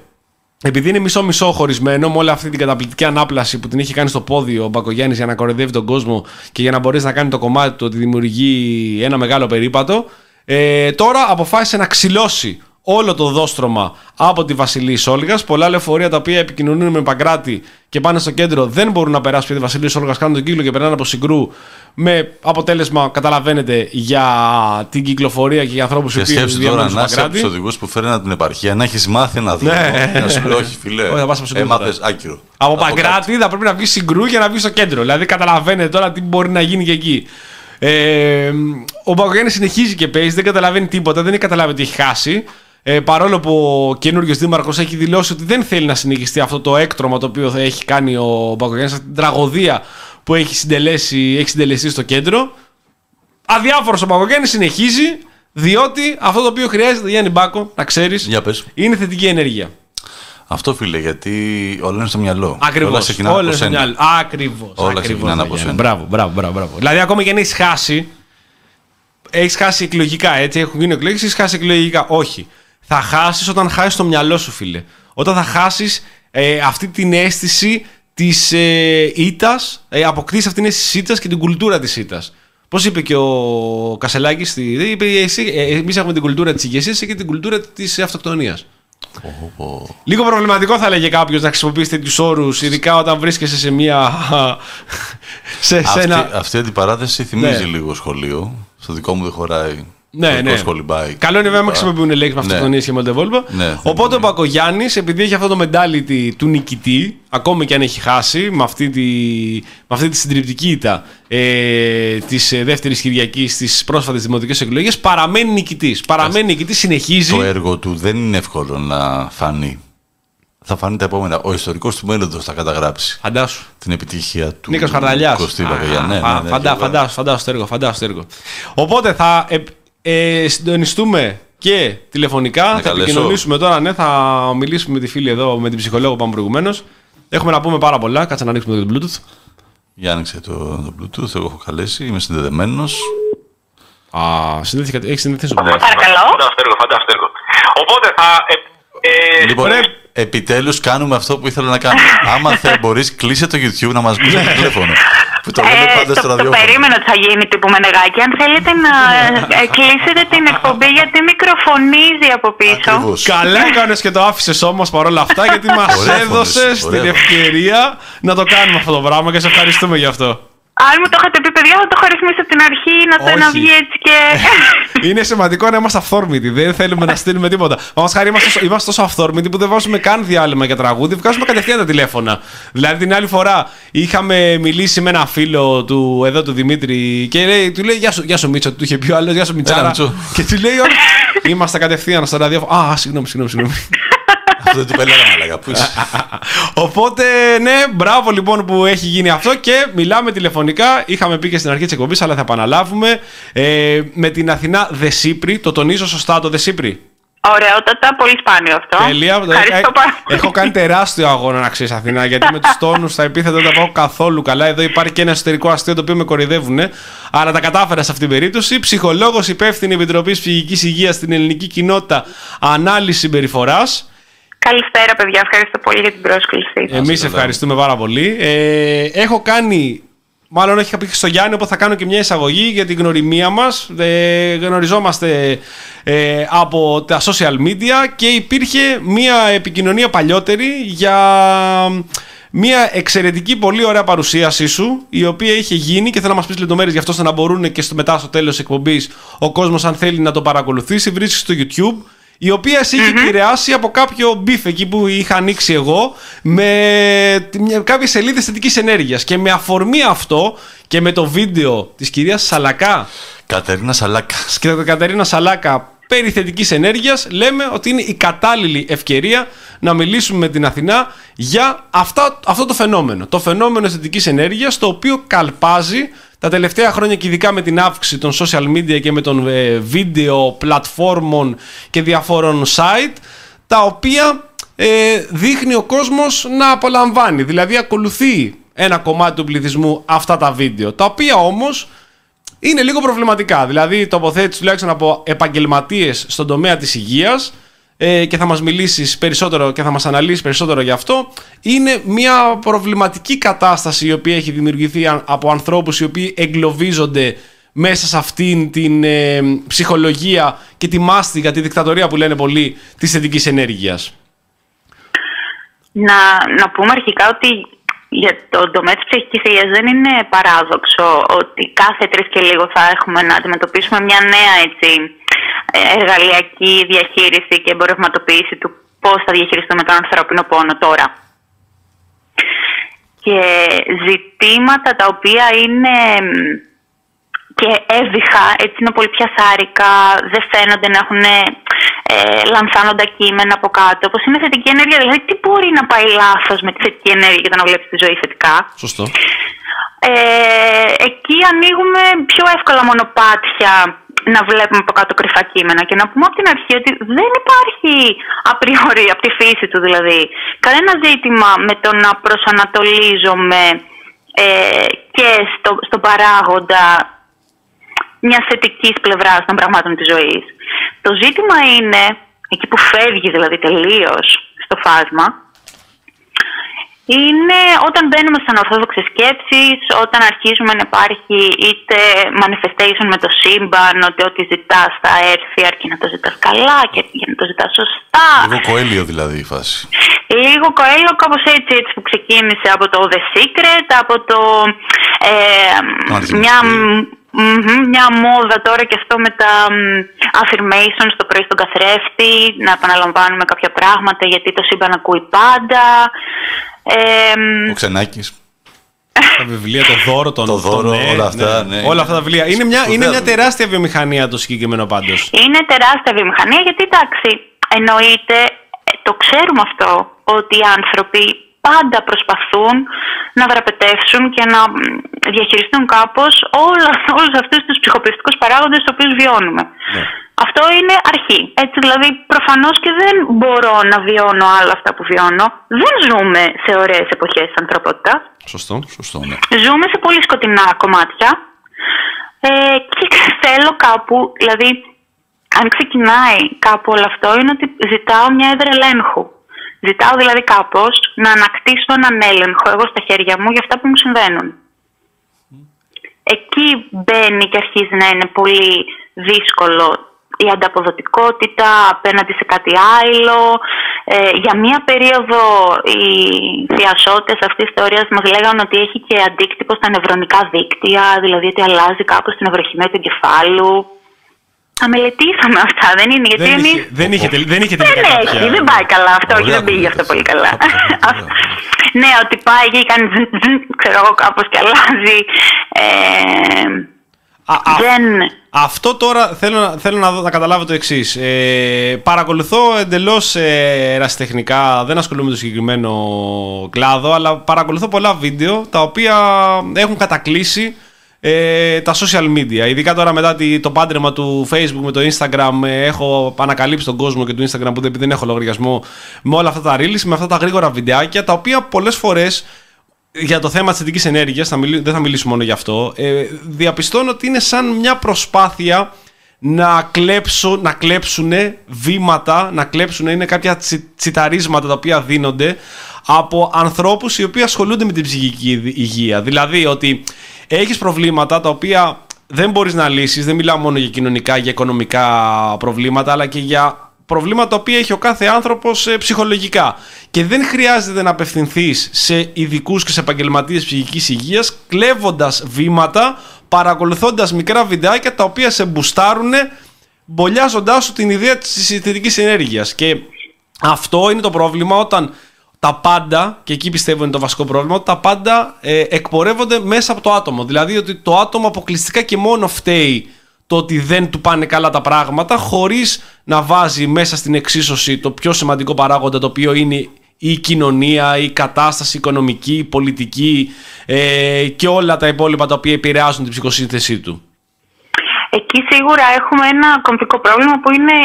επειδή είναι μισό-μισό χωρισμένο με όλη αυτή την καταπληκτική ανάπλαση που την έχει κάνει στο πόδι ο Μπακογιάννης για να κοροϊδεύει τον κόσμο και για να μπορέσει να κάνει το κομμάτι του ότι δημιουργεί ένα μεγάλο περίπατο, ε, τώρα αποφάσισε να ξυλώσει όλο το δόστρωμα από τη Βασιλή Σόλγας. Πολλά λεωφορεία τα οποία επικοινωνούν με Παγκράτη και πάνε στο κέντρο δεν μπορούν να περάσουν πια τη Βασιλή Σόλγας, κάνουν τον κύκλο και περνάνε από συγκρού. Με αποτέλεσμα, καταλαβαίνετε, για την κυκλοφορία και για ανθρώπους Και σκέψου τώρα να είσαι από τους οδηγούς που φέρνουν την επαρχία, να έχεις μάθει ένα δρόμο. Ναι. Να σου λέει, Όχι, φιλέ. Όχι, θα πας από συγκρού Έμαθε τώρα. άκυρο. Από κάτω. Παγκράτη θα πρέπει να βγεις συγκρού για να βγεις στο κέντρο. Δηλαδή καταλαβαίνετε τώρα τι μπορεί να γίνει και εκεί. Ε, ο Μπαγκογιάννης συνεχίζει και παίζει, δεν καταλαβαίνει τίποτα, δεν έχει καταλάβει ότι έχει χάσει. Ε, παρόλο που ο καινούριο δήμαρχος έχει δηλώσει ότι δεν θέλει να συνεχιστεί αυτό το έκτρωμα το οποίο θα έχει κάνει ο Μπαγκογιάννη, αυτή την τραγωδία που έχει συντελέσει, έχει συντελεστεί στο κέντρο. Αδιάφορος ο Μπαγκογιάννη συνεχίζει, διότι αυτό το οποίο χρειάζεται, Γιάννη Μπάκο, να ξέρεις, Για πες. είναι θετική ενέργεια. Αυτό φίλε, γιατί όλα είναι στο μυαλό. Ακριβώς. Όλα ξεκινάνε από σένα. Ακριβώς. Όλα ξεκινάνε από σένα. Μπράβο, μπράβο, μπράβο, μπράβο. Δηλαδή, ακόμα και αν έχεις χάσει. Έχεις χάσει εκλογικά, έτσι. Έχουν γίνει εκλογές, έχεις χάσει εκλογικά. Όχι. Θα χάσεις όταν χάσεις το μυαλό σου, φίλε. Όταν θα χάσεις ε, αυτή την αίσθηση της ε, ήττας, ε, αποκτήσεις αυτή την αίσθηση της ήττας και την κουλτούρα της ήττας. Πώς είπε και ο Κασελάκης, στη... είπε εσύ, ε, εμείς έχουμε την κουλτούρα της ηγεσίας και την κουλτούρα της αυτοκτονίας. Λίγο προβληματικό θα έλεγε κάποιος να χρησιμοποιήσει τέτοιους όρους, ειδικά όταν βρίσκεσαι σε μια. σε, σε Αυτή, ένα. αυτή η αντιπαράθεση θυμίζει Ναι. λίγο σχολείο. Στο δικό μου δεν χωράει. Ναι, Το δικό ναι. σου κολυμπάει. Καλό είναι βέβαια να Λοιπά. χρησιμοποιούν λέξεις με Ναι. αυτοκτονίε και με Μολτεβόλβα. Ναι, δεν Οπότε ο είναι. Μπακογιάννης, επειδή έχει αυτό το mentality του νικητή, ακόμη και αν έχει χάσει με αυτή τη, με αυτή τη συντριπτική ήττα ε, της ε, δεύτερης Κυριακής στι πρόσφατε δημοτικέ εκλογέ, παραμένει νικητής. Παραμένει νικητής, συνεχίζει. Το έργο του δεν είναι εύκολο να φανεί. Θα φανεί τα επόμενα. Ο ιστορικός του μέλλοντος θα καταγράψει Φαντάσου. την επιτυχία του. Νίκος Χαρδαλιάς. Κωστή Μπακογιάννη. Ναι, ναι, ναι, Φαντά, και φαντάσου, φαντάσου το έργο, φαντάσου το έργο. Οπότε θα ε, ε, συντονιστούμε και τηλεφωνικά. θα καλέσω. επικοινωνήσουμε τώρα, ναι, θα μιλήσουμε με τη φίλη εδώ, με την ψυχολόγο που είπαμε προηγουμένως. Έχουμε να πούμε πάρα πολλά. Κάτσε να ανοίξουμε το Bluetooth. Για άνοιξε το, το Bluetooth. Εγώ έχω καλέσει. Είμαι συνδεδεμένος. Α, συνδέθηκα. Έχεις συνδεθεί στο Bluetooth. Παρακαλώ. Φανταστικό έργο, φανταστικό έργο. Οπότε θα. Ε, ε, Λοιπόν, ρε. Επιτέλους κάνουμε αυτό που ήθελα να κάνω. Άμα θε, μπορείς, κλείσε το YouTube να μας πεις το τηλέφωνο. Που το λέμε πάντα το, στο το ραδιόφωνο. περίμενο ότι θα γίνει τύπου Μενεγάκη. Αν θέλετε να ε, κλείσετε την εκπομπή γιατί μικροφωνίζει από πίσω. Ακριβώς. Καλά έκανες και το άφησες όμως παρόλα αυτά γιατί μας Ωραία έδωσες φωνές, την ωραία. ευκαιρία να το κάνουμε αυτό το πράγμα και σε ευχαριστούμε γι' αυτό. Αν μου το είχατε πει, παιδιά, θα το έχω ρυθμίσει από την αρχή να το Όχι. να βγει έτσι και. Είναι σημαντικό να είμαστε αυθόρμητοι. Δεν θέλουμε να στείλουμε τίποτα. Μα χάρη είμαστε, τόσο- είμαστε τόσο αυθόρμητοι που δεν βάζουμε καν διάλειμμα για τραγούδι. Βγάζουμε κατευθείαν τα τηλέφωνα. Δηλαδή την άλλη φορά είχαμε μιλήσει με ένα φίλο του εδώ του Δημήτρη και λέει, του λέει Γεια σου, γεια σου Μίτσο, του είχε πει ο άλλος Γεια σου Μιτσάρα. Μίτσο. και του λέει «Όχι, Είμαστε κατευθείαν στο ραδιόφωνο. Α, συγγνώμη, συγγνώμη, συγγνώμη. Αυτό δεν του πέλαγα μαλάκα. Πού είσαι; Οπότε, ναι, μπράβο λοιπόν που έχει γίνει αυτό και μιλάμε τηλεφωνικά. Είχαμε πει και στην αρχή της εκπομπής, αλλά θα επαναλάβουμε. Ε, με την Αθηνά Δεσίπρη. Το τονίζω σωστά το Δεσίπρη. Ωραιότατα, πολύ σπάνιο αυτό. Τέλεια. Ευχαριστώ Ε, πάρα πολύ. Έχω κάνει τεράστιο αγώνα να ξέρεις Αθηνά, γιατί με τους τόνους στα επίθετα δεν τα πάω καθόλου καλά. Εδώ υπάρχει και ένα εσωτερικό αστείο το οποίο με κορυδεύουν. Αλλά τα κατάφερα σε αυτήν την περίπτωση. Ψυχολόγος υπεύθυνη Επιτροπής Ψυχικής Υγείας στην ελληνική κοινότητα. Ανάλυση συμπεριφοράς. Καλησπέρα, παιδιά. Ευχαριστώ πολύ για την πρόσκληση. Εμείς καλά. ευχαριστούμε πάρα πολύ. Ε, έχω κάνει. Μάλλον έχει πει στο Γιάννη, οπότε θα κάνω και μια εισαγωγή για την γνωριμία μας. Ε, γνωριζόμαστε ε, από τα social media και υπήρχε μια επικοινωνία παλιότερη για μια εξαιρετική, πολύ ωραία παρουσίασή σου, η οποία είχε γίνει και θέλω να μας πεις λεπτομέρειες γι' αυτό ώστε να μπορούν και στο, μετά στο τέλος της εκπομπής ο κόσμος αν θέλει να το παρακολουθήσει. Βρίσκεις στο YouTube η οποία σε είχε επηρεάσει από κάποιο beef εκεί που είχα ανοίξει εγώ με κάποιες σελίδες θετικής ενέργειας. Και με αφορμή αυτό και με το βίντεο της κυρίας Σαλακά. Κατερίνα Σαλάκα. Και Κατερίνα Σαλάκα περί θετικής ενέργειας λέμε ότι είναι η κατάλληλη ευκαιρία να μιλήσουμε με την Αθηνά για αυτά, αυτό το φαινόμενο. Το φαινόμενο θετικής ενέργειας το οποίο καλπάζει τα τελευταία χρόνια και ειδικά με την αύξηση των social media και με των ε, βίντεο πλατφόρμων και διαφόρων site τα οποία ε, δείχνει ο κόσμος να απολαμβάνει. Δηλαδή ακολουθεί ένα κομμάτι του πληθυσμού αυτά τα βίντεο τα οποία όμως είναι λίγο προβληματικά. Δηλαδή, τοποθέτηση τουλάχιστον από επαγγελματίες στον τομέα της υγείας ε, και θα μας μιλήσεις περισσότερο και θα μας αναλύσεις περισσότερο γι' αυτό είναι μια προβληματική κατάσταση η οποία έχει δημιουργηθεί από ανθρώπους οι οποίοι εγκλωβίζονται μέσα σε αυτήν την ε, ψυχολογία και τη μάστιγα, τη δικτατορία που λένε πολλοί της θετικής ενέργειας. Να, να πούμε αρχικά ότι για το τομέα της ψυχικής υγείας δεν είναι παράδοξο ότι κάθε τρεις και λίγο θα έχουμε να αντιμετωπίσουμε μια νέα έτσι, εργαλειακή διαχείριση και εμπορευματοποίηση του πώς θα διαχειριστούμε τον ανθρώπινο πόνο τώρα. Και ζητήματα τα οποία είναι και έβυχα, έτσι είναι πολύ πιασάρικα, δεν φαίνονται να έχουν ε, λανθάνοντα κείμενα από κάτω. Όπως είναι θετική ενέργεια, δηλαδή τι μπορεί να πάει λάθος με τη θετική ενέργεια για το να βλέπεις τη ζωή θετικά. Σωστό. Ε, εκεί ανοίγουμε πιο εύκολα μονοπάτια να βλέπουμε από κάτω κρυφά κείμενα και να πούμε από την αρχή ότι δεν υπάρχει απριόρι, από τη φύση του δηλαδή, κανένα ζήτημα με το να προσανατολίζομαι ε, και στο, στον παράγοντα μιας θετικής πλευράς των πραγμάτων της ζωής. Το ζήτημα είναι, εκεί που φεύγει δηλαδή τελείως στο φάσμα, είναι όταν μπαίνουμε σαν ορθόδοξε σκέψει, όταν αρχίζουμε να υπάρχει είτε manifestation με το σύμπαν, ότι ό,τι ζητάς θα έρθει αρκεί να το ζητάς καλά και για να το ζητάς σωστά. Λίγο κοέλιο δηλαδή η φάση. Λίγο κοέλιο, κάπως έτσι, έτσι που ξεκίνησε από το The Secret, από το. Ε, μια μια μόδα τώρα και αυτό με τα affirmations στο πρωί στον καθρέφτη, να επαναλαμβάνουμε κάποια πράγματα γιατί το σύμπαν ακούει πάντα. Ο Ξενάκης. τα βιβλία, το δώρο, τον, το δώρο, ναι, όλα αυτά. Ναι. ναι. Όλα αυτά τα βιβλία. Είναι μια, είναι μια τεράστια βιομηχανία το συγκεκριμένο πάντως. Είναι τεράστια βιομηχανία γιατί εντάξει, εννοείται, ε, το ξέρουμε αυτό, ότι οι άνθρωποι πάντα προσπαθούν να δραπετεύσουν και να διαχειριστούν κάπως όλα, όλους αυτούς τους ψυχοπαιδευτικούς παράγοντες τους οποίους βιώνουμε. Ναι. Αυτό είναι αρχή. Έτσι δηλαδή προφανώς και δεν μπορώ να βιώνω άλλα αυτά που βιώνω. Δεν ζούμε σε ωραίες εποχές της ανθρωπότητας. Σωστό, σωστό, ναι. Ζούμε σε πολύ σκοτεινά κομμάτια ε, και θέλω κάπου, δηλαδή αν ξεκινάει κάπου όλο αυτό είναι ότι ζητάω μια έδρα ελέγχου. Ζητάω δηλαδή κάπως να ανακτήσω έναν έλεγχο εγώ στα χέρια μου για αυτά που μου συμβαίνουν. Εκεί μπαίνει και αρχίζει να είναι πολύ δύσκολο η ανταποδοτικότητα απέναντι σε κάτι άλλο. Ε, για μία περίοδο οι θειασότες αυτής της θεωρίας μας λέγανε ότι έχει και αντίκτυπο στα νευρονικά δίκτυα, δηλαδή ότι αλλάζει κάπως την ευρωχημία του εγκεφάλου. Τα μελετήσαμε αυτά, δεν είναι. Γιατί δεν, εμείς... είχε, δεν είχε, δεν είχε δεν έχει, δεν πάει καλά αυτό, όχι δεν πήγε αυτό πολύ καλά. ναι, ότι πάει και κάνει ξέρω εγώ κάπως και αλλάζει. Ε, Α, δεν... Αυτό τώρα θέλω, θέλω να, να καταλάβω το εξής. Ε, παρακολουθώ εντελώς ε, ερασιτεχνικά, δεν ασχολούμαι με το συγκεκριμένο κλάδο, αλλά παρακολουθώ πολλά βίντεο τα οποία έχουν κατακλείσει ε, τα social media. Ειδικά τώρα μετά το πάντρεμα του Facebook με το Instagram, ε, έχω ανακαλύψει τον κόσμο και του Instagram που δεν, δεν έχω λογαριασμό με όλα αυτά τα reels, με αυτά τα γρήγορα βιντεάκια, τα οποία πολλές φορές για το θέμα της θετικής ενέργειας, δεν θα μιλήσω μόνο γι' αυτό, ε, διαπιστώνω ότι είναι σαν μια προσπάθεια να, κλέψω, να κλέψουν βήματα, να κλέψουν είναι κάποια τσι, τσιταρίσματα τα οποία δίνονται από ανθρώπους οι οποίοι ασχολούνται με την ψυχική υγεία. Δηλαδή ότι έχεις προβλήματα τα οποία δεν μπορείς να λύσεις, δεν μιλάω μόνο για κοινωνικά, για οικονομικά προβλήματα, αλλά και για προβλήματα τα οποία έχει ο κάθε άνθρωπος ε, ψυχολογικά. Και δεν χρειάζεται να απευθυνθείς σε ειδικούς και σε επαγγελματίες ψυχικής υγείας, κλέβοντας βήματα, παρακολουθώντας μικρά βιντεάκια τα οποία σε μπουστάρουν μπολιάζοντάς σου την ιδέα της συνθετική ενέργειας. Και αυτό είναι το πρόβλημα όταν τα πάντα, και εκεί πιστεύω είναι το βασικό πρόβλημα, ότι τα πάντα ε, εκπορεύονται μέσα από το άτομο. Δηλαδή ότι το άτομο αποκλειστικά και μόνο φταίει το ότι δεν του πάνε καλά τα πράγματα, χωρίς να βάζει μέσα στην εξίσωση το πιο σημαντικό παράγοντα, το οποίο είναι η κοινωνία, η κατάσταση οικονομική, η πολιτική ε, και όλα τα υπόλοιπα τα οποία επηρεάζουν την ψυχοσύνθεσή του. Εκεί σίγουρα έχουμε ένα κομβικό πρόβλημα που είναι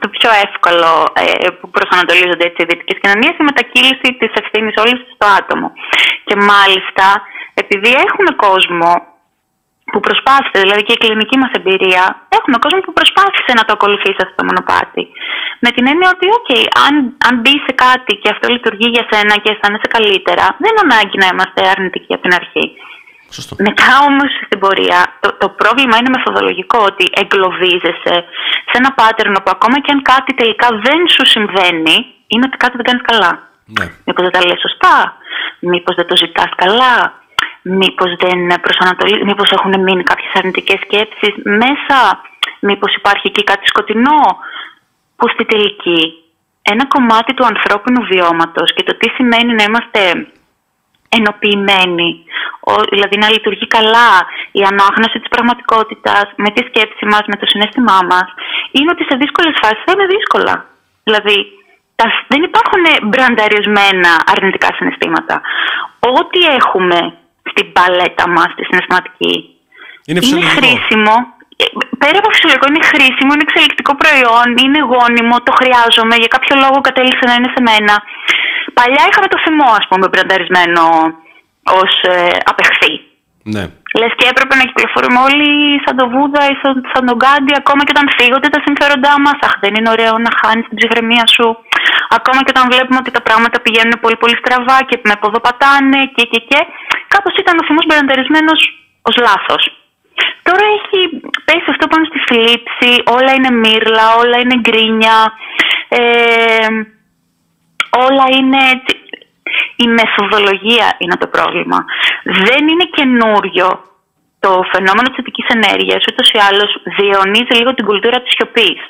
το πιο εύκολο ε, που προσανατολίζονται έτσι οι δυτικές κοινωνίες, η μετακύληση της ευθύνης όλη στο άτομο. Και μάλιστα, επειδή έχουμε κόσμο που προσπάθησε, δηλαδή και η κλινική μας εμπειρία, έχουμε κόσμος που προσπάθησε να το ακολουθήσει αυτό το μονοπάτι. Με την έννοια ότι, OK, αν, αν μπει σε κάτι και αυτό λειτουργεί για σένα και αισθάνεσαι καλύτερα, δεν είναι ανάγκη να είμαστε αρνητικοί από την αρχή. Σωστό. Μετά όμως στην πορεία το, το πρόβλημα είναι μεθοδολογικό ότι εγκλωβίζεσαι σε ένα pattern που ακόμα και αν κάτι τελικά δεν σου συμβαίνει, είναι ότι κάτι δεν κάνεις καλά. Ναι. Μήπως δεν τα λες σωστά, μήπως δεν το ζητάς καλά, μήπως δεν προσανατολίζει, μήπως έχουν μείνει κάποιες αρνητικές σκέψεις μέσα, μήπως υπάρχει εκεί κάτι σκοτεινό. Που στη τελική; Ένα κομμάτι του ανθρώπινου βιώματος και το τι σημαίνει να είμαστε ενοποιημένη, δηλαδή να λειτουργεί καλά η ανάγνωση της πραγματικότητας με τη σκέψη μας, με το συνέστημά μας, είναι ότι σε δύσκολες φάσεις θα είναι δύσκολα. Δηλαδή τα, δεν υπάρχουν μπρανταρισμένα αρνητικά συναισθήματα. Ό,τι έχουμε στην παλέτα μας, τη συναισθηματική, Είναι, είναι χρήσιμο. Ε, Πέρα από φυσιολογικό, είναι χρήσιμο, είναι εξελικτικό προϊόν, είναι γόνιμο, το χρειάζομαι, για κάποιο λόγο κατέληξε να είναι σε μένα. Παλιά είχαμε το θυμό, ας πούμε, μπρανταρισμένο ως ε, απεχθή. Ναι. Λες και έπρεπε να κυκλοφορούμε όλοι σαν το Βούδα ή σαν, σαν τον Γκάντι, ακόμα και όταν φύγονται τα συμφέροντά μας. Αχ, δεν είναι ωραίο να χάνεις την ψυχραιμία σου. Ακόμα και όταν βλέπουμε ότι τα πράγματα πηγαίνουν πολύ πολύ στραβά και με ποδοπατάνε και και και. Κάπως ήταν ο θυμός μπρανταρισμένο ως λάθος. Τώρα έχει πέσει αυτό πάνω στη θλίψη, όλα είναι μύρλα, όλα είναι γκρίνια. Ε, όλα είναι έτσι. Η μεθοδολογία είναι το πρόβλημα. Δεν είναι καινούριο το φαινόμενο της θετικής ενέργειας, ούτως ή άλλως διαιωνίζει λίγο την κουλτούρα της σιωπής.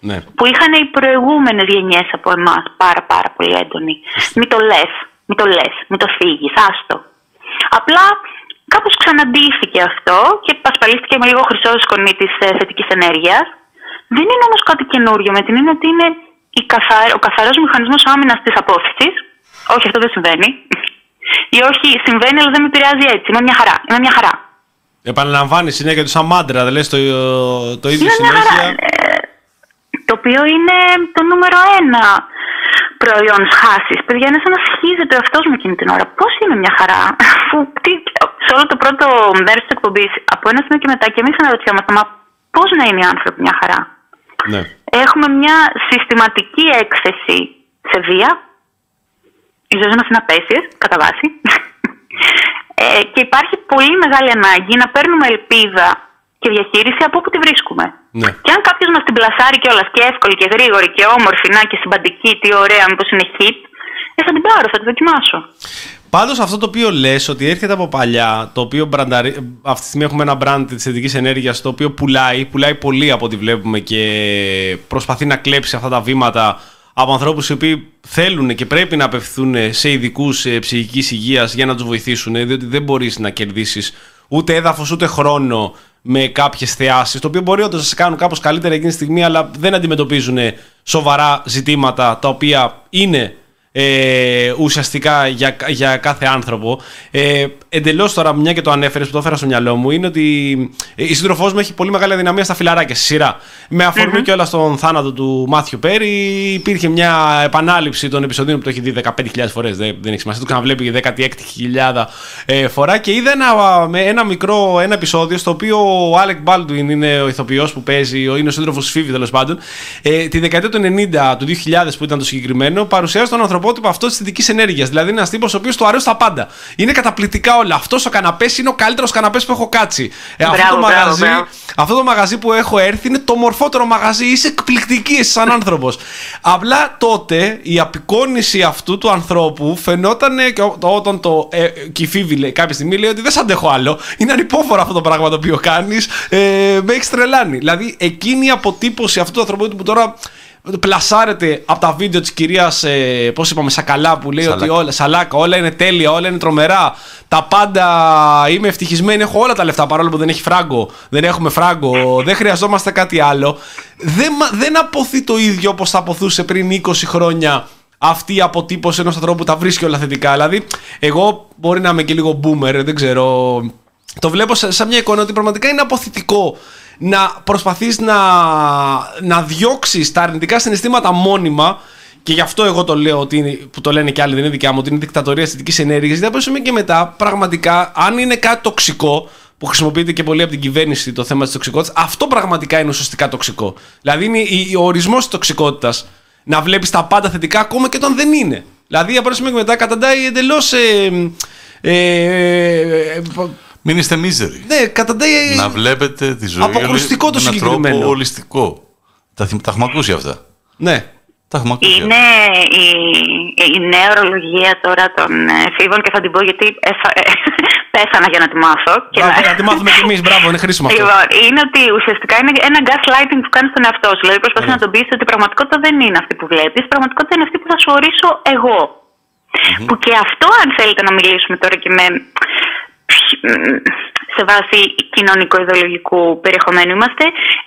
Ναι. Που είχαν οι προηγούμενες γενιές από εμάς πάρα πάρα πολύ έντονη. Μην το λες, μην το λες, μην το φύγεις, άστο. Απλά κάπως ξαναντήθηκε αυτό και ασφαλίστηκε με λίγο χρυσό σκονή της ε, θετικής ενέργειας. Δεν είναι όμως κάτι καινούριο με την έννοια ότι είναι η καθαρ... ο καθαρός μηχανισμός άμυνας της απόφυσης. Όχι, αυτό δεν συμβαίνει. Ή όχι, συμβαίνει, αλλά δεν με επηρεάζει έτσι. Είμαι μια χαρά. Είμαι μια χαρά. Επαναλαμβάνει συνέχεια του σαν μάντρα, δεν λες το, το ίδιο Είναι μια χαρά. συνέχεια. Ε, το οποίο είναι το νούμερο ένα προϊόν χάσης. Παιδιά, είναι σαν να σχίζεται αυτό με εκείνη την ώρα. Πώς είναι μια χαρά, αφού τι, σε όλο το πρώτο μέρος της εκπομπής, από ένα σημείο και μετά, και εμείς αναρωτιόμαστε, μα πώς να είναι οι άνθρωποι μια χαρά. Ναι. Έχουμε μια συστηματική έκθεση σε βία. Οι ζωέ μα είναι απέσιε, κατά βάση. Ε, και υπάρχει πολύ μεγάλη ανάγκη να παίρνουμε ελπίδα και διαχείριση από όπου τη βρίσκουμε. Ναι. Και αν κάποιος μας την πλασάρει κιόλας και εύκολη και γρήγορη και όμορφη, να και συμπαντική, τι ωραία, μήπως είναι hit, ε, θα την πάρω, θα την δοκιμάσω. Πάντως αυτό το οποίο λες ότι έρχεται από παλιά, το οποίο μπρανταρι... αυτή τη στιγμή έχουμε ένα brand της θετικής ενέργειας το οποίο πουλάει, πουλάει πολύ από ό,τι βλέπουμε και προσπαθεί να κλέψει αυτά τα βήματα από ανθρώπους οι οποίοι θέλουν και πρέπει να απευθυνθούν σε ειδικούς ψυχικής υγείας για να τους βοηθήσουν, διότι δεν μπορείς να κερδίσεις ούτε έδαφος ούτε χρόνο με κάποιες θεάσεις, το οποίο μπορεί όντως να σε κάνουν κάπως καλύτερα εκείνη τη στιγμή, αλλά δεν αντιμετωπίζουν σοβαρά ζητήματα τα οποία είναι ε, ουσιαστικά για, για κάθε άνθρωπο. Ε, Εντελώς τώρα, μια και το ανέφερες που το έφερα στο μυαλό μου, είναι ότι η σύντροφός μου έχει πολύ μεγάλη αδυναμία στα φιλαράκια, στη σειρά. Με αφορμή και όλα στον θάνατο του Μάθιου Πέρι, υπήρχε μια επανάληψη των επεισοδίων που το έχει δει 15.000 φορές. Δεν, δεν έχει σημασία, το ξαναβλέπει 16.000 ε, φορά. Και είδα ένα, με ένα μικρό ένα επεισόδιο στο οποίο ο Άλεκ Μπάλτουιν είναι ο ηθοποιός που παίζει, είναι ο σύντροφος Φίβη τέλος πάντων. Ε, τη δεκαετία του 90, του 2000 που ήταν το συγκεκριμένο, παρουσιάζει τον ανθρωπό πρωτότυπο αυτό της θετικής ενέργειας. Δηλαδή είναι ένας τύπος ο οποίος του αρέσουν τα πάντα. Είναι καταπληκτικά όλα. Αυτός ο καναπές είναι ο καλύτερος καναπές που έχω κάτσει. Ε, αυτό, Μπράβο, το μπράβο, μαγαζί, μπράβο. αυτό το μαγαζί που έχω έρθει είναι το μορφότερο μαγαζί. Είσαι εκπληκτική εσύ σαν άνθρωπος. Απλά τότε η απεικόνηση αυτού του ανθρώπου φαινόταν και ό- το- όταν το ε, κυφίβει λέει, κάποια στιγμή λέει ότι δεν σ' αντέχω άλλο. Είναι ανυπόφορο αυτό το πράγμα το οποίο κάνεις. Ε, με έχει τρελάνει. Δηλαδή εκείνη η αποτύπωση αυτού του ανθρώπου που τώρα πλασάρεται από τα βίντεο της κυρίας, ε, πώς είπαμε, Σακαλά που λέει Σαλάκα. ότι όλα, Σαλάκα, όλα είναι τέλεια, όλα είναι τρομερά. Τα πάντα είμαι ευτυχισμένη, έχω όλα τα λεφτά παρόλο που δεν έχει φράγκο. Δεν έχουμε φράγκο, δεν χρειαζόμαστε κάτι άλλο. Δεν, μα- δεν αποθεί το ίδιο όπως θα αποθούσε πριν 20 χρόνια αυτή η αποτύπωση ενός ανθρώπου που τα βρίσκει όλα θετικά. Δηλαδή, εγώ μπορεί να είμαι και λίγο boomer, δεν ξέρω. Το βλέπω σε- σαν μια εικόνα ότι πραγματικά είναι αποθητικό να προσπαθείς να, να διώξεις τα αρνητικά συναισθήματα μόνιμα και γι' αυτό εγώ το λέω ότι είναι, που το λένε και άλλοι, δεν είναι δικιά μου, ότι είναι δικτατορία αισθητικής ενέργειας. Γιατί από ένα σημείο και μετά, πραγματικά, αν είναι κάτι τοξικό, που χρησιμοποιείται και πολύ από την κυβέρνηση το θέμα της τοξικότητας, αυτό πραγματικά είναι ουσιαστικά τοξικό. Δηλαδή είναι η- ο ορισμός της τοξικότητας. Να βλέπεις τα πάντα θετικά ακόμα και όταν δεν είναι. Δηλαδή από ένα σημείο και μετά καταντάει εντελώς. Ε, ε, ε, Μην είστε μίζεροι. ναι, καταντάει. Να βλέπετε τη ζωή Αποκλειστικό το με έναν συγκεκριμένο. τρόπο ολιστικό. Τα, θυμ- τα έχουμε ακούσει αυτά. Ναι. Τα έχουμε ακούσει. Είναι η, η νέα ορολογία τώρα των εφήβων και θα την πω γιατί εφα- πέθανα για να τη μάθω. Και Μπράβο, να τη μάθουμε κι εμείς, μπράβο, είναι χρήσιμο αυτό. Λοιπόν, είναι ότι ουσιαστικά είναι ένα gaslighting που κάνεις στον εαυτό σου. Δηλαδή προσπαθείς Ναι. να τον πεις ότι η πραγματικότητα δεν είναι αυτή που βλέπεις, η πραγματικότητα είναι αυτή που θα σου ορίσω εγώ. Που και αυτό, αν θέλετε να μιλήσουμε τώρα και με σε βάση κοινωνικο-ιδεολογικού περιεχομένου, είμαστε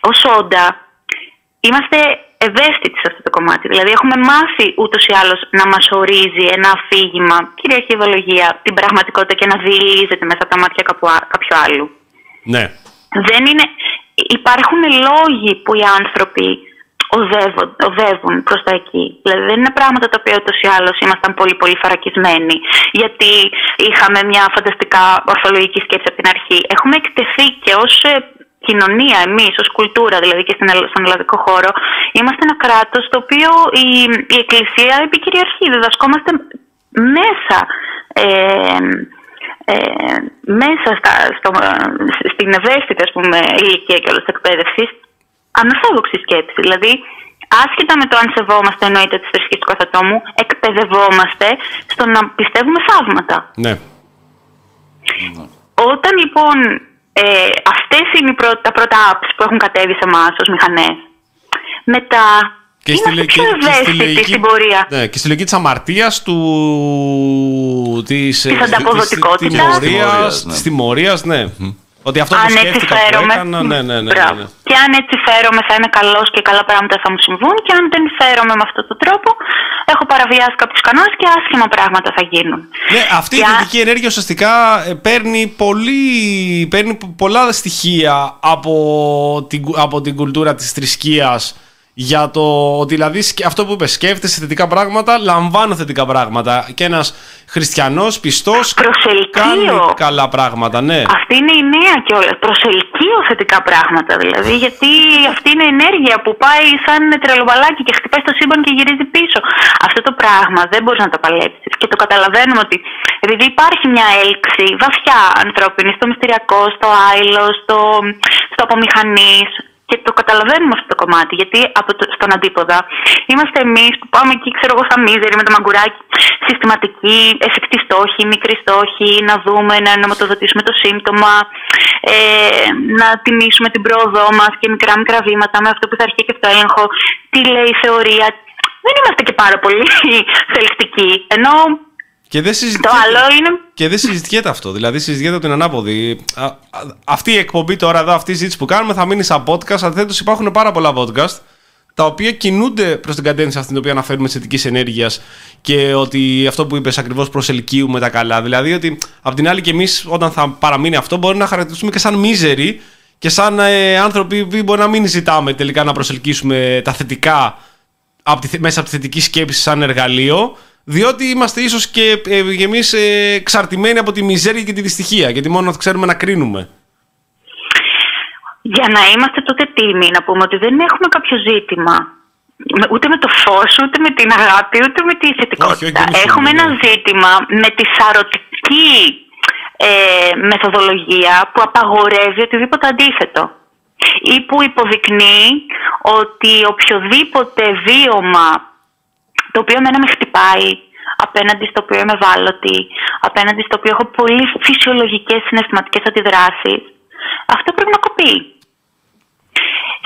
ως όντα, είμαστε ευαίσθητοι σε αυτό το κομμάτι. Δηλαδή, έχουμε μάθει ούτως ή άλλως να μας ορίζει ένα αφήγημα, κυριαρχή ιδεολογία, την πραγματικότητα και να διηλίζεται μέσα από τα μάτια κάπου α- κάποιου άλλου Ναι. δεν είναι... Υπάρχουν λόγοι που οι άνθρωποι οδεύουν, οδεύουν προς τα εκεί. Δηλαδή δεν είναι πράγματα τα οποία ούτως ή άλλως ήμασταν πολύ πολύ φαρακισμένοι γιατί είχαμε μια φανταστικά ορθολογική σκέψη από την αρχή. Έχουμε εκτεθεί και ως ε, κοινωνία εμείς, ως κουλτούρα δηλαδή και στην, ελλ- στον ελλαδικό χώρο είμαστε ένα κράτος το οποίο η, η εκκλησία επικυριαρχεί. Διδασκόμαστε μέσα ε, ε, μέσα στα, στο, στην ευαίσθητη ας πούμε, ηλικία και όλη τη εκπαίδευση ανορθόδοξη σκέψη. Δηλαδή, άσχετα με το αν σεβόμαστε εννοείται τη θρησκεία του καθατόμου, εκπαιδευόμαστε στο να πιστεύουμε θαύματα. Ναι. Όταν λοιπόν ε, αυτές είναι οι πρω- τα πρώτα apps που έχουν κατέβει σε εμάς ως μηχανές, μετά Και στη, είμαστε λογική- πιο και στη ευαίσθητοι λογική, στην πορεία. ναι, και στη λογική της αμαρτίας του... της, ε, Της της- ανταποδοτικότητας. της τιμωρίας, Της τιμωρίας, ναι. της τιμωρίας, ναι. Ότι αυτό που αν έτσι σκέφτηκα που φέρομαι. έκανα, ναι, ναι, ναι, ναι, Μπράβο. ναι. Και αν έτσι φέρομαι θα είμαι καλός και καλά πράγματα θα μου συμβούν. Και αν δεν φέρομαι με αυτόν τον τρόπο, έχω παραβιάσει κάποιους κανόνες και άσχημα πράγματα θα γίνουν. Ναι, αυτή η Και αν- θετική ενέργεια ουσιαστικά ε, παίρνει, πολύ, παίρνει πο- πολλά στοιχεία από την, κου- από την κουλτούρα της θρησκείας για το ότι δηλαδή σκε- αυτό που είπες σκέφτεσαι θετικά πράγματα, λαμβάνω θετικά πράγματα και ένας χριστιανός πιστός Προσελκύω. κάνει καλά πράγματα, ναι. Αυτή είναι η νέα κιόλα. Προσελκύω θετικά πράγματα δηλαδή, γιατί αυτή είναι η ενέργεια που πάει σαν τρελομπαλάκι και χτυπάει στο σύμπαν και γυρίζει πίσω. Αυτό το πράγμα δεν μπορείς να το παλέψεις. Και το καταλαβαίνουμε ότι επειδή υπάρχει μια έλξη βαθιά ανθρώπινη στο μυστηριακό, στο άϊλο, στο, στο απομηχανή. Και το καταλαβαίνουμε αυτό το κομμάτι, γιατί από το, στον αντίποδα είμαστε εμείς που πάμε εκεί, ξέρω εγώ, στα μίζερη με το μαγκουράκι. Συστηματική, εφικτή στόχη, μικρή στόχη, να δούμε, να ενωματοδοτήσουμε το σύμπτωμα, ε, να τιμήσουμε την πρόοδό μας και μικρά μικρά βήματα με αυτό που θα αρχίσει και αυτό έλεγχο. Τι λέει η θεωρία. Δεν είμαστε και πάρα πολύ θελκτικοί. Ενώ Και δεν το συζητιέται, άλλο είναι και δεν συζητιέται αυτό. Δηλαδή συζητιέται από την ανάποδη. Α, α, αυτή η εκπομπή τώρα εδώ, αυτή η συζήτηση που κάνουμε θα μείνει σαν podcast. Αντιθέτω, υπάρχουν πάρα πολλά podcast τα οποία κινούνται προς την κατεύθυνση αυτή την οποία αναφέρουμε της θετικής ενέργειας και ότι αυτό που είπες ακριβώς προσελκύουμε τα καλά. Δηλαδή ότι απ' την άλλη και εμείς, όταν θα παραμείνει αυτό, μπορεί να χαρακτηριστούμε και σαν μίζεροι και σαν ε, άνθρωποι που μπορεί να μην ζητάμε τελικά να προσελκύσουμε τα θετικά από τη, θε- μέσα από τη θετική σκέψη σαν εργαλείο, διότι είμαστε ίσως και ε, και εμείς ε, εξαρτημένοι από τη μιζέρια και τη δυστυχία, γιατί μόνο θα ξέρουμε να κρίνουμε. για να είμαστε τότε τίμοι, να πούμε ότι δεν έχουμε κάποιο ζήτημα με- ούτε με το φως, ούτε με την αγάπη, ούτε με τη Όχι, θετικότητα. όχι, εμείς Έχουμε συμφωνούμε, ένα ναι. ζήτημα με τη σαρωτική ε, μεθοδολογία που απαγορεύει οτιδήποτε αντίθετο ή που υποδεικνύει ότι οποιοδήποτε βίωμα το οποίο εμένα με χτυπάει, απέναντι στο οποίο είμαι ευάλωτη, απέναντι στο οποίο έχω πολύ φυσιολογικές συναισθηματικές αντιδράσεις, αυτό πρέπει να κοπεί.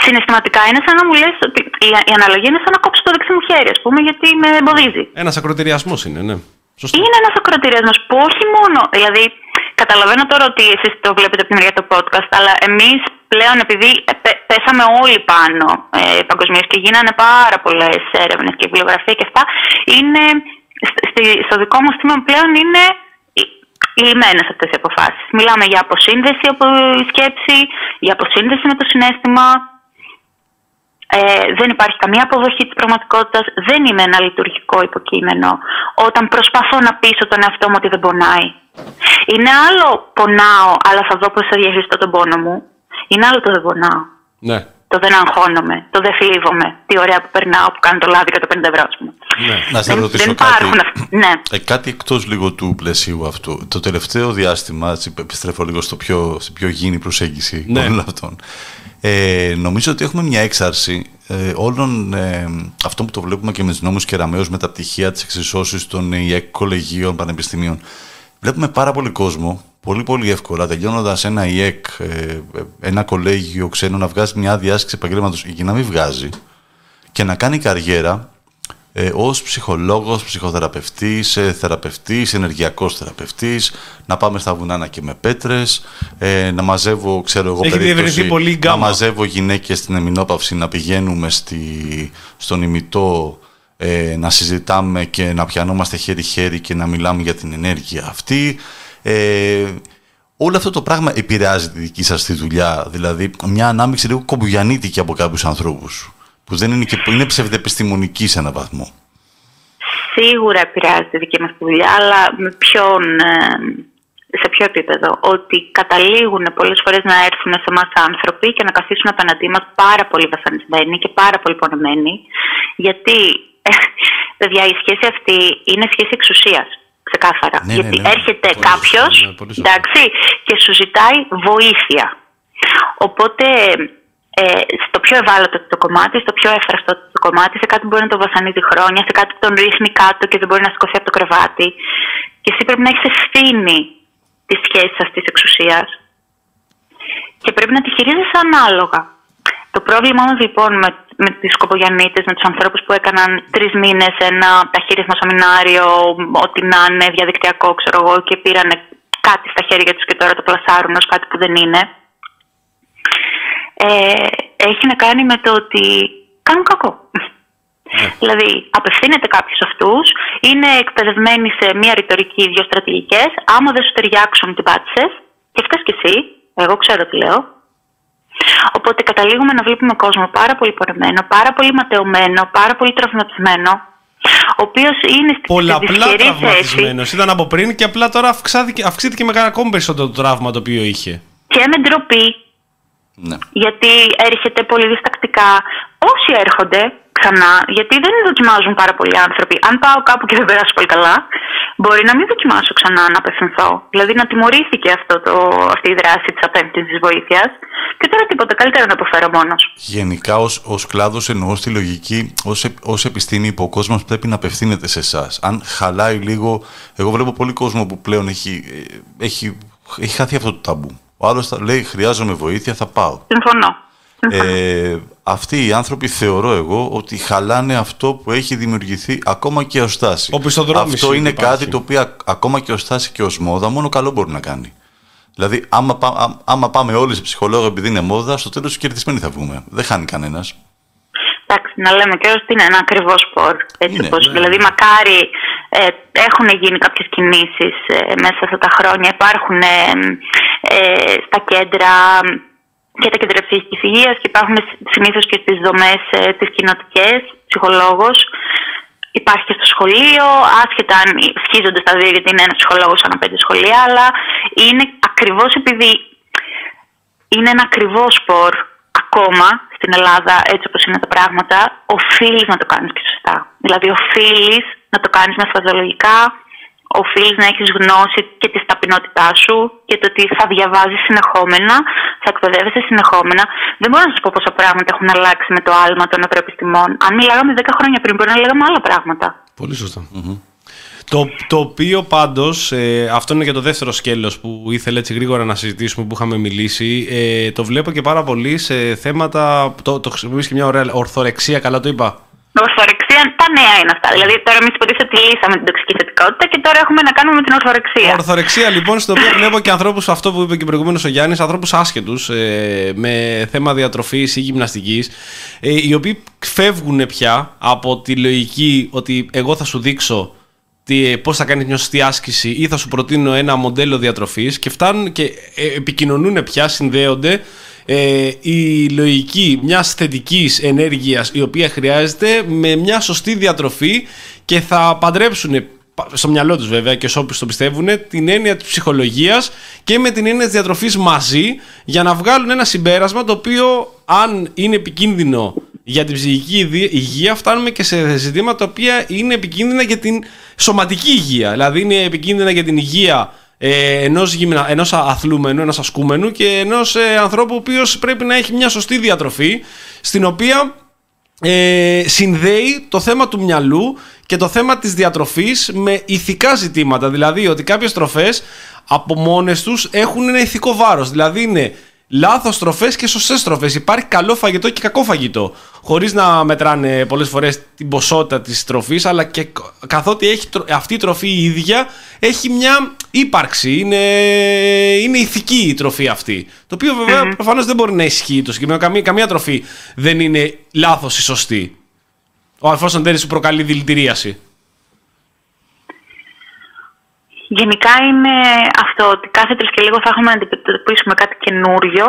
Συναισθηματικά είναι σαν να μου λες, ότι η, η αναλογία είναι σαν να κόψω το δεξί μου χέρι, ας πούμε, γιατί με εμποδίζει. Ένας ακροτηριασμός είναι, ναι. Σωστό. Είναι ένας ακροτηριασμός που όχι μόνο. Δηλαδή, καταλαβαίνω τώρα ότι εσείς το βλέπετε από τη μεριά του podcast, αλλά εμείς πλέον επειδή ε, πέ- πέσαμε όλοι πάνω ε, παγκοσμίως και γίνανε πάρα πολλές έρευνες και βιβλιογραφία και αυτά, είναι. σ- στη- στο δικό μου στήμα πλέον είναι λιμένες αυτές οι αποφάσεις. Μιλάμε για αποσύνδεση από η σκέψη, για αποσύνδεση με το συνέστημα, ε, δεν υπάρχει καμία αποδοχή της πραγματικότητας, δεν είμαι ένα λειτουργικό υποκείμενο όταν προσπαθώ να πείσω τον εαυτό μου ότι δεν πονάει. Είναι άλλο πονάω, αλλά θα δω πώς θα διαχειριστώ τον πόνο μου. Είναι άλλο το δεν πονάω. Ναι. Το δεν αγχώνομαι, το δεν θλίβομαι. Τι ωραία που περνάω που κάνω το λάδι κατά 50 ευρώ, ας πούμε. ναι. Να σε Δεν- ρωτήσω δεν κάτι. υπάρχουν αυ- ναι. Ε, κάτι εκτός λίγο του πλαισίου αυτού. Το τελευταίο διάστημα, έτσι, επιστρέφω λίγο στο πιο, στην πιο γίνη προσέγγιση Ναι. όλων αυτών. Ε, νομίζω ότι έχουμε μια έξαρση ε, όλων ε, αυτό που το βλέπουμε και με τους νόμους Κεραμέως με τα πτυχία της εξισώσης των ΙΕΚ, κολεγίων, πανεπιστημίων. Βλέπουμε πάρα πολύ κόσμο, πολύ πολύ εύκολα, τελειώνοντας ένα ΙΕΚ, ε, ένα κολέγιο ξένο, να βγάζει μια άδεια άσκηση επαγγέλματος ή να μην βγάζει και να κάνει καριέρα ε, ως ψυχολόγος, ψυχοθεραπευτής, ε, θεραπευτής, ενεργειακός θεραπευτής, να πάμε στα βουνάνα και με πέτρες, ε, να μαζεύω, ξέρω εγώ, Έχει διευρυνθεί πολύ η να γκάμα. μαζεύω γυναίκες στην εμινόπαυση, να πηγαίνουμε στη, στον ημιτό, ε, να συζητάμε και να πιανόμαστε χέρι-χέρι και να μιλάμε για την ενέργεια αυτή. Ε, όλο αυτό το πράγμα επηρεάζει τη δική σας τη δουλειά, δηλαδή μια ανάμειξη λίγο κομπογιανίτικη από κάποιους ανθρώπους, που δεν είναι και που είναι ψευδεπιστημονική σε έναν βαθμό. Σίγουρα επηρεάζει τη δική μας τη δουλειά, αλλά με ποιον, ε, σε ποιο επίπεδο; Ότι καταλήγουν πολλές φορές να έρθουν σε εμάς άνθρωποι και να καθίσουν απέναντί μας πάρα πολύ βασανισμένοι και πάρα πολύ πονεμένοι. Γιατί, ε, παιδιά, η σχέση αυτή είναι σχέση εξουσίας. Ξεκάθαρα. Ναι, ναι, Γιατί ναι. έρχεται Πολύ κάποιος, σωστό, ναι, πολύ σωστό. εντάξει, και σου ζητάει βοήθεια. Οπότε ε, στο πιο ευάλωτο το κομμάτι, στο πιο έφραστο το κομμάτι, σε κάτι που μπορεί να τον βασανίζει χρόνια, σε κάτι που τον ρίχνει κάτω και δεν μπορεί να σηκωθεί από το κρεβάτι. Και εσύ πρέπει να έχεις ευθύνη της σχέσης αυτής της εξουσίας και πρέπει να τη χειρίζεσαι ανάλογα. Το πρόβλημά μας λοιπόν με, με του κοπογιανίτε, με τους ανθρώπους που έκαναν τρεις μήνες ένα ταχύρισμα σεμινάριο, ό,τι να είναι διαδικτυακό, ξέρω εγώ, και πήραν κάτι στα χέρια τους και τώρα το πλασάρουν ως κάτι που δεν είναι, ε, έχει να κάνει με το ότι κάνουν κακό. Δηλαδή, απευθύνεται κάποιος σε αυτούς, είναι εκπαιδευμένοι σε μία ρητορική, δύο στρατηγικές. Άμα δεν σου ταιριάξουν, την πάτησες και φταίει κι εσύ. Εγώ ξέρω τι λέω. Οπότε καταλήγουμε να βλέπουμε κόσμο πάρα πολύ πορεμένο, πάρα πολύ ματαιωμένο, πάρα πολύ τραυματισμένο, ο οποίος είναι στην Πολλαπλά δυσχερή θέση. τραυματισμένος. Ήταν από πριν και απλά τώρα αυξάθηκε, αυξήθηκε με ακόμη περισσότερο το τραύμα το οποίο είχε. Και με ντροπή, Ναι. γιατί έρχεται πολύ διστακτικά. Όσοι έρχονται ξανά, γιατί δεν δοκιμάζουν πάρα πολλοί άνθρωποι. Αν πάω κάπου και δεν περάσω πολύ καλά, μπορεί να μην δοκιμάσω ξανά να απευθυνθώ. Δηλαδή να τιμωρήθηκε αυτό το, αυτή η δράση της απέμπτυνση βοήθειας. Και τώρα τίποτα, καλύτερα να αποφέρω μόνος. Γενικά ως, ως κλάδος εννοώ στη λογική, ως, επ- ως επιστήμη που ο κόσμος πρέπει να απευθύνεται σε εσάς. Αν χαλάει λίγο, εγώ βλέπω πολύ κόσμο που πλέον έχει, ε, έχει, έχει χάθει αυτό το ταμπού. Ο άλλος θα λέει χρειάζομαι βοήθεια, θα πάω. Συμφωνώ. Ε, αυτοί οι άνθρωποι θεωρώ εγώ ότι χαλάνε αυτό που έχει δημιουργηθεί ακόμα και ως τάση. Οπισθοδρόμηση Αυτό είναι υπάρχει. κάτι το οποίο α- ακόμα και ως τάση και ως μόδα μόνο καλό μπορεί να κάνει. Δηλαδή άμα, πά- α- άμα πάμε όλοι σε ψυχολόγο επειδή είναι μόδα, στο τέλος κερδισμένοι θα βγούμε. Δεν χάνει κανένας. Εντάξει, να λέμε και ότι είναι ένα ακριβώς σπορ. Έτσι Είναι, όπως, ναι. δηλαδή, μακάρι ε, έχουν γίνει κάποιες κινήσεις μέσα αυτά τα χρόνια. Υπάρχουν ε, ε, στα κέντρα και τα κέντρα ψυχικής υγείας και υπάρχουν συνήθως και στι δομές ε, τις κοινοτικές, ψυχολόγος. Υπάρχει και στο σχολείο, άσχετα αν σχίζονται στα δύο, γιατί είναι ένας ψυχολόγος ανά πέντε σχολεία, αλλά είναι ακριβώς επειδή είναι ένα ακριβό σπορ ακόμα στην Ελλάδα, έτσι όπως είναι τα πράγματα, οφείλεις να το κάνεις και σωστά. Δηλαδή, οφείλεις να το κάνεις μεθοδολογικά, οφείλεις να έχεις γνώση και της ταπεινότητάς σου και το ότι θα διαβάζεις συνεχόμενα, θα εκπαιδεύεσαι συνεχόμενα. Δεν μπορώ να σα πω πόσα πράγματα έχουν αλλάξει με το άλμα των ευρωεπιστημών. Αν μιλάγαμε 10 χρόνια πριν, μπορεί να λέγαμε άλλα πράγματα. Πολύ Το, το οποίο πάντως, ε, αυτό είναι και το δεύτερο σκέλος που ήθελε έτσι γρήγορα να συζητήσουμε που είχαμε μιλήσει. Ε, το βλέπω και πάρα πολύ σε θέματα. Το, το χρησιμοποιείς και μια ωραία ορθορεξία, καλά το είπα. Ορθορεξία, τα νέα είναι αυτά. Δηλαδή, τώρα εμείς υποτίθεται ότι λύσαμε την τοξική θετικότητα και τώρα έχουμε να κάνουμε με την ορθορεξία. Ορθορεξία, λοιπόν, στο οποίο βλέπω και ανθρώπους, αυτό που είπε και προηγουμένω ο Γιάννης, ανθρώπους άσχετους ε, με θέμα διατροφής ή γυμναστικής, ε, οι οποίοι φεύγουν πια από τη λογική ότι εγώ θα σου δείξω τι, πώς θα κάνεις μια σωστή άσκηση ή θα σου προτείνω ένα μοντέλο διατροφής και φτάνουν και ε, επικοινωνούν πια, συνδέονται ε, η λογική μιας θετικής ενέργειας η οποία χρειάζεται με μια σωστή διατροφή και θα παντρέψουν στο μυαλό τους βέβαια και όσους το πιστεύουν την έννοια της ψυχολογίας και με την έννοια της διατροφής μαζί για να βγάλουν ένα συμπέρασμα το οποίο αν είναι επικίνδυνο για την ψυχική υγεία φτάνουμε και σε ζητήματα τα οποία είναι επικίνδυνα για την σωματική υγεία. Δηλαδή είναι επικίνδυνα για την υγεία ε, ενός, γυμνα, ενός αθλούμενου, ενός ασκούμενου και ενός ε, ανθρώπου ο οποίος πρέπει να έχει μια σωστή διατροφή στην οποία ε, συνδέει το θέμα του μυαλού και το θέμα της διατροφής με ηθικά ζητήματα. Δηλαδή ότι κάποιες τροφές από μόνες τους έχουν ένα ηθικό βάρος. Δηλαδή είναι λάθος τροφέ και σωστές τροφέ. Υπάρχει καλό φαγητό και κακό φαγητό. Χωρίς να μετράνε πολλές φορές την ποσότητα της τροφή, αλλά και καθότι έχει, αυτή η τροφή η ίδια έχει μια ύπαρξη. Είναι, είναι ηθική η τροφή αυτή. Το οποίο βέβαια mm-hmm. προφανώς δεν μπορεί να ισχύει το συγκεκριμένο. Καμία, καμία τροφή δεν είναι λάθος ή σωστή. Ο αφόσον δεν σου προκαλεί δηλητηρίαση. Γενικά είναι αυτό ότι κάθε τρεις και λίγο θα έχουμε να αντιμετωπίσουμε κάτι καινούριο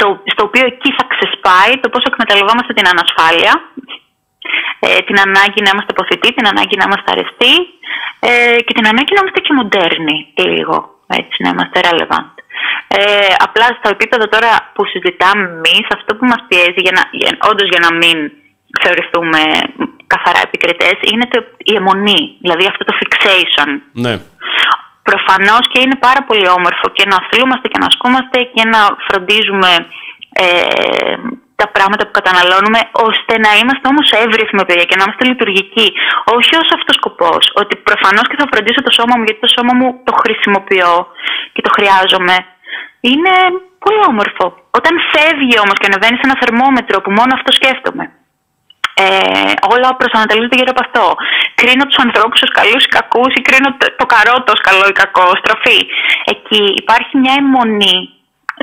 το, στο οποίο εκεί θα ξεσπάει το πώς εκμεταλλευόμαστε την ανασφάλεια ε, την ανάγκη να είμαστε αποθητοί, την ανάγκη να είμαστε αρεστοί ε, και την ανάγκη να είμαστε και μοντέρνοι λίγο, έτσι, να είμαστε relevant. Ε, απλά στο επίπεδο τώρα που συζητάμε εμείς, αυτό που μας πιέζει για να, για, όντως για να μην θεωρηθούμε καθαρά επικριτές είναι το, η αιμονή, δηλαδή αυτό το fixation. Ναι. Προφανώς και είναι πάρα πολύ όμορφο και να αθλούμαστε και να ασκούμαστε και να φροντίζουμε ε, τα πράγματα που καταναλώνουμε, ώστε να είμαστε όμως εύρυθμοι, παιδιά, και να είμαστε λειτουργικοί. Όχι ως αυτό σκοπό, ότι προφανώς και θα φροντίσω το σώμα μου, γιατί το σώμα μου το χρησιμοποιώ και το χρειάζομαι. Είναι πολύ όμορφο. Όταν φεύγει όμως και ανεβαίνεις σε ένα θερμόμετρο που μόνο αυτό σκέφτομαι, ε, όλα προσανατολίζονται γύρω από αυτό. Κρίνω τους ανθρώπους ως καλούς ή κακούς ή κρίνω το καρότο ως καλό ή κακό, στροφή. Εκεί υπάρχει μια αιμονή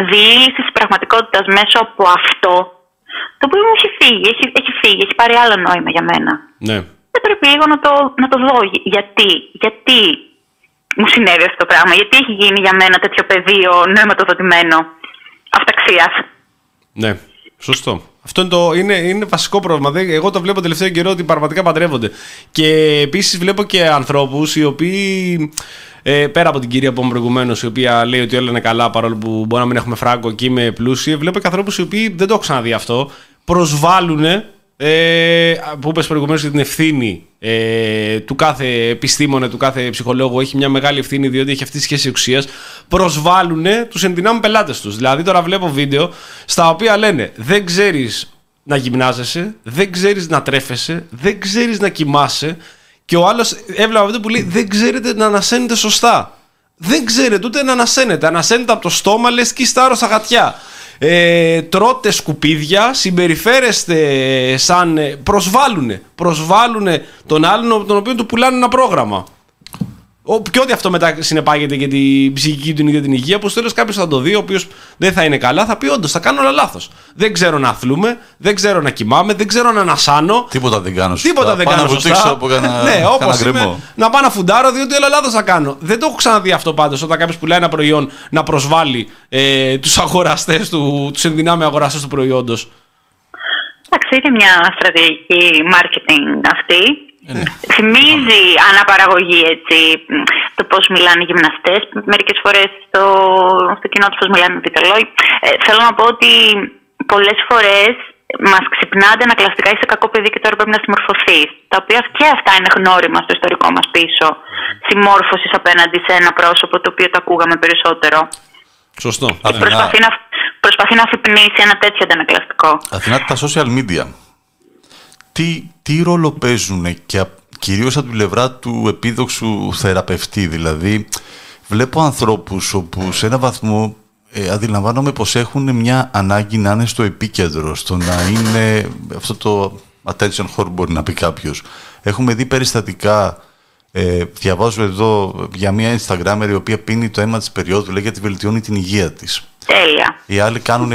διήλυσης της πραγματικότητας μέσω από αυτό, το οποίο μου έχει φύγει, έχει, έχει φύγει, έχει πάρει άλλο νόημα για μένα. Ναι. Δεν πρέπει λίγο να το, να το δω. Γιατί, γιατί μου συνέβη αυτό το πράγμα, γιατί έχει γίνει για μένα τέτοιο πεδίο νοηματοδοτημένο αυταξίας. Ναι, σωστό. Αυτό είναι, το, είναι, είναι βασικό πρόβλημα. Εγώ το βλέπω τελευταίο καιρό ότι πραγματικά παντρεύονται. Και επίσης βλέπω και ανθρώπους οι οποίοι. Ε, πέρα από την κυρία που προηγουμένως, η οποία λέει ότι όλα είναι καλά παρόλο που μπορεί να μην έχουμε φράγκο και είμαι πλούσιοι, βλέπω και ανθρώπους οι οποίοι δεν το έχω ξαναδεί αυτό. Προσβάλλουν ε, που είπες προηγουμένως για την ευθύνη ε, του κάθε επιστήμονα, του κάθε ψυχολόγου, έχει μια μεγάλη ευθύνη διότι έχει αυτή τη σχέση ουσία. Προσβάλλουν τους ενδυνάμουν πελάτες τους. Δηλαδή, τώρα βλέπω βίντεο στα οποία λένε δεν ξέρεις να γυμνάζεσαι, δεν ξέρεις να τρέφεσαι, δεν ξέρεις να κοιμάσαι. Και ο άλλος έβλεπα βίντεο που λέει δεν ξέρετε να ανασένετε σωστά. Δεν ξέρετε ούτε να ανασένετε. Ανασένετε από το στόμα, λες και στα γατιά ε, τρώτε σκουπίδια, συμπεριφέρεστε σαν. Ε, προσβάλλουν. Προσβάλλουν τον άλλον, τον οποίο του πουλάνε ένα πρόγραμμα. Και ό,τι αυτό μετά συνεπάγεται για την ψυχική του για την υγεία, που στο τέλος κάποιος θα το δει, ο οποίος δεν θα είναι καλά, θα πει: Όντως, θα κάνω όλα λάθος. Δεν ξέρω να αθλούμε, δεν ξέρω να κοιμάμαι, δεν ξέρω να ανασάνω. Τίποτα δεν κάνω σωστά. Τίποτα δεν πάω κάνω να σωστά. από κανένα, ναι, όπως γκρεμό. να πάω να φουντάρω, διότι όλα λάθος θα κάνω. Δεν το έχω ξαναδεί αυτό πάντως όταν κάποιος πουλάει ένα προϊόν να προσβάλλει ε, τους αγοραστές του, τους ενδυνάμει αγοραστές του προϊόντος. Εντάξει, είναι μια στρατηγική marketing αυτή Ε, ναι. Θυμίζει αναπαραγωγή έτσι, το πώς μιλάνε οι γυμναστές. Μερικές φορές στο, στο κοινό τους πώς μιλάνε οι διαιτολόγοι. Ε, θέλω να πω ότι πολλές φορές μας ξυπνάτε ανακλαστικά είσαι κακό παιδί και τώρα πρέπει να συμμορφωθείς. Τα οποία και αυτά είναι γνώριμα στο ιστορικό μας πίσω. Συμμόρφωσης απέναντι σε ένα πρόσωπο το οποίο το ακούγαμε περισσότερο. Σωστό. Αθηνά. Προσπαθεί να, προσπαθεί να αφυπνίσει ένα τέτοιο αντανακλαστικό. Αθηνά, τα social media. Τι, τι ρόλο παίζουν και απ- κυρίως από την πλευρά του επίδοξου θεραπευτή. Δηλαδή, βλέπω ανθρώπους όπου σε ένα βαθμό ε, αντιλαμβάνομαι πως έχουν μια ανάγκη να είναι στο επίκεντρο, στο να είναι αυτό το attention whore μπορεί να πει κάποιος. Έχουμε δει περιστατικά ε, διαβάζω εδώ για μια Instagrammer η οποία πίνει το αίμα της περίοδου, λέει γιατί βελτιώνει την υγεία της. Τέλεια. Οι άλλοι κάνουν,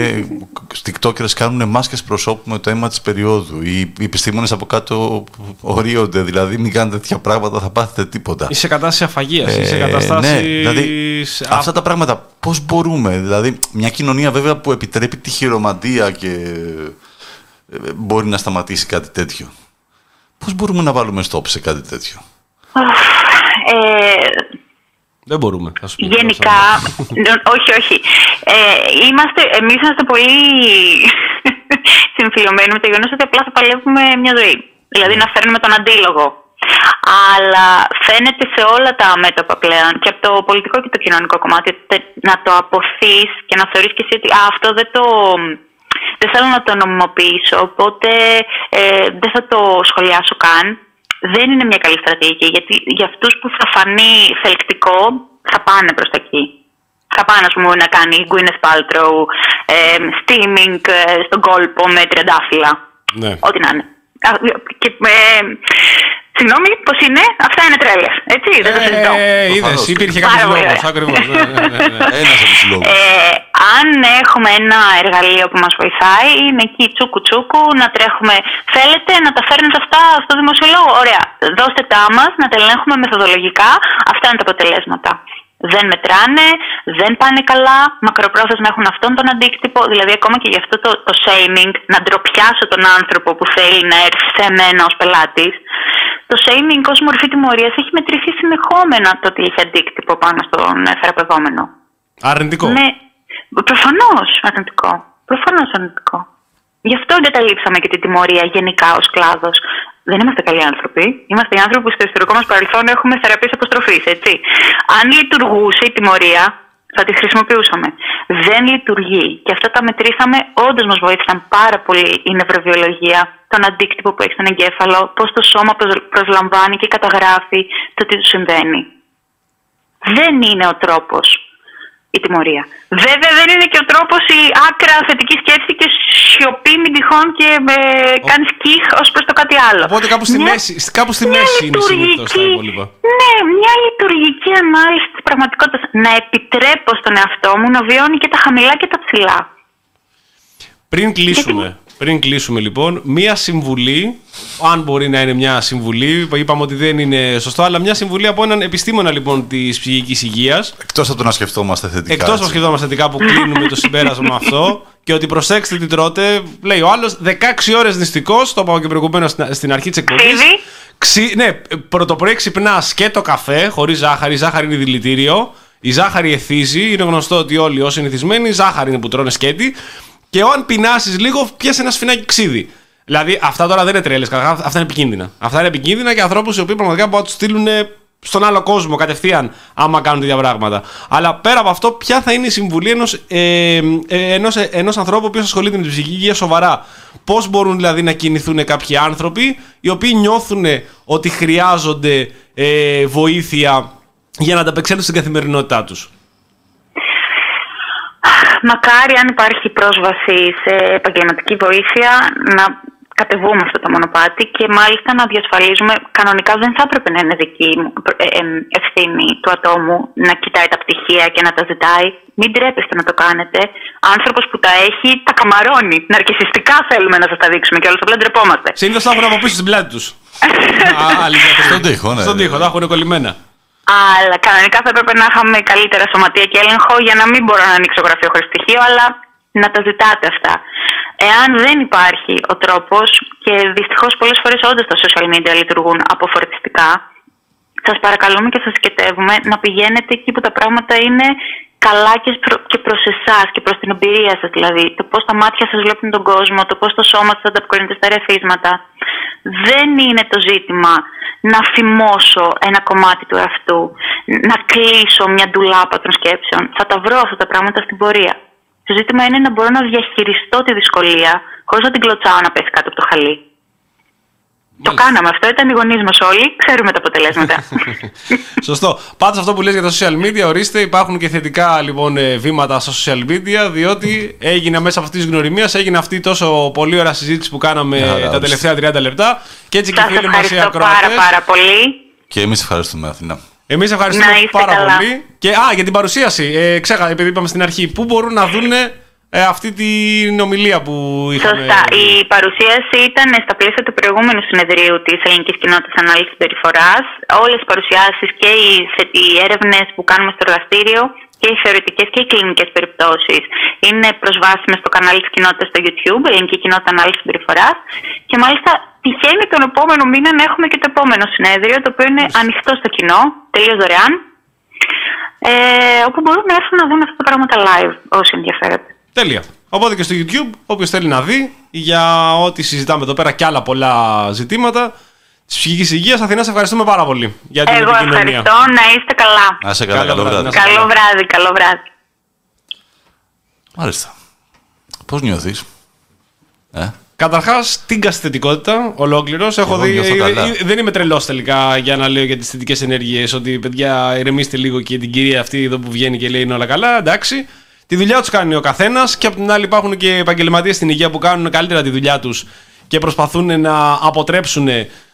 TikTokers κάνουν μάσκες προσώπου με το αίμα της περίοδου. Οι, οι επιστήμονες από κάτω ορίονται, δηλαδή μην κάνετε τέτοια πράγματα, θα πάθετε τίποτα. Είσαι σε κατάσταση αφαγίας. Ε, είσαι σε κατάσταση. ναι, δηλαδή, αυτά τα πράγματα πώς μπορούμε, δηλαδή μια κοινωνία βέβαια που επιτρέπει τη χειρομαντία και ε, μπορεί να σταματήσει κάτι τέτοιο. Πώς μπορούμε να βάλουμε stop σε κάτι τέτοιο; Ε, Δεν μπορούμε. Θα σου πω. Γενικά, νο- όχι, όχι. Ε, είμαστε, εμείς είμαστε πολύ συμφιλωμένοι με το γεγονός ότι απλά θα παλεύουμε μια ζωή. Δηλαδή να φέρνουμε τον αντίλογο. Αλλά φαίνεται σε όλα τα μέτωπα πλέον και από το πολιτικό και το κοινωνικό κομμάτι τε- να το αποθείς και να θεωρείς και εσύ ότι «Α, αυτό δεν το... Δεν θέλω να το νομιμοποιήσω, οπότε ε, δεν θα το σχολιάσω καν. Δεν είναι μια καλή στρατηγική, γιατί για αυτούς που θα φανεί θελκτικό θα πάνε προς τα εκεί. Θα πάνε, ας πούμε, να κάνει η Gwyneth Paltrow ε, steaming ε, στον κόλπο με τριαντάφυλλα. Ναι. Ό,τι να είναι. Α, Και, ε, συγγνώμη, πώς είναι, αυτά είναι τρέλες, έτσι, δεν το συζητώ. Ε, είδες, Προφανώς. υπήρχε Πάρα κάποιος πολύ λόγος. ωραία. Ακριβώς. Ένας από τους λόγους. Ε, αν έχουμε ένα εργαλείο που μας βοηθάει, είναι εκεί τσούκου τσούκου, να τρέχουμε. Θέλετε να τα φέρνετε αυτά στο δημοσιολόγο; Ωραία, δώστε τα μας, να τα ελέγχουμε μεθοδολογικά. Αυτά είναι τα αποτελέσματα. Δεν μετράνε, δεν πάνε καλά, μακροπρόθεσμα έχουν αυτόν τον αντίκτυπο. Δηλαδή, ακόμα και γι' αυτό το, το shaming, να ντροπιάσω τον άνθρωπο που θέλει να έρθει σε μένα ως πελάτης, το shaming ως μορφή τιμωρίας έχει μετρηθεί συνεχόμενα το ότι έχει αντίκτυπο πάνω στον ε, θεραπευόμενο. Αρνητικό. Ναι, προφανώς αρνητικό. Προφανώς αρνητικό. Γι' αυτό εγκαταλείψαμε και την τιμωρία γενικά ως κλάδος. Δεν είμαστε καλοί άνθρωποι. Είμαστε οι άνθρωποι που στο ιστορικό μας παρελθόν έχουμε θεραπείε αποστροφής, έτσι. Αν λειτουργούσε η τιμωρία, θα τη χρησιμοποιούσαμε. Δεν λειτουργεί. Και αυτά τα μετρήσαμε, όντως μας βοήθησαν πάρα πολύ η νευροβιολογία, τον αντίκτυπο που έχει στον εγκέφαλο, πώς το σώμα προσ- προσλαμβάνει και καταγράφει το τι του συμβαίνει. Δεν είναι ο τρόπος η τιμωρία. Βέβαια δεν είναι και ο τρόπος η άκρα θετική σκέψη και σιωπή μην τυχόν και με κάνει κιχ ως προς το κάτι άλλο. Οπότε κάπου στη Μια- μέση, κάπου στη μια μέση είναι συνήθως τα λειτουργική- υπόλοιπα. Ναι, μια λειτουργική ανάλυση της πραγματικότητας. Να επιτρέπω στον εαυτό μου να βιώνει και τα χαμηλά και τα ψηλά. Πριν κλείσουμε, πριν κλείσουμε λοιπόν, μία συμβουλή, αν μπορεί να είναι μια συμβουλή, είπαμε ότι δεν είναι σωστό, αλλά μια συμβουλή από έναν επιστήμονα λοιπόν της ψυχικής υγείας. Εκτός από το να σκεφτόμαστε θετικά. Εκτός από έτσι. σκεφτόμαστε θετικά που κλείνουμε το συμπέρασμα αυτό και ότι προσέξτε τι τρώτε. Λέει ο άλλος 16 ώρες νηστικός, το είπα και προηγουμένως στην, στην αρχή της εκπομπής. Φίβη. Ξυ... Ναι, πρωτοπρωί ξυπνά και το καφέ χωρίς ζάχαρη. Η ζάχαρη είναι δηλητήριο. Η ζάχαρη εθίζει. Είναι γνωστό ότι όλοι όσοι είναι εθισμένοι, η ζάχαρη είναι που τρώνε σκέτη. Και αν πεινάσεις λίγο, πιάσει ένα σφινάκι ξύδι. Δηλαδή, αυτά τώρα δεν είναι τρέλες. Αυτά είναι επικίνδυνα. Αυτά είναι επικίνδυνα για ανθρώπους οι οποίοι πραγματικά μπορούν να τους στείλουν στον άλλο κόσμο κατευθείαν, άμα κάνουν τέτοια πράγματα. Αλλά πέρα από αυτό, ποια θα είναι η συμβουλή ενός ε, ε, ενός, ε, ενός ανθρώπου που ασχολείται με την ψυχική υγείας σοβαρά; Πώς μπορούν δηλαδή να κινηθούν κάποιοι άνθρωποι οι οποίοι νιώθουν ότι χρειάζονται ε, βοήθεια για να ανταπεξέλθουν στην καθημερινότητά τους; Μακάρι αν υπάρχει πρόσβαση σε επαγγελματική βοήθεια να κατεβούμε αυτό το μονοπάτι και μάλιστα να διασφαλίζουμε, κανονικά δεν θα έπρεπε να είναι δική μου ε, ε, ευθύνη του ατόμου να κοιτάει τα πτυχία και να τα ζητάει. Μην τρέπεστε να το κάνετε. Άνθρωπος που τα έχει, τα καμαρώνει. Ναρκισιστικά θέλουμε να σας τα δείξουμε και όλους απλά ντρεπόμαστε. Συνήθως τα έχουν από πίσω στην πλάτη τους. Στον τοίχο, ναι. Στον τοίχο, τα έχουν κολλημένα. Αλλά κανονικά θα έπρεπε να είχαμε καλύτερα σωματεία και έλεγχο για να μην μπορώ να ανοίξω γραφείο χωρίς στοιχείο, αλλά να τα ζητάτε αυτά. Εάν δεν υπάρχει ο τρόπος, και δυστυχώς πολλές φορές όντως τα social media λειτουργούν αποφορτιστικά, σας παρακαλούμε και σας σκετεύουμε να πηγαίνετε εκεί που τα πράγματα είναι καλά και, προ, και προς εσάς και προς την εμπειρία σας δηλαδή. Το πώς τα μάτια σας βλέπουν τον κόσμο, το πώς το σώμα σας ανταποκρίνεται στα ρεφίσματα. Δεν είναι το ζήτημα να φημώσω ένα κομμάτι του εαυτού, να κλείσω μια ντουλάπα των σκέψεων. Θα τα βρω αυτά τα πράγματα στην πορεία. Το ζήτημα είναι να μπορώ να διαχειριστώ τη δυσκολία χωρίς να την κλωτσάω να πέσει κάτω από το χαλί. Το κάναμε αυτό, ήταν οι γονείς μας όλοι, ξέρουμε τα αποτελέσματα. Σωστό. Πάντως αυτό που λες για τα social media, ορίστε, υπάρχουν και θετικά λοιπόν ε, βήματα στα social media, διότι έγινε μέσα από αυτής της γνωριμίας, έγινε αυτή τόσο πολύ ωραία συζήτηση που κάναμε Χαρά, τα τελευταία 30 λεπτά. Και έτσι και οι Σας φίλοι μας οι ευχαριστώ ακροατέ. πάρα πάρα πολύ. Και εμείς ευχαριστούμε, Αθηνά. Εμείς ευχαριστούμε Να είστε πάρα καλά. πολύ. Και, α, για την παρουσίαση. Ε, ξέχα, επειδή είπαμε στην αρχή, πού μπορούν να δουν ε, αυτή την ομιλία που είχαμε. Σωστά. Η παρουσίαση ήταν στα πλαίσια του προηγούμενου συνεδρίου της Ελληνικής Κοινότητας Ανάλυσης Συμπεριφοράς. Όλες οι παρουσιάσεις και οι, οι έρευνες που κάνουμε στο εργαστήριο και οι θεωρητικές και οι κλινικές περιπτώσεις είναι προσβάσιμες στο κανάλι της κοινότητας στο YouTube, Ελληνική Κοινότητα Ανάλυσης Συμπεριφοράς. Και μάλιστα τυχαίνει τον επόμενο μήνα να έχουμε και το επόμενο συνέδριο, το οποίο είναι ανοιχτό στο κοινό, τελείως δωρεάν. Ε, όπου μπορούν να έρθουν να δουν αυτά τα πράγματα live όσοι ενδιαφέρονται. Τέλεια. Οπότε και στο YouTube, όποιος θέλει να δει για ό,τι συζητάμε εδώ πέρα και άλλα πολλά ζητήματα της ψυχικής υγείας. Αθηνά, σε ευχαριστούμε πάρα πολύ για την Εγώ επικοινωνία. ευχαριστώ. Να είστε καλά. Να είσαι καλά, Καλό καλό βράδυ, βράδυ. να Καλό βράδυ, καλό βράδυ. Μάλιστα. Πώς νιώθεις, Ε, Καταρχάς, την κασθετικότητα ολόκληρος. Έχω Εγώ δει. νιώθω ε, καλά. ε, δεν είμαι τρελός τελικά για να λέω για τις θετικές ενέργειες. Ότι παιδιά, ηρεμήστε λίγο και την κυρία αυτή εδώ που βγαίνει και λέει είναι όλα καλά. Εντάξει. Τη δουλειά τους κάνει ο καθένας και απ' την άλλη υπάρχουν και επαγγελματίες στην υγεία που κάνουν καλύτερα τη δουλειά τους και προσπαθούν να αποτρέψουν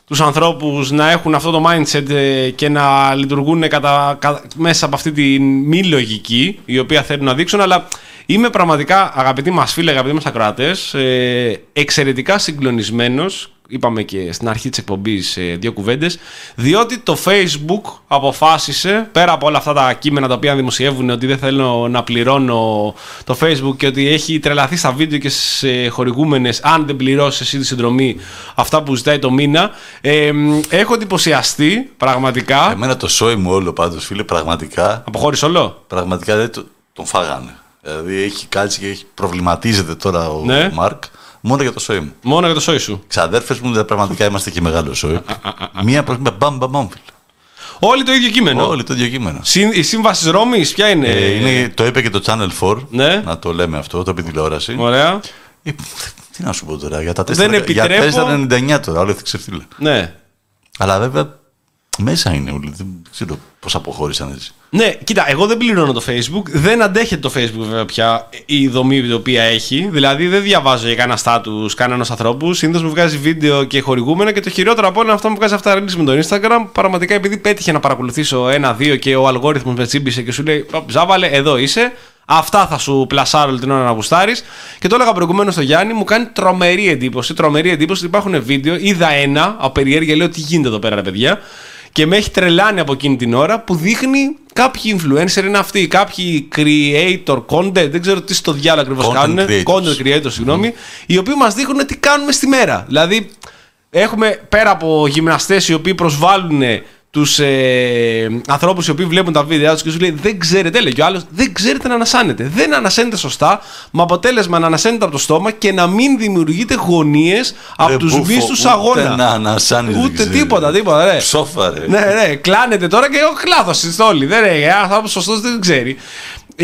τους ανθρώπους να έχουν αυτό το mindset ε, και να λειτουργούν κατά, κα- μέσα από αυτή τη μη λογική η οποία θέλουν να δείξουν. Αλλά είμαι πραγματικά, αγαπητοί μας φίλοι, αγαπητοί μας ακροατές, ε, εξαιρετικά συγκλονισμένος. Είπαμε και στην αρχή της εκπομπής ε, δύο κουβέντες διότι το Facebook αποφάσισε πέρα από όλα αυτά τα κείμενα τα οποία δημοσιεύουν ότι δεν θέλω να πληρώνω το Facebook και ότι έχει τρελαθεί στα βίντεο και σε χορηγούμενες αν δεν πληρώσεις εσύ τη συνδρομή αυτά που ζητάει το μήνα ε, μ, έχω εντυπωσιαστεί πραγματικά εμένα το σόι μου όλο πάντως, φίλε, πραγματικά, αποχώρησε όλο; Πραγματικά δεν το- τον φάγανε. Δηλαδή έχει κάτσει και έχει προβληματίζεται τώρα ο Ναι. Μάρκ μόνο για το σόι μου. μόνο για το σόι σου Ξαδέρφες μου, δηλαδή, πραγματικά είμαστε και μεγάλο σόι. Μία προς μία, μπαμ, μπαμ, μπαμ, φίλε. όλοι το ίδιο κείμενο Όλοι το ίδιο κείμενο. Συν- η σύμβαση Ρώμης ποια είναι, Ε, είναι, το είπε και το Channel 4, Ναι. να το λέμε αυτό, το είπε τηλεόραση. ωραία Ε, τι να σου πω τώρα, για τα Δεν 4, επιτρέπω- για 4,99 τώρα, όλο έθιξε φίλε. ναι Αλλά βέβαια μέσα είναι όλοι, δεν ξέρω πώς αποχώρησαν έτσι. Ναι, κοίτα, εγώ δεν πληρώνω το Facebook. Δεν αντέχεται το Facebook βέβαια πια η δομή η οποία έχει. Δηλαδή δεν διαβάζω για κανένα στάτου κανένας ανθρώπους. Συνήθως μου βγάζει βίντεο και χορηγούμενα και το χειρότερο από όλα είναι αυτό που μου βγάζει αυτά τα reels με το Instagram. Πραγματικά επειδή πέτυχε να παρακολουθήσω ένα-δύο και ο αλγόριθμος με τσίμπησε και σου λέει «Οπ, Ζάβαλε, εδώ είσαι. Αυτά θα σου πλασάρω όλη την ώρα να γουστάρεις. Και το έλεγα προηγουμένως στο Γιάννη, μου κάνει τρομερή εντύπωση. Τρομερή εντύπωση ότι υπάρχουν βίντεο. Είδα ένα από περιέργεια, λέω τι γίνεται εδώ πέρα, ρε παιδιά. Και με έχει τρελάνει από εκείνη την ώρα που δείχνει κάποιοι influencer είναι αυτοί, κάποιοι creator content, δεν ξέρω τι στο διάλογο ακριβώς Content κάνουν. creators. Content creators, συγγνώμη, οι οποίοι μας δείχνουν τι κάνουμε στη μέρα. Δηλαδή, έχουμε πέρα από γυμναστές οι οποίοι προσβάλλουν τους ε, ανθρώπους οι οποίοι βλέπουν τα βίντεο τους και σου λέει Δεν ξέρετε, λέει και ο άλλος, δεν ξέρετε να ανασάνετε. Δεν ανασένετε σωστά, με αποτέλεσμα να ανασένετε από το στόμα και να μην δημιουργείτε γωνίες από Ρε τους μπούφο, μίσου ούτε αγώνα. να ανασάνεις δεν Ούτε ξέρει. τίποτα, τίποτα, ρε. Ψόφα, ρε. Ναι, ναι, κλάνετε τώρα και ο λάθο είστε όλοι. Δεν είναι, ένα άνθρωπος σωστός δεν ξέρει.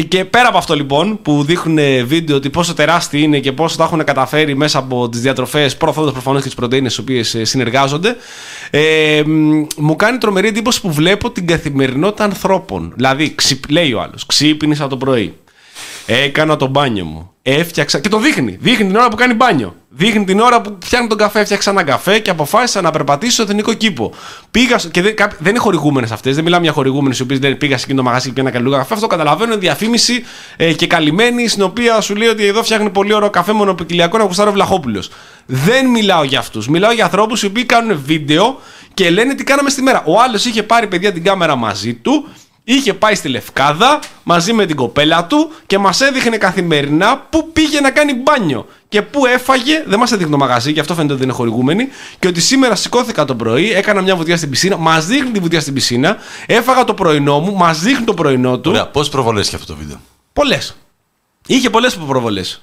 Και πέρα από αυτό λοιπόν που δείχνουν βίντεο ότι πόσο τεράστιοι είναι και πόσο τα έχουν καταφέρει μέσα από τις διατροφές, προωθώντας προφανώς και τις πρωτενε τι οποίες συνεργάζονται, ε, μ, μου κάνει τρομερή εντύπωση που βλέπω την καθημερινότητα ανθρώπων. Δηλαδή, ξυπ, λέει ο άλλος, ξύπνησα το πρωί. Έκανα το μπάνιο μου. Έφτιαξα. Και το δείχνει. Δείχνει την ώρα που κάνει μπάνιο. Δείχνει την ώρα που φτιάχνει τον καφέ. Έφτιαξα ένα καφέ και αποφάσισα να περπατήσω στο εθνικό κήπο. Πήγα. στο- Και δεν, κάποιοι- δεν είναι χορηγούμενες αυτές. Δεν μιλάμε για χορηγούμενες οι οποίες λένε πήγα σε εκείνο το μαγαζί και πήρα ένα καλού καφέ. Αυτό καταλαβαίνω. Είναι διαφήμιση ε, και καλυμμένη στην οποία σου λέει ότι εδώ φτιάχνει πολύ ωραίο καφέ μονοπικυλιακό να κουστάρει ο Βλαχόπουλος. Δεν μιλάω για αυτούς. Μιλάω για ανθρώπους οι οποίοι κάνουν βίντεο και λένε τι κάναμε στη μέρα. Ο άλλος είχε πάρει παιδιά την κάμερα μαζί του Είχε πάει στη Λευκάδα μαζί με την κοπέλα του και μας έδειχνε καθημερινά πού πήγε να κάνει μπάνιο και πού έφαγε. Δεν μας έδειχνε το μαγαζί, γι' αυτό φαίνεται ότι δεν είναι χορηγούμενη. Και ότι σήμερα σηκώθηκα το πρωί, έκανα μια βουτιά στην πισίνα, μας δείχνει τη βουτιά στην πισίνα, έφαγα το πρωινό μου, μας δείχνει το πρωινό του. Ωραία, πόσε προβολές έχει αυτό το βίντεο; Πολλές. Είχε πολλές προβολές.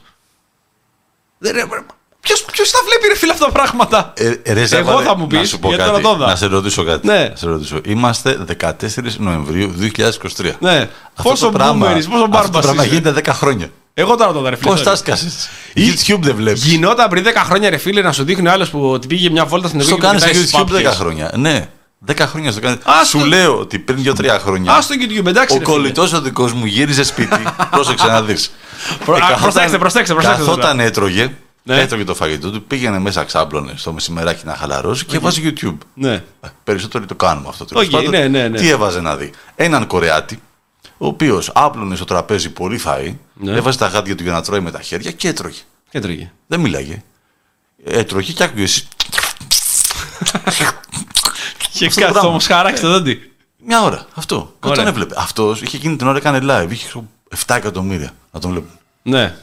Ποιος τα βλέπει, ρε φίλε, αυτά τα πράγματα; Ε, ε, ρε, Εγώ Ζαβάρε, θα μου πεις, να σου πω γιατί κάτι, τώρα το είδα. Να σε ρωτήσω κάτι. Ναι. Να σε ρωτήσω. Είμαστε 14 Νοεμβρίου 2023. Ναι. Αυτό Πόσο το πράγμα, boomerist, πόσο αυτό μπάρμπας το πράγμα είσαι. γίνεται 10 χρόνια. Εγώ τώρα το είδα, ρε φίλε. Πώς sorry. τα σκάσει. YouTube δεν βλέπεις. Γινόταν πριν 10 χρόνια, ρε φίλε, να σου δείχνει ο άλλος που ότι πήγε μια βόλτα στην Στο Ευρώπη. κάνεις στο YouTube 10 χρόνια. Ναι. 10 χρόνια στο κάνεις. Ας Σου το- λέω ότι πριν 2-3 χρόνια. Α στο YouTube, εντάξει. Ο ρε φίλε. κολλητός ο δικός μου γύριζε σπίτι. Πρόσεξε να δεις. Προ- α, προσέξτε, προσέξτε, προσέξτε Καθόταν, έτρωγε. Ναι. Έτρωγε το φαγητό του, πήγαινε μέσα ξάπλωνε στο μεσημεράκι να χαλαρώσει και έβαζε YouTube. Ναι. Ε, Περισσότεροι το κάνουμε αυτό. τέλος Οκ, πάντων. ναι, ναι, ναι. Τι έβαζε να δει. Έναν Κορεάτη, ο οποίος άπλωνε στο τραπέζι πολύ φαΐ, Ναι. έβαζε τα γάντια του για να τρώει με τα χέρια και έτρωγε. Και τρώγε. Δεν μίλαγε. Έτρωγε και άκουγε. εσύ. Και Αυτό το κάτσε πράγμα. όμως χαράξει το δόντι. Μια ώρα. Αυτό. Και Ωραία. Όταν έβλεπε. Αυτός είχε εκείνη την ώρα έκανε live. Είχε 7 εκατομμύρια να τον βλέπουν. Ναι.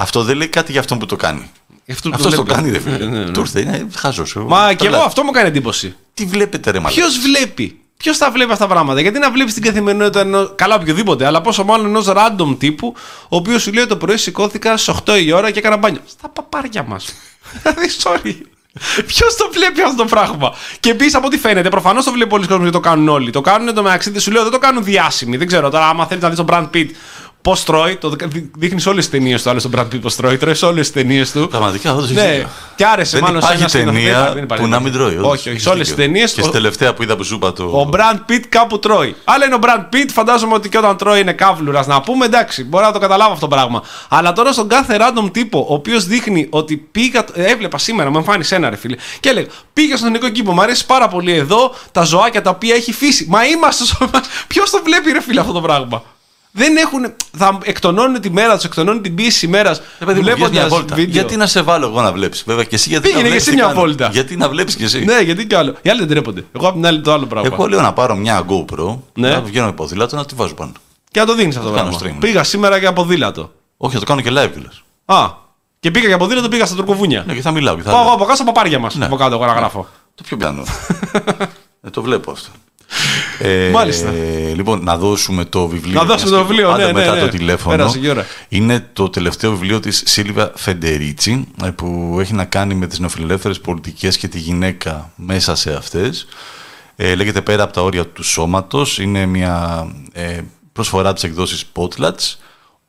Αυτό δεν λέει κάτι για αυτόν που το κάνει. Αυτό Αυτός το βλέπει. κάνει, ρε φίλε. Ναι, ναι, ναι. Του ήρθε, είναι χάζο. Μα και εγώ αυτό μου κάνει εντύπωση. Τι βλέπετε, ρε Μαλάκα; Ποιος βλέπει; Ποιος τα βλέπει αυτά τα πράγματα; Γιατί να βλέπεις την καθημερινότητα ενό. Καλά, οποιοδήποτε. Αλλά πόσο μάλλον ενός random τύπου, ο οποίος σου λέει το πρωί σηκώθηκα στις 8 η ώρα και έκανα μπάνιο. Στα παπάρια μας. Δηλαδή, sorry. Ποιος το βλέπει αυτό το πράγμα; Και επίσης από ό,τι φαίνεται, προφανώς το βλέπει πολλοί κόσμος γιατί το κάνουν όλοι. Το κάνουν το μεταξύ σου λέω δεν το κάνουν διάσημοι. Δεν ξέρω τώρα, άμα θέλεις να δεις τον Brad Pitt πώ τρώει, το δείχνεις όλες τις ταινίες του. Άλλος τον Brad Pitt πώ τρώει, τρώει σε όλες τις ταινίες του. Πραγματικά, όντως Ναι, και άρεσε Δεν μάλλον σε υπάρχει ένα σκηνοθέτη. Δεν ταινία υπάρχει, δεν που να μην τρώει. όντως. Όχι, όχι. Έχεις Σε όλες τις δίκιο. ταινίες. Και στη τελευταία που είδα που σου είπα το. Ο Brad Pitt κάπου τρώει. Άλλα είναι ο Brad Pitt, φαντάζομαι ότι και όταν τρώει είναι καύλουρας να πούμε. Εντάξει, μπορώ να το καταλάβω αυτό το πράγμα. Αλλά τώρα στον κάθε random τύπο, ο οποίος δείχνει ότι πήγα. ε, Έβλεπα σήμερα, μου εμφάνισε ένα ρε φίλε. Και έλεγα, πήγα στον εθνικό κήπο, μου αρέσει πάρα πολύ εδώ τα ζωάκια τα οποία έχει φύση. Μα είμαστε στο. Ποιος το βλέπει ρε φίλε αυτό το πράγμα; Δεν έχουν. Θα εκτονώνουν τη μέρα τους, εκτονώνουν την πίεση ημέρα. Ε, παιδί μου, βγες μια βόλτα. Γιατί να σε βάλω εγώ να βλέπεις. Βέβαια και εσύ γιατί Πήγαινε να και βλέπεις εσύ τι μια κάνω. βόλτα. Γιατί να βλέπεις και εσύ. Ναι, γιατί κι άλλο. Οι άλλοι δεν τρέπονται. Εγώ απ' την άλλη το άλλο πράγμα. Εγώ λέω να πάρω μια GoPro, Ναι. να βγαίνω με ποδήλατο να τη βάζω πάνω. Και να το δίνεις αυτό το κάνω πράγμα. stream. Πήγα σήμερα για ποδήλατο. Όχι, θα το κάνω και live κιόλας. Α, και πήγα για ποδήλατο, πήγα στα τουρκοβούνια. Ναι, και θα μιλάω. Και θα Πάω εγώ λέω. από κάτω στα παπάρια μας. Ναι. Από κάτω, εγώ να γράφω. Το πιο πιάνω. ε, το βλέπω αυτό. Ε, Μάλιστα. λοιπόν, να δώσουμε το βιβλίο. Να δώσουμε μιας το και βιβλίο, πάντα ναι, ναι, μετά ναι. το τηλέφωνο. Πέρασε η ώρα. Είναι το τελευταίο βιβλίο της Σίλβια Φεντερίτσι ε, που έχει να κάνει με τις νεοφιλελεύθερες πολιτικές και τη γυναίκα μέσα σε αυτές. Ε, λέγεται «Πέρα από τα όρια του σώματος». Είναι μια ε, προσφορά της εκδόσης Potlats.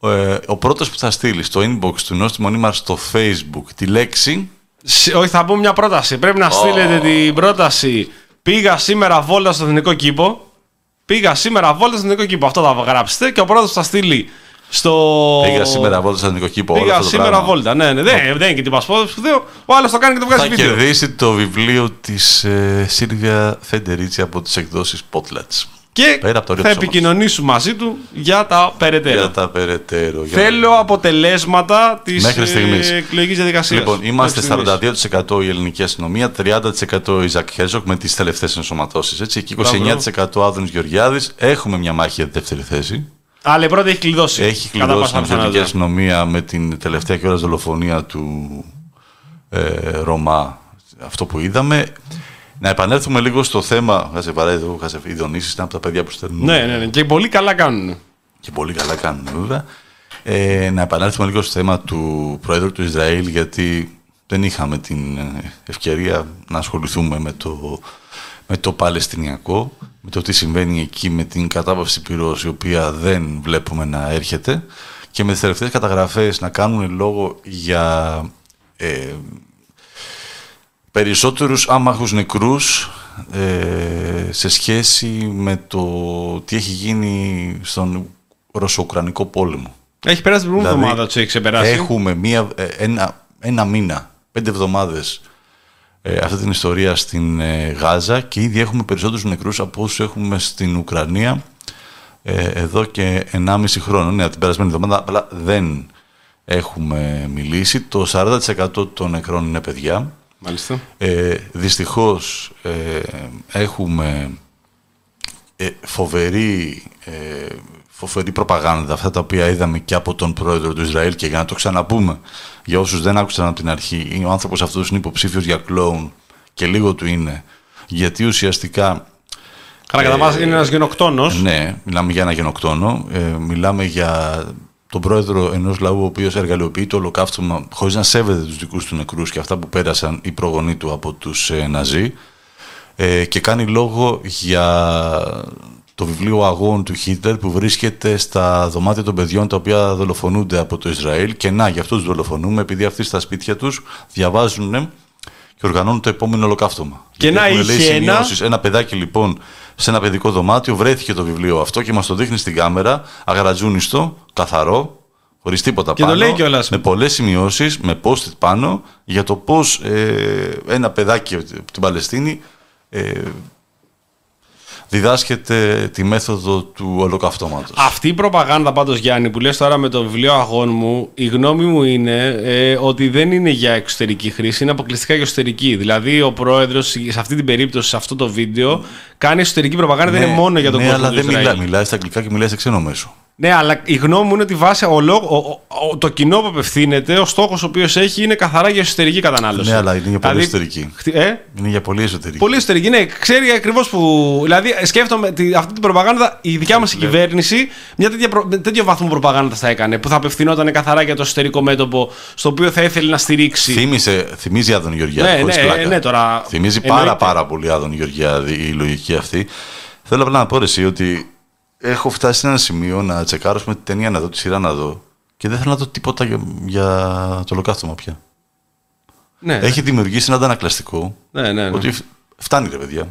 Ε, ο πρώτος που θα στείλει στο inbox του Νόστιμο Νήμαρ στο facebook τη λέξη Σ- Όχι, θα πούμε μια πρόταση. Πρέπει να στείλετε την πρόταση. Πήγα σήμερα βόλτα στο εθνικό κήπο. Πήγα σήμερα βόλτα στο εθνικό κήπο. Αυτό θα γράψετε. Και ο πρώτο θα στείλει στο. Πήγα σήμερα βόλτα στο εθνικό κήπο. όλο Πήγα αυτό το σήμερα πράγμα. βόλτα. Ναι, ναι, δεν, δεν είναι και την πασπόδο σπουδαίο. Ο άλλος το κάνει και το βγάζει Θα βίντεο. κερδίσει το βιβλίο της ε, Σίλβια Φεντερίτσι από τις εκδόσεις Potlats. Και Πέρα από το όριο θα του σώματος. επικοινωνήσουμε μαζί του για τα περαιτέρω. Για τα περαιτέρω. για- Θέλω αποτελέσματα της Μέχρι στιγμής. εκλογικής διαδικασίας. Λοιπόν, είμαστε 42% η ελληνική αστυνομία, 30% η Ζακ Χέρζοκ με τις τελευταίες ενσωματώσεις. Και 29% Άδωνης Γεωργιάδης. Έχουμε μια μάχη για τη δεύτερη θέση. Αλλά η πρώτη έχει κλειδώσει. Έχει Κατά κλειδώσει πάσα την ελληνική πιθανότητα. αστυνομία με την τελευταία κιόλα δολοφονία του ε, Ρωμά. Αυτό που είδαμε. Να επανέλθουμε λίγο στο θέμα. Χάσε παράδειγμα, χάσε οι Δονήσεις ήταν από τα παιδιά που στέλνουν. Ναι, ναι, ναι. Και πολύ καλά κάνουν. Και πολύ καλά κάνουν βέβαια. Ε, να επανέλθουμε λίγο στο θέμα του Πρόεδρου του Ισραήλ γιατί δεν είχαμε την ε, ευκαιρία να ασχοληθούμε με το, με το Παλαιστινιακό, με το τι συμβαίνει εκεί με την κατάπαυση πυρός η οποία δεν βλέπουμε να έρχεται και με τις τελευταίες καταγραφές να κάνουν λόγο για ε, περισσότερους άμαχους νεκρούς ε, σε σχέση με το τι έχει γίνει στον Ρωσο-Ουκρανικό πόλεμο. Έχει περάσει την προηγούμενη Δηλαδή, εβδομάδα, του έχει ξεπεράσει. Έχουμε μία, ε, ένα, ένα μήνα, πέντε εβδομάδες ε, αυτή την ιστορία στην ε, Γάζα και ήδη έχουμε περισσότερους νεκρούς από όσους έχουμε στην Ουκρανία ε, εδώ και 1,5 χρόνο. Ναι, την περασμένη εβδομάδα απλά δεν έχουμε μιλήσει. Το 40% των νεκρών είναι παιδιά. Μάλιστα. Ε, δυστυχώς ε, έχουμε ε, φοβερή, ε, φοβερή προπαγάνδα, αυτά τα οποία είδαμε και από τον πρόεδρο του Ισραήλ και για να το ξαναπούμε, για όσους δεν άκουσαν από την αρχή, ο άνθρωπος αυτός είναι υποψήφιος για κλόουν και λίγο του είναι, γιατί ουσιαστικά Καλά, κατά βάση είναι ένας γενοκτόνος. ναι, μιλάμε για ένα γενοκτόνο. Ε, μιλάμε για τον πρόεδρο ενός λαού ο οποίος εργαλειοποιεί το ολοκαύτωμα χωρίς να σέβεται τους δικούς του νεκρούς και αυτά που πέρασαν οι προγονείς του από τους ε, Ναζί. Ε, και κάνει λόγο για το βιβλίο αγών του Χίτλερ που βρίσκεται στα δωμάτια των παιδιών τα οποία δολοφονούνται από το Ισραήλ και να, γι' αυτό τους δολοφονούμε επειδή αυτοί στα σπίτια τους διαβάζουν και οργανώνουν το επόμενο ολοκαύτωμα. Και Γιατί να έχουν, λέει, είχε ένα- σημειώσεις. ένα παιδάκι λοιπόν σε ένα παιδικό δωμάτιο βρέθηκε το βιβλίο αυτό και μας το δείχνει στην κάμερα, αγαρατζούνιστο, καθαρό, χωρίς τίποτα Και το πάνω. λέει κιόλας. Με πολλές σημειώσεις, με post-it πάνω για το πώς ένα παιδάκι από την Παλαιστίνη ε, διδάσκεται τη μέθοδο του ολοκαυτώματος. Αυτή η προπαγάνδα πάντως Γιάννη που λες τώρα με το βιβλίο αγών μου η γνώμη μου είναι ε, ότι δεν είναι για εξωτερική χρήση είναι αποκλειστικά για εσωτερική δηλαδή ο πρόεδρος σε αυτή την περίπτωση σε αυτό το βίντεο κάνει εσωτερική προπαγάνδα δεν είναι μόνο για τον ναι, κόσμο αλλά του δεν Ισραήλ. μιλά, μιλάει στα αγγλικά και μιλάει σε ξένο μέσο. Ναι, αλλά η γνώμη μου είναι ότι βάσει ο, λόγο- ο- ο- το κοινό που απευθύνεται, ο στόχος ο οποίος έχει είναι καθαρά για εσωτερική κατανάλωση. Ναι, αλλά είναι για πολύ Δηλαδή, εσωτερική. χτι- Ε, Είναι για πολύ εσωτερική. Πολύ εσωτερική, ναι. Ξέρει ακριβώς που. Δηλαδή, σκέφτομαι τη, αυτή την προπαγάνδα, η δικιά μας κυβέρνηση, μια τέτοια, προ- με τέτοιο βαθμό προπαγάνδα θα έκανε. Που θα απευθυνόταν καθαρά για το εσωτερικό μέτωπο, στο οποίο θα ήθελε να στηρίξει. Θύμισε, θυμίζει Άδων Γεωργιάδη. Ναι, χωρίς ναι, πλάκα. ναι, τώρα, Θυμίζει εννοείται. πάρα πάρα πολύ Άδων Γεωργιάδη η λογική αυτή. Θέλω απλά να πω ρε, εσύ ότι έχω φτάσει σε ένα σημείο να τσεκάρω με την ταινία να δω, τη σειρά να δω και δεν θέλω να δω τίποτα για, για το ολοκαύτωμα πια. Ναι, Έχει δημιουργήσει ένα αντανακλαστικό ναι, ναι, ναι. ότι φ- φτάνει ρε παιδιά.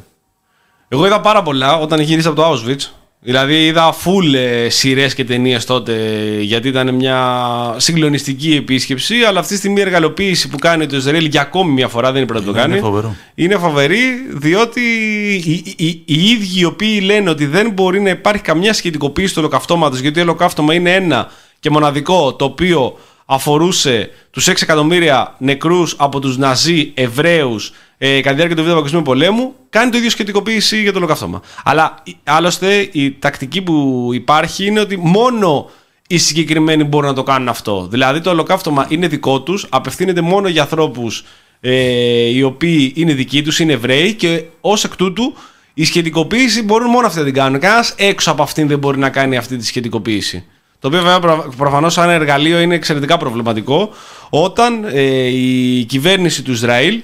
Εγώ είδα πάρα πολλά όταν γύρισα από το Auschwitz. Δηλαδή είδα full ε, σειρές και ταινίες τότε γιατί ήταν μια συγκλονιστική επίσκεψη. Αλλά αυτή τη στιγμή η εργαλειοποίηση που κάνει το Ισραήλ για ακόμη μια φορά δεν είναι πρώτο το Είναι κάνει. φοβερό. Είναι φοβερή διότι οι, οι, οι ίδιοι οι οποίοι λένε ότι δεν μπορεί να υπάρχει καμιά σχετικοποίηση του ολοκαυτώματος γιατί το ολοκαύτωμα είναι ένα και μοναδικό το οποίο αφορούσε τους 6 εκατομμύρια νεκρούς από τους Ναζί Εβραίους ε, κατά τη διάρκεια του Β' Παγκοσμίου Πολέμου, κάνει το ίδιο σχετικοποίηση για το ολοκαύτωμα. Αλλά η- άλλωστε η τακτική που υπάρχει είναι ότι μόνο οι συγκεκριμένοι μπορούν να το κάνουν αυτό. Δηλαδή το ολοκαύτωμα είναι δικό τους, απευθύνεται μόνο για ανθρώπους ε, οι οποίοι είναι δικοί τους, είναι Εβραίοι και ως εκ τούτου η σχετικοποίηση μπορούν μόνο αυτοί να την κάνουν. Κανένας έξω από αυτήν δεν μπορεί να κάνει αυτή τη σχετικοποίηση. Το οποίο βέβαια προ, προφανώς σαν εργαλείο είναι εξαιρετικά προβληματικό όταν ε, η κυβέρνηση του Ισραήλ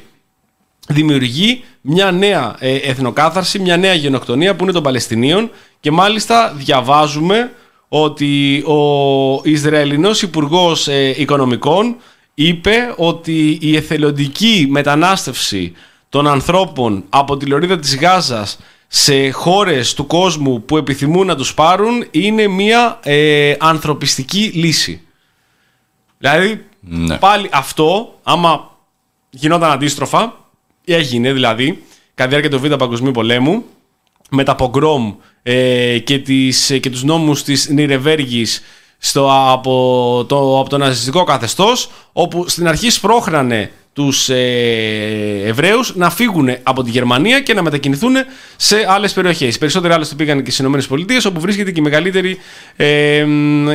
δημιουργεί μια νέα ε, εθνοκάθαρση, μια νέα γενοκτονία που είναι των Παλαιστινίων και μάλιστα διαβάζουμε ότι ο Ισραηλινός Υπουργός ε, Οικονομικών είπε ότι η εθελοντική μετανάστευση των ανθρώπων από τη λωρίδα της Γάζας σε χώρες του κόσμου που επιθυμούν να τους πάρουν είναι μια ε, ανθρωπιστική λύση. Δηλαδή Ναι. πάλι αυτό άμα γινόταν αντίστροφα έγινε δηλαδή κατά τη διάρκεια του Β' Παγκοσμίου Πολέμου με τα πογκρόμ ε, και, τις, και τους νόμους της Νιρεβέργης στο, από, το, από το ναζιστικό καθεστώς όπου στην αρχή σπρώχνανε τους ε, Εβραίους να φύγουν από τη Γερμανία και να μετακινηθούν σε άλλες περιοχές. Οι περισσότεροι άλλωστε πήγαν και στις ΗΠΑ όπου βρίσκεται και η μεγαλύτερη, ε,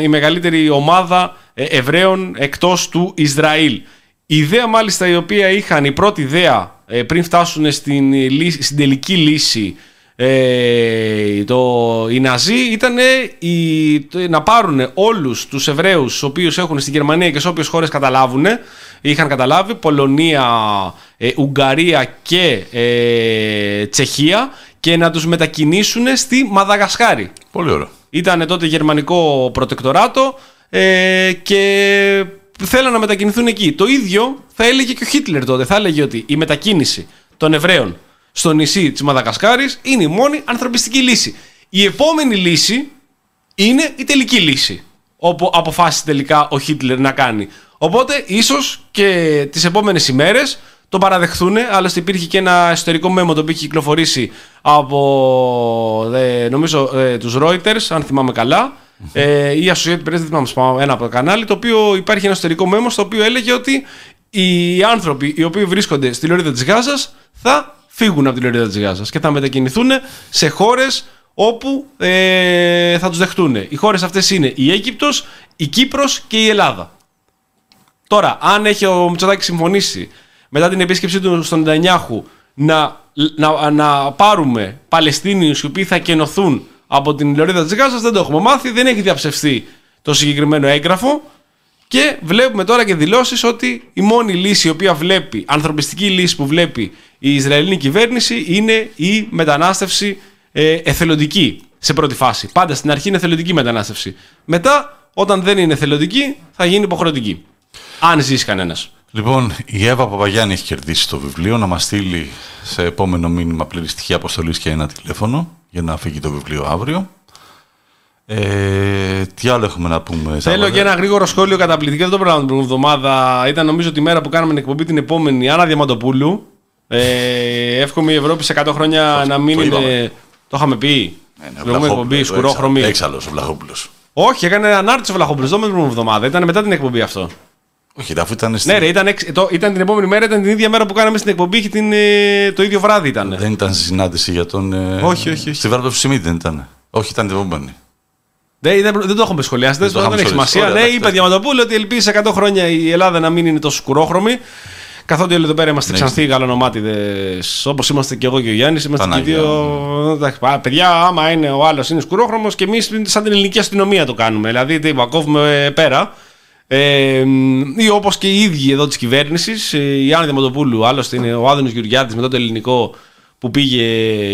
η μεγαλύτερη ομάδα ε, Εβραίων εκτός του Ισραήλ. Η ιδέα μάλιστα η οποία είχαν, η πρώτη ιδέα ε, πριν φτάσουν στην, λύση- στην τελική λύση ε, το, οι Ναζί ήταν η, το- να πάρουν όλους τους Εβραίους τους οποίους έχουν στην Γερμανία και σε όποιες χώρες καταλάβουν είχαν καταλάβει Πολωνία, ε, Ουγγαρία και ε, Τσεχία και να τους μετακινήσουν στη Μαδαγασκάρη. Πολύ ωραίο. Ήταν τότε γερμανικό προτεκτοράτο ε, και θέλαν να μετακινηθούν εκεί. Το ίδιο θα έλεγε και ο Χίτλερ τότε. Θα έλεγε ότι η μετακίνηση των Εβραίων στο νησί της Μαδαγασκάρης είναι η μόνη ανθρωπιστική λύση. Η επόμενη λύση είναι η τελική λύση. Όπου αποφάσισε τελικά ο Χίτλερ να κάνει. Οπότε ίσως και τις επόμενες ημέρες το παραδεχθούν. Άλλωστε υπήρχε και ένα εσωτερικό μέμο το οποίο έχει κυκλοφορήσει από ε, νομίζω ε, τους Reuters, αν θυμάμαι καλά. Ε, ή Associated Press, δεν θυμάμαι σπάω, ένα από το κανάλι, το οποίο υπάρχει ένα εσωτερικό μέμο στο οποίο έλεγε ότι οι άνθρωποι οι οποίοι βρίσκονται στη λωρίδα της Γάζας θα φύγουν από τη λωρίδα της Γάζας και θα μετακινηθούν σε χώρες όπου ε, θα τους δεχτούν. Οι χώρες αυτές είναι η Αίγυπτος, η Κύπρος και η Ελλάδα. Τώρα, αν έχει ο Μητσοτάκης συμφωνήσει μετά την επίσκεψή του στον Νετανιάχου να, να, να πάρουμε Παλαιστίνιους οι οποίοι θα κενωθούν από την λωρίδα της Γάζας, δεν το έχουμε μάθει, δεν έχει διαψευστεί το συγκεκριμένο έγγραφο και βλέπουμε τώρα και δηλώσεις ότι η μόνη λύση η οποία βλέπει, ανθρωπιστική λύση που βλέπει η Ισραηλινή κυβέρνηση είναι η μετανάστευση ε, εθελοντική σε πρώτη φάση. Πάντα στην αρχή είναι εθελοντική μετανάστευση. Μετά, όταν δεν είναι εθελοντική, θα γίνει υποχρεωτική. Αν ζήσει κανένας. Λοιπόν, η Εύα Παπαγιάννη έχει κερδίσει το βιβλίο να μας στείλει σε επόμενο μήνυμα πλήρη στοιχεία αποστολής και ένα τηλέφωνο για να φύγει το βιβλίο αύριο. Ε, τι άλλο έχουμε να πούμε. Θέλω και ένα γρήγορο σχόλιο καταπληκτικό. Δεν το πράγμα την προηγούμενη εβδομάδα. Ήταν νομίζω τη μέρα που κάναμε την εκπομπή την επόμενη. Άννα Διαμαντοπούλου. Ε, εύχομαι η Ευρώπη σε 100 χρόνια να μην το είναι. είπαμε. Το είχαμε πει. Ε, ναι, Στην προηγούμενη εκπομπή, σκουρόχρωμη. Έξαλλο ο Βλαχόπουλος. Όχι, έκανε ανάρτηση ο Βλαχόπουλος. Δεν με την προηγούμενη εβδομάδα. Ήταν μετά την εκπομπή αυτό. Όχι, αφού ήταν. Στην... Ναι, ρε, ήταν, εξ- το, ήταν την επόμενη μέρα, ήταν την ίδια μέρα που κάναμε στην εκπομπή και την, ε, το ίδιο βράδυ ήταν. Δεν ήταν στη συνάντηση για τον. ε, Όχι, όχι, όχι. Στη Βάρδο του Σιμίτ δεν ήταν. Όχι, ήταν την επόμενη. Δεν, δεν, δεν το έχουμε σχολιάσει, δεν, Δεν το δεν είχαμε έχει σχολιάσει. σημασία. Ωραία, Ναι, εντάξει, είπε Διαματοπούλου ότι ελπίζει σε 100 χρόνια η Ελλάδα να μην είναι τόσο σκουρόχρωμη. Καθότι όλοι εδώ πέρα είμαστε Ναι. ξανθοί γαλανομάτιδε, όπως είμαστε και εγώ και ο Γιάννης. Είμαστε και οι Πανάγια, δύο. Εντάξει, πα- παιδιά, άμα είναι ο άλλος είναι σκουρόχρωμος και εμείς σαν την ελληνική αστυνομία το κάνουμε. Δηλαδή, τι είπα, κόβουμε ε, πέρα. Ε, ή όπως και οι ίδιοι εδώ της κυβέρνησης, η Άννα Διαμαντοπούλου, άλλωστε είναι ο Άδωνος Γεωργιάδη μετά το ελληνικό που πήγε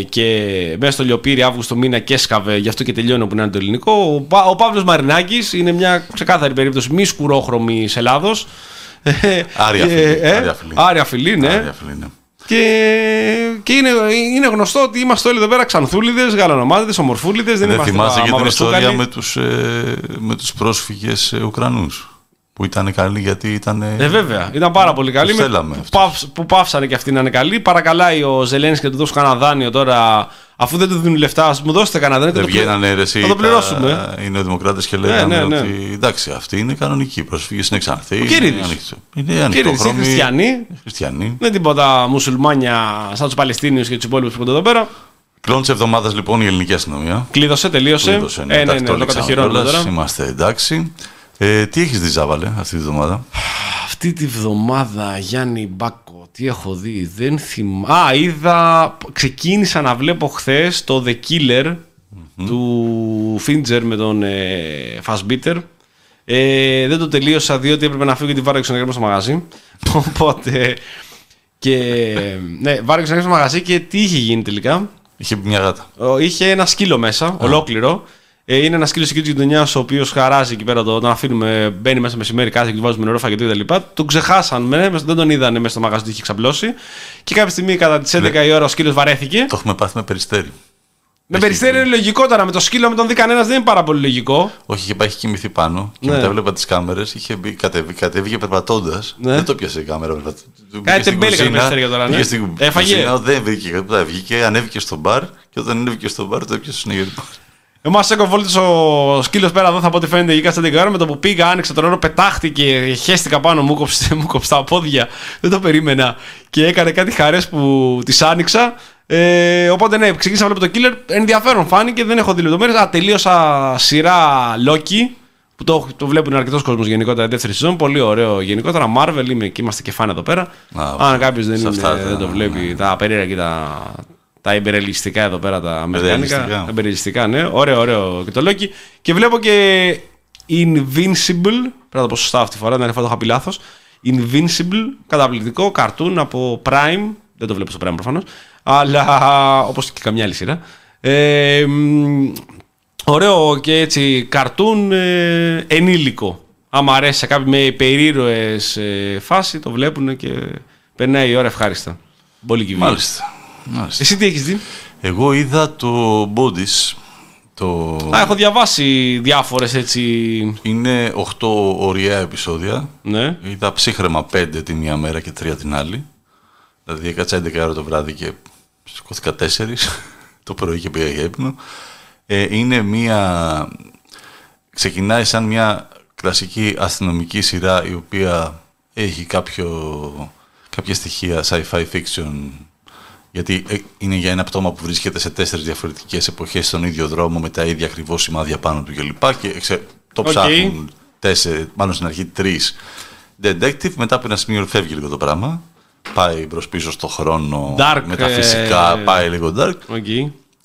και μέσα στο Λιοπύρι Αύγουστο μήνα και έσκαβε, γι' αυτό και τελειώνει όπου είναι το ελληνικό. Ο, Πα, ο Παύλος Μαρινάκης είναι μια ξεκάθαρη περίπτωση μη σκουρόχρωμη Ελλάδος. Άρια φιλή, άρια φιλή. Άρια φιλή, ναι. Άρια φίλη, ναι. Και, και είναι, είναι γνωστό ότι είμαστε όλοι εδώ πέρα ξανθούλιδες, γαλανομάδε, ομορφούλιδες. Δεν, Δεν είμαστε θυμάσαι και την μαυροστούκαλοι. ιστορία με τους, ε, με τους πρόσφυγες ε, Ουκρανούς; Που ήταν καλοί γιατί ήταν... Ε, βέβαια. Ήταν πάρα πολύ καλή. Τους Με- θέλαμε που, αυτούς. παύς- που πάυσανε και αυτοί να είναι καλοί. Παρακαλάει ο Ζελένης και του δώσουν κανένα δάνειο τώρα. Αφού δεν του δίνουν λεφτά, ας μου δώσετε κανένα δάνειο. Δεν και το πλη- βγαίνανε ρε, εσύ, Θα το τα- πληρώσουμε. οι νεοδημοκράτες και λέγανε ναι, ναι. ότι εντάξει, αυτοί είναι κανονικοί. Οι πρόσφυγε είναι ξανθοί. είναι Κύριδης. ανοιχτό- Είναι Κύριε, εσύ ανοιχτόχρωμοι. χριστιανοί. Χριστιανοί. Δεν είναι τίποτα μουσουλμάνια σαν τους Παλαιστίνιους και τους υπόλοιπους που είναι εδώ πέρα. Κλόν της εβδομάδας λοιπόν η ελληνική αστυνομία. Κλείδωσε, τελείωσε. Κλείδωσε, ναι, ε, ναι, εντάξει, ναι, το το λήξαμε κατοχυρώνουμε κιόλας, τώρα. Είμαστε εντάξει. Ε, τι έχεις δει, Ζάβαλε, αυτή τη βδομάδα; Αυτή τη βδομάδα, Γιάννη Μπάκο, τι έχω δει, δεν θυμάμαι. Α, είδα, ξεκίνησα να βλέπω χθες το The Killer του Fincher με τον ε, Fassbitter. Ε, δεν το τελείωσα διότι έπρεπε να φύγω γιατί βάρω εξωγραμμό στο μαγαζί. Οπότε. Και. Ναι, βάρω εξωγραμμό στο μαγαζί και τι είχε γίνει τελικά. Είχε πει μια γάτα. Ο- Είχε ένα σκύλο μέσα, ολόκληρο. Ε, είναι ένας σκύλος εκεί της γειτονιάς, ο οποίος χαράζει εκεί πέρα. Το, τον αφήνουμε, μπαίνει μέσα μεσημέρι, κάθε και του βάζουμε νερό, φαγητό κτλ. Τον ξεχάσαμε, δεν τον είδανε μέσα στο μαγαζί του είχε ξαπλώσει. Και κάποια στιγμή κατά τις 11 η ώρα ο σκύλος βαρέθηκε. Το έχουμε πάθει με περιστέρι. Με περιστέρι είναι λογικό τώρα. Με το σκύλο με τον δει κανένας δεν είναι πάρα πολύ λογικό. Όχι, είχε πάει, είχε κοιμηθεί πάνω και Ναι. μετά έβλεπα τις κάμερες. Είχε μπει, κατέβη, κατέβηκε περπατώντας. Ναι. Δεν το πιάσε η κάμερα. περπα- του πήγε Κάτι στην τεμπέλικα τα κουζίνα, περιστέρια τώρα, ναι. πήγε στην Έφαγε. κουζίνα, δεν βρήκε τίποτα. Βγήκε, ανέβηκε στο μπαρ και όταν ανέβηκε στο μπαρ το έπιασε στον Αγιορτό. Εμάς έκοβε όλο ο σκύλος πέρα εδώ, θα πω ότι φαίνεται εκεί κάτσε 11 ώρα. Με το που πήγα, άνοιξε το νερό, πετάχτηκε, χέστηκα πάνω, μου κόψε, μου κόψε τα πόδια. Δεν το περίμενα. Και έκανε κάτι χαρές που τις άνοιξα. Ε, οπότε ναι, ξεκίνησα να βλέπω το killer. Ενδιαφέρον φάνηκε, δεν έχω δει λεπτομέρειες. Α, τελείωσα σειρά Loki. Που το, το βλέπουν αρκετός κόσμος γενικότερα δεύτερη σεζόν. Πολύ ωραίο γενικότερα. Marvel είμαι και είμαστε και φαν εδώ πέρα. Α, Αν κάποιος δεν, σε είναι, αυτά τα- δεν το βλέπει, τα περίεργα και τα, τα υπερελιστικά εδώ πέρα, τα αμερικάνικα. Υπερελιστικά. Τα υπερελιστικά, ναι. Ωραίο, ωραίο και το Loki. Και βλέπω και Invincible. Πρέπει να το πω σωστά αυτή τη φορά, δεν θα το είχα πει λάθος. Invincible, καταπληκτικό, καρτούν από Prime. Δεν το βλέπω στο Prime προφανώς. Αλλά όπως και καμιά άλλη σειρά. Ε, μ, ωραίο και έτσι καρτούν ε, ενήλικο. Άμα αρέσει σε κάποιοι με περίρωες ε, φάση, το βλέπουν και περνάει η ώρα ευχάριστα. Πολύ κυβή. Μάλιστα. Μάλιστα. Εσύ τι έχεις δει; Εγώ είδα το Bodies. Το... Α, έχω διαβάσει διάφορες έτσι... Είναι 8 ωριά επεισόδια. Ναι. Είδα ψύχρεμα 5 τη μία μέρα και 3 την άλλη. Δηλαδή έκατσα 11 ώρα το βράδυ και σηκώθηκα 4 το πρωί και πήγα για ύπνο. Ε, είναι μία... Ξεκινάει σαν μια κλασική αστυνομική σειρά η οποία έχει κάποιο... κάποια στοιχεία sci-fi fiction Γιατί ε, είναι για ένα πτώμα που βρίσκεται σε τέσσερις διαφορετικές εποχές στον ίδιο δρόμο με τα ίδια ακριβώς σημάδια πάνω του κλπ. Και, και ξε- το Οκ. ψάχνουν τέσσερις, μάλλον στην αρχή τρεις detective. Μετά από ένα σημείο φεύγει λίγο το πράγμα. Πάει προς πίσω στο χρόνο. Dark, με τα ε, φυσικά, πάει λίγο dark. OK.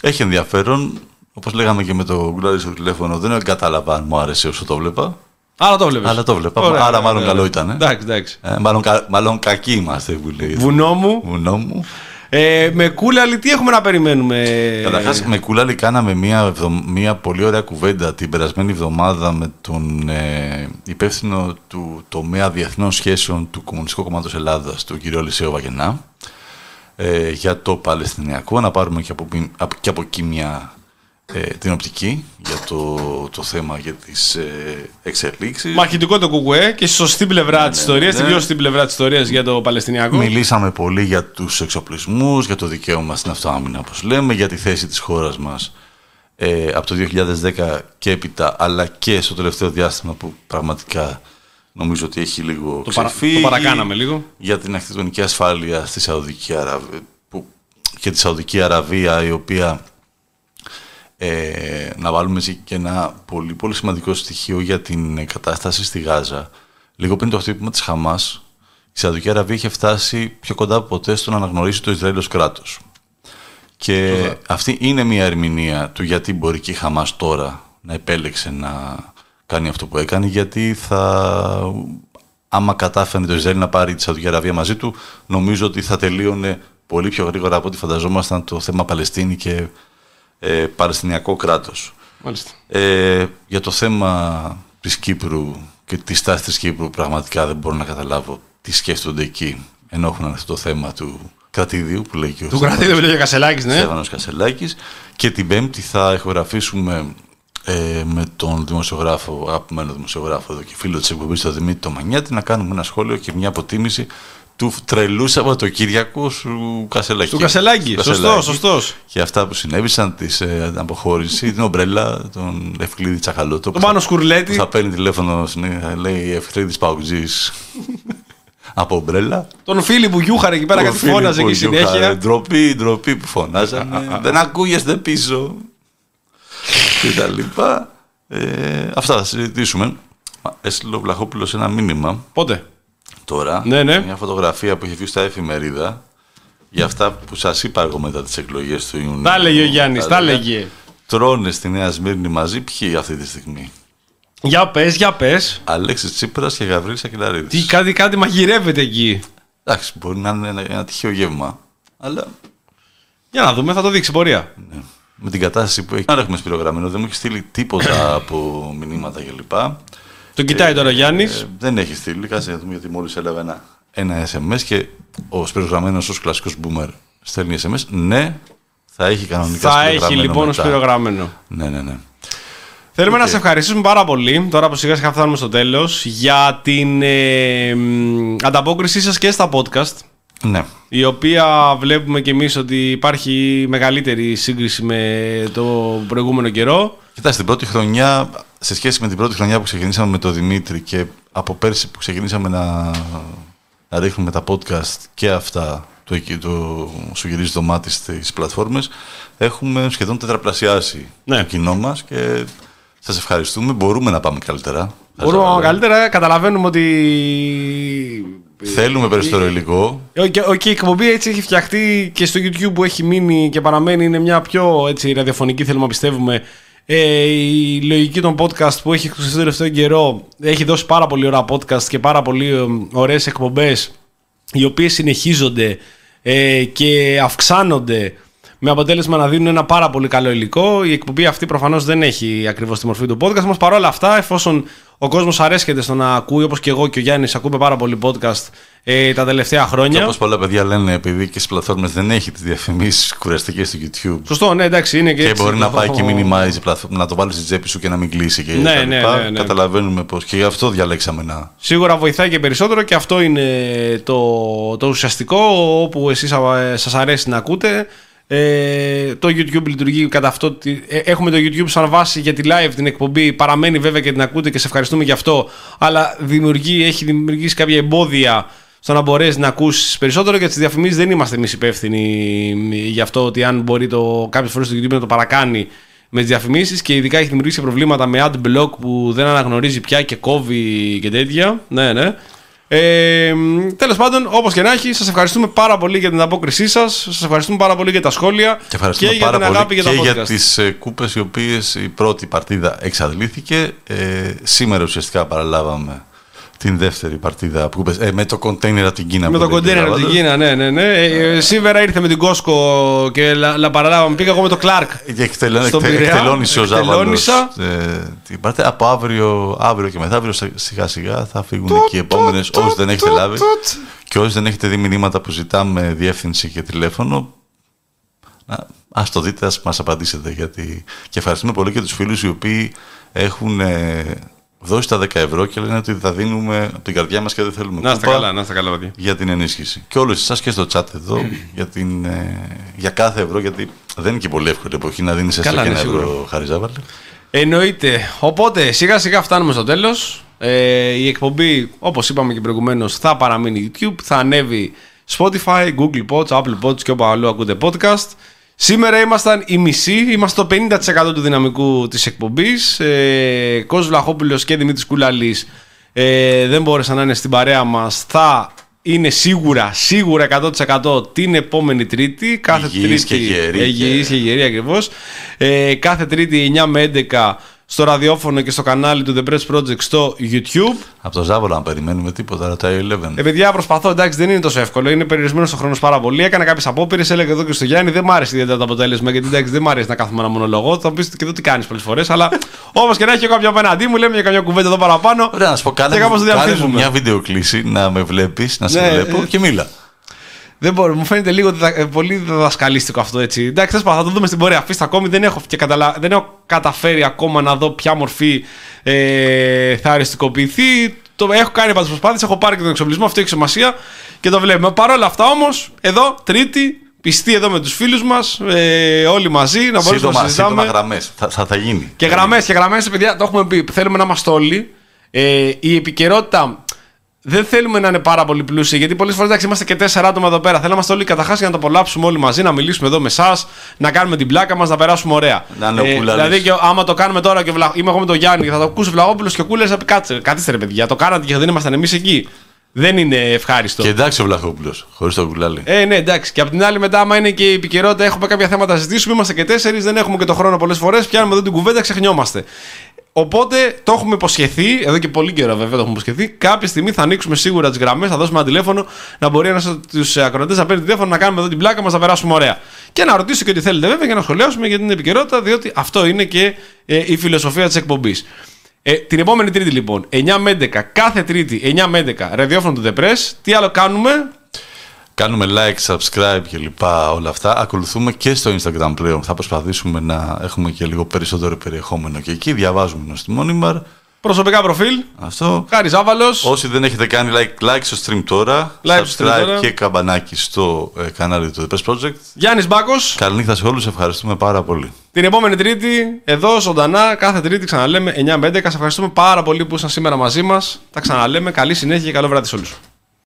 Έχει ενδιαφέρον. Όπως λέγαμε και με το γκουλάρι στο τηλέφωνο, δεν κατάλαβα αν μου άρεσε όσο το βλέπα. Άρα το βλέπεις. Αλλά το βλέπα. Ωραία, Άρα μάλλον ωραία. καλό ήταν. Ε. Εντάξει, εντάξει. Ε, μάλλον, κα- μάλλον κακοί είμαστε που λέει. Βουνό μου. Βουνό μου. Ε, με κούλαλι, τι έχουμε να περιμένουμε; Καταρχάς, με κούλαλι κάναμε μια, εβδο- μια πολύ ωραία κουβέντα την περασμένη εβδομάδα με τον ε, υπεύθυνο του τομέα διεθνών σχέσεων του Κομμουνιστικού Κόμματος Ελλάδας, του κ. Λυσέου Βαγενά, ε, για το Παλαιστινιακό. Να πάρουμε και από, πι- από- και από εκεί μια ε, την οπτική για το, το θέμα για τις ε, εξελίξεις. Μαχητικό το κουκουέ και στη σωστή πλευρά της ιστορίας, ναι, στην ναι. πιο σωστή πλευρά της ιστορίας για το Παλαιστινιακό. Μιλήσαμε πολύ για τους εξοπλισμούς, για το δικαίωμα στην αυτοάμυνα, όπως λέμε, για τη θέση της χώρας μας ε, από το 2010 και έπειτα, αλλά και στο τελευταίο διάστημα που πραγματικά νομίζω ότι έχει λίγο Το, παρα- ξεφύγει. το παρακάναμε λίγο. Για την αρχιτεκτονική ασφάλεια στη Σαουδική Αραβία, που, και τη Σαουδική Αραβία, η οποία ε, να βάλουμε έτσι και ένα πολύ, πολύ σημαντικό στοιχείο για την κατάσταση στη Γάζα. Λίγο πριν το χτύπημα της Χαμάς, η Σαουδική Αραβία είχε φτάσει πιο κοντά από ποτέ στο να αναγνωρίσει το Ισραήλ ως κράτος. Και αυτή είναι μια ερμηνεία του γιατί μπορεί και η Χαμάς τώρα να επέλεξε να κάνει αυτό που έκανε, γιατί θα, άμα κατάφερε το Ισραήλ να πάρει τη Σαουδική Αραβία μαζί του, νομίζω ότι θα τελείωνε πολύ πιο γρήγορα από ό,τι φανταζόμασταν το θέμα Παλαιστίνη και ε, Παλαιστινιακό κράτος. Μάλιστα. Ε, για το θέμα της Κύπρου και της στάσης της Κύπρου πραγματικά δεν μπορώ να καταλάβω τι σκέφτονται εκεί ενώ έχουν αυτό το θέμα του κρατήδιου που λέει και ο Του κρατήδιου που λέει ο Κασελάκης, ναι. Στέφανος Κασελάκης και την Πέμπτη θα ηχογραφήσουμε ε, με τον δημοσιογράφο, αγαπημένο δημοσιογράφο εδώ και φίλο της εκπομπής, τον Δημήτρη Τομανιάτη, να κάνουμε ένα σχόλιο και μια αποτίμηση του τρελού Σαββατοκύριακου σου Κασελάκη. Του Κασελάκη. Σωστό, Κασελάκη. σωστός. Και αυτά που συνέβησαν, της ε, την αποχώρησης, την ομπρέλα, τον Ευκλήδη Τσακαλώτο. Το που Μάνο θα- Σκουρλέτη. που Θα παίρνει τηλέφωνο, συνέχεια, λέει Ευκλήδης Παουτζής από ομπρέλα. Τον φίλη που γιούχαρε εκεί πέρα, Ο κάτι Φίλιππ φώναζε ο εκεί Γιούχαρε, συνέχεια. Ντροπή, ντροπή που φωνάζανε. δεν ακούγεστε πίσω. και τα λοιπά. Ε, αυτά θα συζητήσουμε. Μα, Έστειλε ο Βλαχόπουλο ένα μήνυμα Πότε; Τώρα. Ναι, ναι. Μια φωτογραφία που έχει βγει στα εφημερίδα για αυτά που σας είπα εγώ μετά τις εκλογές του Ιουνίου. Τα έλεγε ο Γιάννης, τα έλεγα. έλεγε. Τρώνε στη Νέα Σμύρνη μαζί ποιοι αυτή τη στιγμή; Για πες, για πες. Αλέξης Τσίπρας και Γαβρίλης Ακυλαρίδη. Τι κάτι, κάτι μαγειρεύεται εκεί. Εντάξει, μπορεί να είναι ένα, ένα τυχαίο γεύμα. Αλλά Για να δούμε, θα το δείξει η πορεία. ναι, με την κατάσταση που έχει. Αν έχουμε Σπύρο Γραμμένο, δεν μου έχει στείλει τίποτα από μηνύματα κλπ. Το κοιτάει τώρα ο Γιάννης. Ε, δεν έχει στείλει, κάτσε να δούμε γιατί μόλις έλαβε ένα, ένα SMS και ο Σπύρος Γραμμένος ως κλασικός boomer στέλνει SMS. Ναι, θα έχει κανονικά Θα έχει Σπύρο Γραμμένο λοιπόν μετά. Σπύρο Γραμμένο. Ναι, ναι, ναι. Θέλουμε να Οκ. σε ευχαριστήσουμε πάρα πολύ, τώρα που σιγά σιγά φτάνουμε στο τέλος, για την ε, μ, ανταπόκρισή σας και στα podcast. Ναι. Η οποία βλέπουμε κι εμείς ότι υπάρχει μεγαλύτερη σύγκριση με το προηγούμενο καιρό. Κοιτάξτε, την πρώτη χρονιά, σε σχέση με την πρώτη χρονιά που ξεκινήσαμε με τον Δημήτρη και από πέρσι που ξεκινήσαμε να, να ρίχνουμε τα podcast και αυτά το, εκεί- το σου γυρίζει το μάτι στις πλατφόρμες, έχουμε σχεδόν τετραπλασιάσει Ναι. το κοινό μας και σας ευχαριστούμε. Μπορούμε να πάμε καλύτερα. Μπορούμε να πάμε καλύτερα. Καταλαβαίνουμε ότι. Θέλουμε περισσότερο υλικό. Ε, Και, και η εκπομπή έτσι έχει φτιαχτεί και στο YouTube που έχει μείνει και παραμένει είναι μια πιο έτσι, ραδιοφωνική, θέλουμε να πιστεύουμε. Ε, η λογική των podcast που έχει εξουσιαστεί το τελευταίο καιρό έχει δώσει πάρα πολύ ωραία podcast και πάρα πολύ ε, ωραίες εκπομπές οι οποίες συνεχίζονται ε, και αυξάνονται με αποτέλεσμα να δίνουν ένα πάρα πολύ καλό υλικό. Η εκπομπή αυτή προφανώς δεν έχει ακριβώς τη μορφή του podcast μας. Παρ' όλα αυτά, εφόσον ο κόσμος αρέσκεται στο να ακούει, όπως και εγώ και ο Γιάννης ακούμε πάρα πολύ podcast ε, τα τελευταία Και χρόνια. όπως πολλά παιδιά λένε, επειδή και στις πλατφόρμες δεν έχει τις διαφημίσεις κουραστικές στο YouTube, Σωστό, ναι, εντάξει, είναι και, Και έτσι μπορεί να το- πάει και minimize η πλατφόρμα, να το βάλεις στη τσέπη σου και να μην κλείσει και Ναι, τα ναι, λοιπά. ναι, ναι. Καταλαβαίνουμε πώς. Και γι' αυτό διαλέξαμε να. Σίγουρα βοηθάει και περισσότερο και αυτό είναι το, το ουσιαστικό όπου εσείς α- σας αρέσει να ακούτε. Ε, το YouTube λειτουργεί κατά αυτό. ότι- ε, Έχουμε το YouTube σαν βάση για τη live την εκπομπή. Παραμένει βέβαια και την ακούτε και σε ευχαριστούμε γι' αυτό. Αλλά δημιουργεί, έχει δημιουργήσει κάποια εμπόδια στο να μπορέσει να ακούσει περισσότερο. Για τις διαφημίσεις δεν είμαστε εμείς υπεύθυνοι γι' αυτό ότι αν μπορεί το, κάποιες φορές το YouTube να το παρακάνει με τις διαφημίσεις και ειδικά έχει δημιουργήσει προβλήματα με ad block που δεν αναγνωρίζει πια και κόβει και τέτοια. Ναι, ναι. Ε, Τέλος πάντων, όπως και να έχει, σας ευχαριστούμε πάρα πολύ για την απόκρισή σας. Σας ευχαριστούμε πάρα πολύ για τα σχόλια Και ευχαριστούμε και για πάρα την πολύ αγάπη για και τα για podcast. τις ε, κούπες οι οποίες η πρώτη παρτίδα εξαντλήθηκε. Ε, σήμερα ουσιαστικά παραλάβαμε την δεύτερη παρτίδα που κούπες, ε, με το κοντέινερ από την Κίνα. Με που το δεν κοντέινερ από την καταλάβατε. Κίνα, ναι, ναι, ναι. Ε, ε, σήμερα ήρθε με την Κόσκο και λα, λα παραλάβαμε. Πήγα εγώ με το Κλάρκ. Και εκτελώ, Στον εκτε, Πειραιά, εκτελώνησε ο Ζάβαλος εκτελώνησα. ε, την παρτίδα. Από αύριο, αύριο και μεθαύριο σιγά σιγά θα φύγουν και οι επόμενες όσοι δεν έχετε λάβει. Και όσοι δεν έχετε δει μηνύματα που ζητάμε διεύθυνση και τηλέφωνο, να, ας το δείτε, ας μας απαντήσετε. Γιατί... Και ευχαριστούμε πολύ και τους φίλους οι οποίοι έχουν ε, δώσει τα 10 ευρώ και λένε ότι θα δίνουμε από την καρδιά μας και δεν θέλουμε Να είστε κούπα καλά, να είστε καλά, παιδιά. για την ενίσχυση. Και όλους εσάς και στο chat εδώ για, την, ε, για κάθε ευρώ, γιατί δεν είναι και πολύ εύκολη εποχή να δίνεις έστω Καλά, και ναι, ένα σίγουρα. ευρώ χαριζάβαλε. Εννοείται. Οπότε σιγά σιγά φτάνουμε στο τέλος. Ε, η εκπομπή, όπως είπαμε και προηγουμένως, θα παραμείνει YouTube, θα ανέβει Spotify, Google Pods, Apple Pods και όπου αλλού ακούτε podcast. Σήμερα ήμασταν η μισή, είμαστε το 50% του δυναμικού της εκπομπής. Ε, Κώστας Βλαχόπουλος και Δημήτρης Κούλαλης ε, δεν μπόρεσαν να είναι στην παρέα μας. Θα είναι σίγουρα, σίγουρα 100% την επόμενη Τρίτη. Κάθε Υγιείς Τρίτη, και γεροί ε, υγιείς και γεροί ακριβώς. Ε, κάθε Τρίτη 9 με 11 στο ραδιόφωνο και στο κανάλι του The Press Project στο YouTube. Από το Ζάβολα να περιμένουμε τίποτα, ρωτάει ο Eleven. Ε, παιδιά, προσπαθώ, εντάξει, δεν είναι τόσο εύκολο. Είναι περιορισμένος ο χρόνος πάρα πολύ. Έκανα κάποιες απόπειρες, έλεγα εδώ και στο Γιάννη, δεν μ' άρεσε ιδιαίτερα το αποτέλεσμα, γιατί εντάξει, δεν μ' αρέσει να κάθομαι ένα μονολογό. Θα μου πεις και εδώ τι κάνεις πολλές φορές, αλλά όμω και να έχει κάποιο απέναντί μου, λέμε για καμιά κουβέντα εδώ παραπάνω. Ωραία, να σου πω, κάνε, και κάπως μου- το κάνε μου διαφύγουμε. μια βίντεο κλίση να με βλέπεις, να σε Ναι, βλέπω ε. και μίλα. Δεν μπορώ, μου φαίνεται λίγο διδα- ε, πολύ διδασκαλίστικο αυτό έτσι. Εντάξει, θες, θα το δούμε στην πορεία. Αφήστε ακόμη, δεν έχω, και καταλα... δεν έχω καταφέρει ακόμα να δω ποια μορφή ε, θα αριστικοποιηθεί. Το έχω κάνει πάντω προσπάθειες, έχω πάρει και τον εξοπλισμό, αυτό έχει σημασία και το βλέπουμε. Παρ' όλα αυτά όμως, εδώ, Τρίτη, πιστοί εδώ με τους φίλους μας, ε, όλοι μαζί, να μπορούμε να Σύντομα, σύντομα συζητάμε. γραμμές. Θα, θα, θα γίνει. Και γραμμές και γραμμές, παιδιά, το έχουμε πει. Θέλουμε να είμαστε όλοι. Ε, η επικαιρότητα δεν θέλουμε να είναι πάρα πολύ πλούσια, γιατί πολλές φορές είμαστε και τέσσερα άτομα εδώ πέρα. Θέλουμε να είμαστε όλοι καταρχάς για να το απολαύσουμε όλοι μαζί, να μιλήσουμε εδώ με εσάς, να κάνουμε την πλάκα μας, να περάσουμε ωραία. Να είναι ο Κούλαλης. δηλαδή, και άμα το κάνουμε τώρα και ο Βλα... είμαι εγώ με τον Γιάννη και θα το ακούσει ο Βλαγόπουλο και ο Κούλες, θα πει κάτσε, καθίστε ρε παιδιά, το κάνατε και δεν ήμασταν εμείς εκεί. Δεν είναι ευχάριστο. Και εντάξει ο Βλαχόπουλος, χωρίς το κουλάλι. Ε, ναι, εντάξει. Και απ' την άλλη, μετά, άμα είναι και η επικαιρότητα, έχουμε κάποια θέματα να συζητήσουμε. Είμαστε και τέσσερις, δεν έχουμε και το χρόνο πολλές φορές. Πιάνουμε εδώ την κουβέντα, ξεχνιόμαστε. Οπότε το έχουμε υποσχεθεί, εδώ και πολύ καιρό βέβαια το έχουμε υποσχεθεί. Κάποια στιγμή θα ανοίξουμε σίγουρα τις γραμμές, θα δώσουμε ένα τηλέφωνο να μπορεί ένας από τους ακροτές να παίρνει τηλέφωνο να κάνουμε εδώ την πλάκα μας, να περάσουμε ωραία. Και να ρωτήσω και ό,τι θέλετε βέβαια και να σχολιάσουμε για την επικαιρότητα, διότι αυτό είναι και ε, η φιλοσοφία της εκπομπής. Ε, την επόμενη Τρίτη λοιπόν, 9 με 11, κάθε Τρίτη 9 με 11, ραδιόφωνο του The Press. Τι άλλο κάνουμε, Κάνουμε like, subscribe και λοιπά όλα αυτά. Ακολουθούμε και στο Instagram πλέον. Θα προσπαθήσουμε να έχουμε και λίγο περισσότερο περιεχόμενο και εκεί. Διαβάζουμε νοστιμόνιμαρ. Μόνιμαρ. προσωπικά προφίλ. Αυτό. Χάρης Ζάβαλο. Όσοι δεν έχετε κάνει like, like στο stream τώρα, Like στο stream subscribe τώρα. και καμπανάκι στο ε, κανάλι του The Press Project. Γιάννης Μπάκος. Καληνύχτα σε όλους, ευχαριστούμε πάρα πολύ. Την επόμενη Τρίτη, εδώ ζωντανά, κάθε Τρίτη ξαναλέμε 9 με 11. Σα ευχαριστούμε πάρα πολύ που ήσασταν σήμερα μαζί μας. Τα ξαναλέμε. Καλή συνέχεια και καλό βράδυ σε όλους.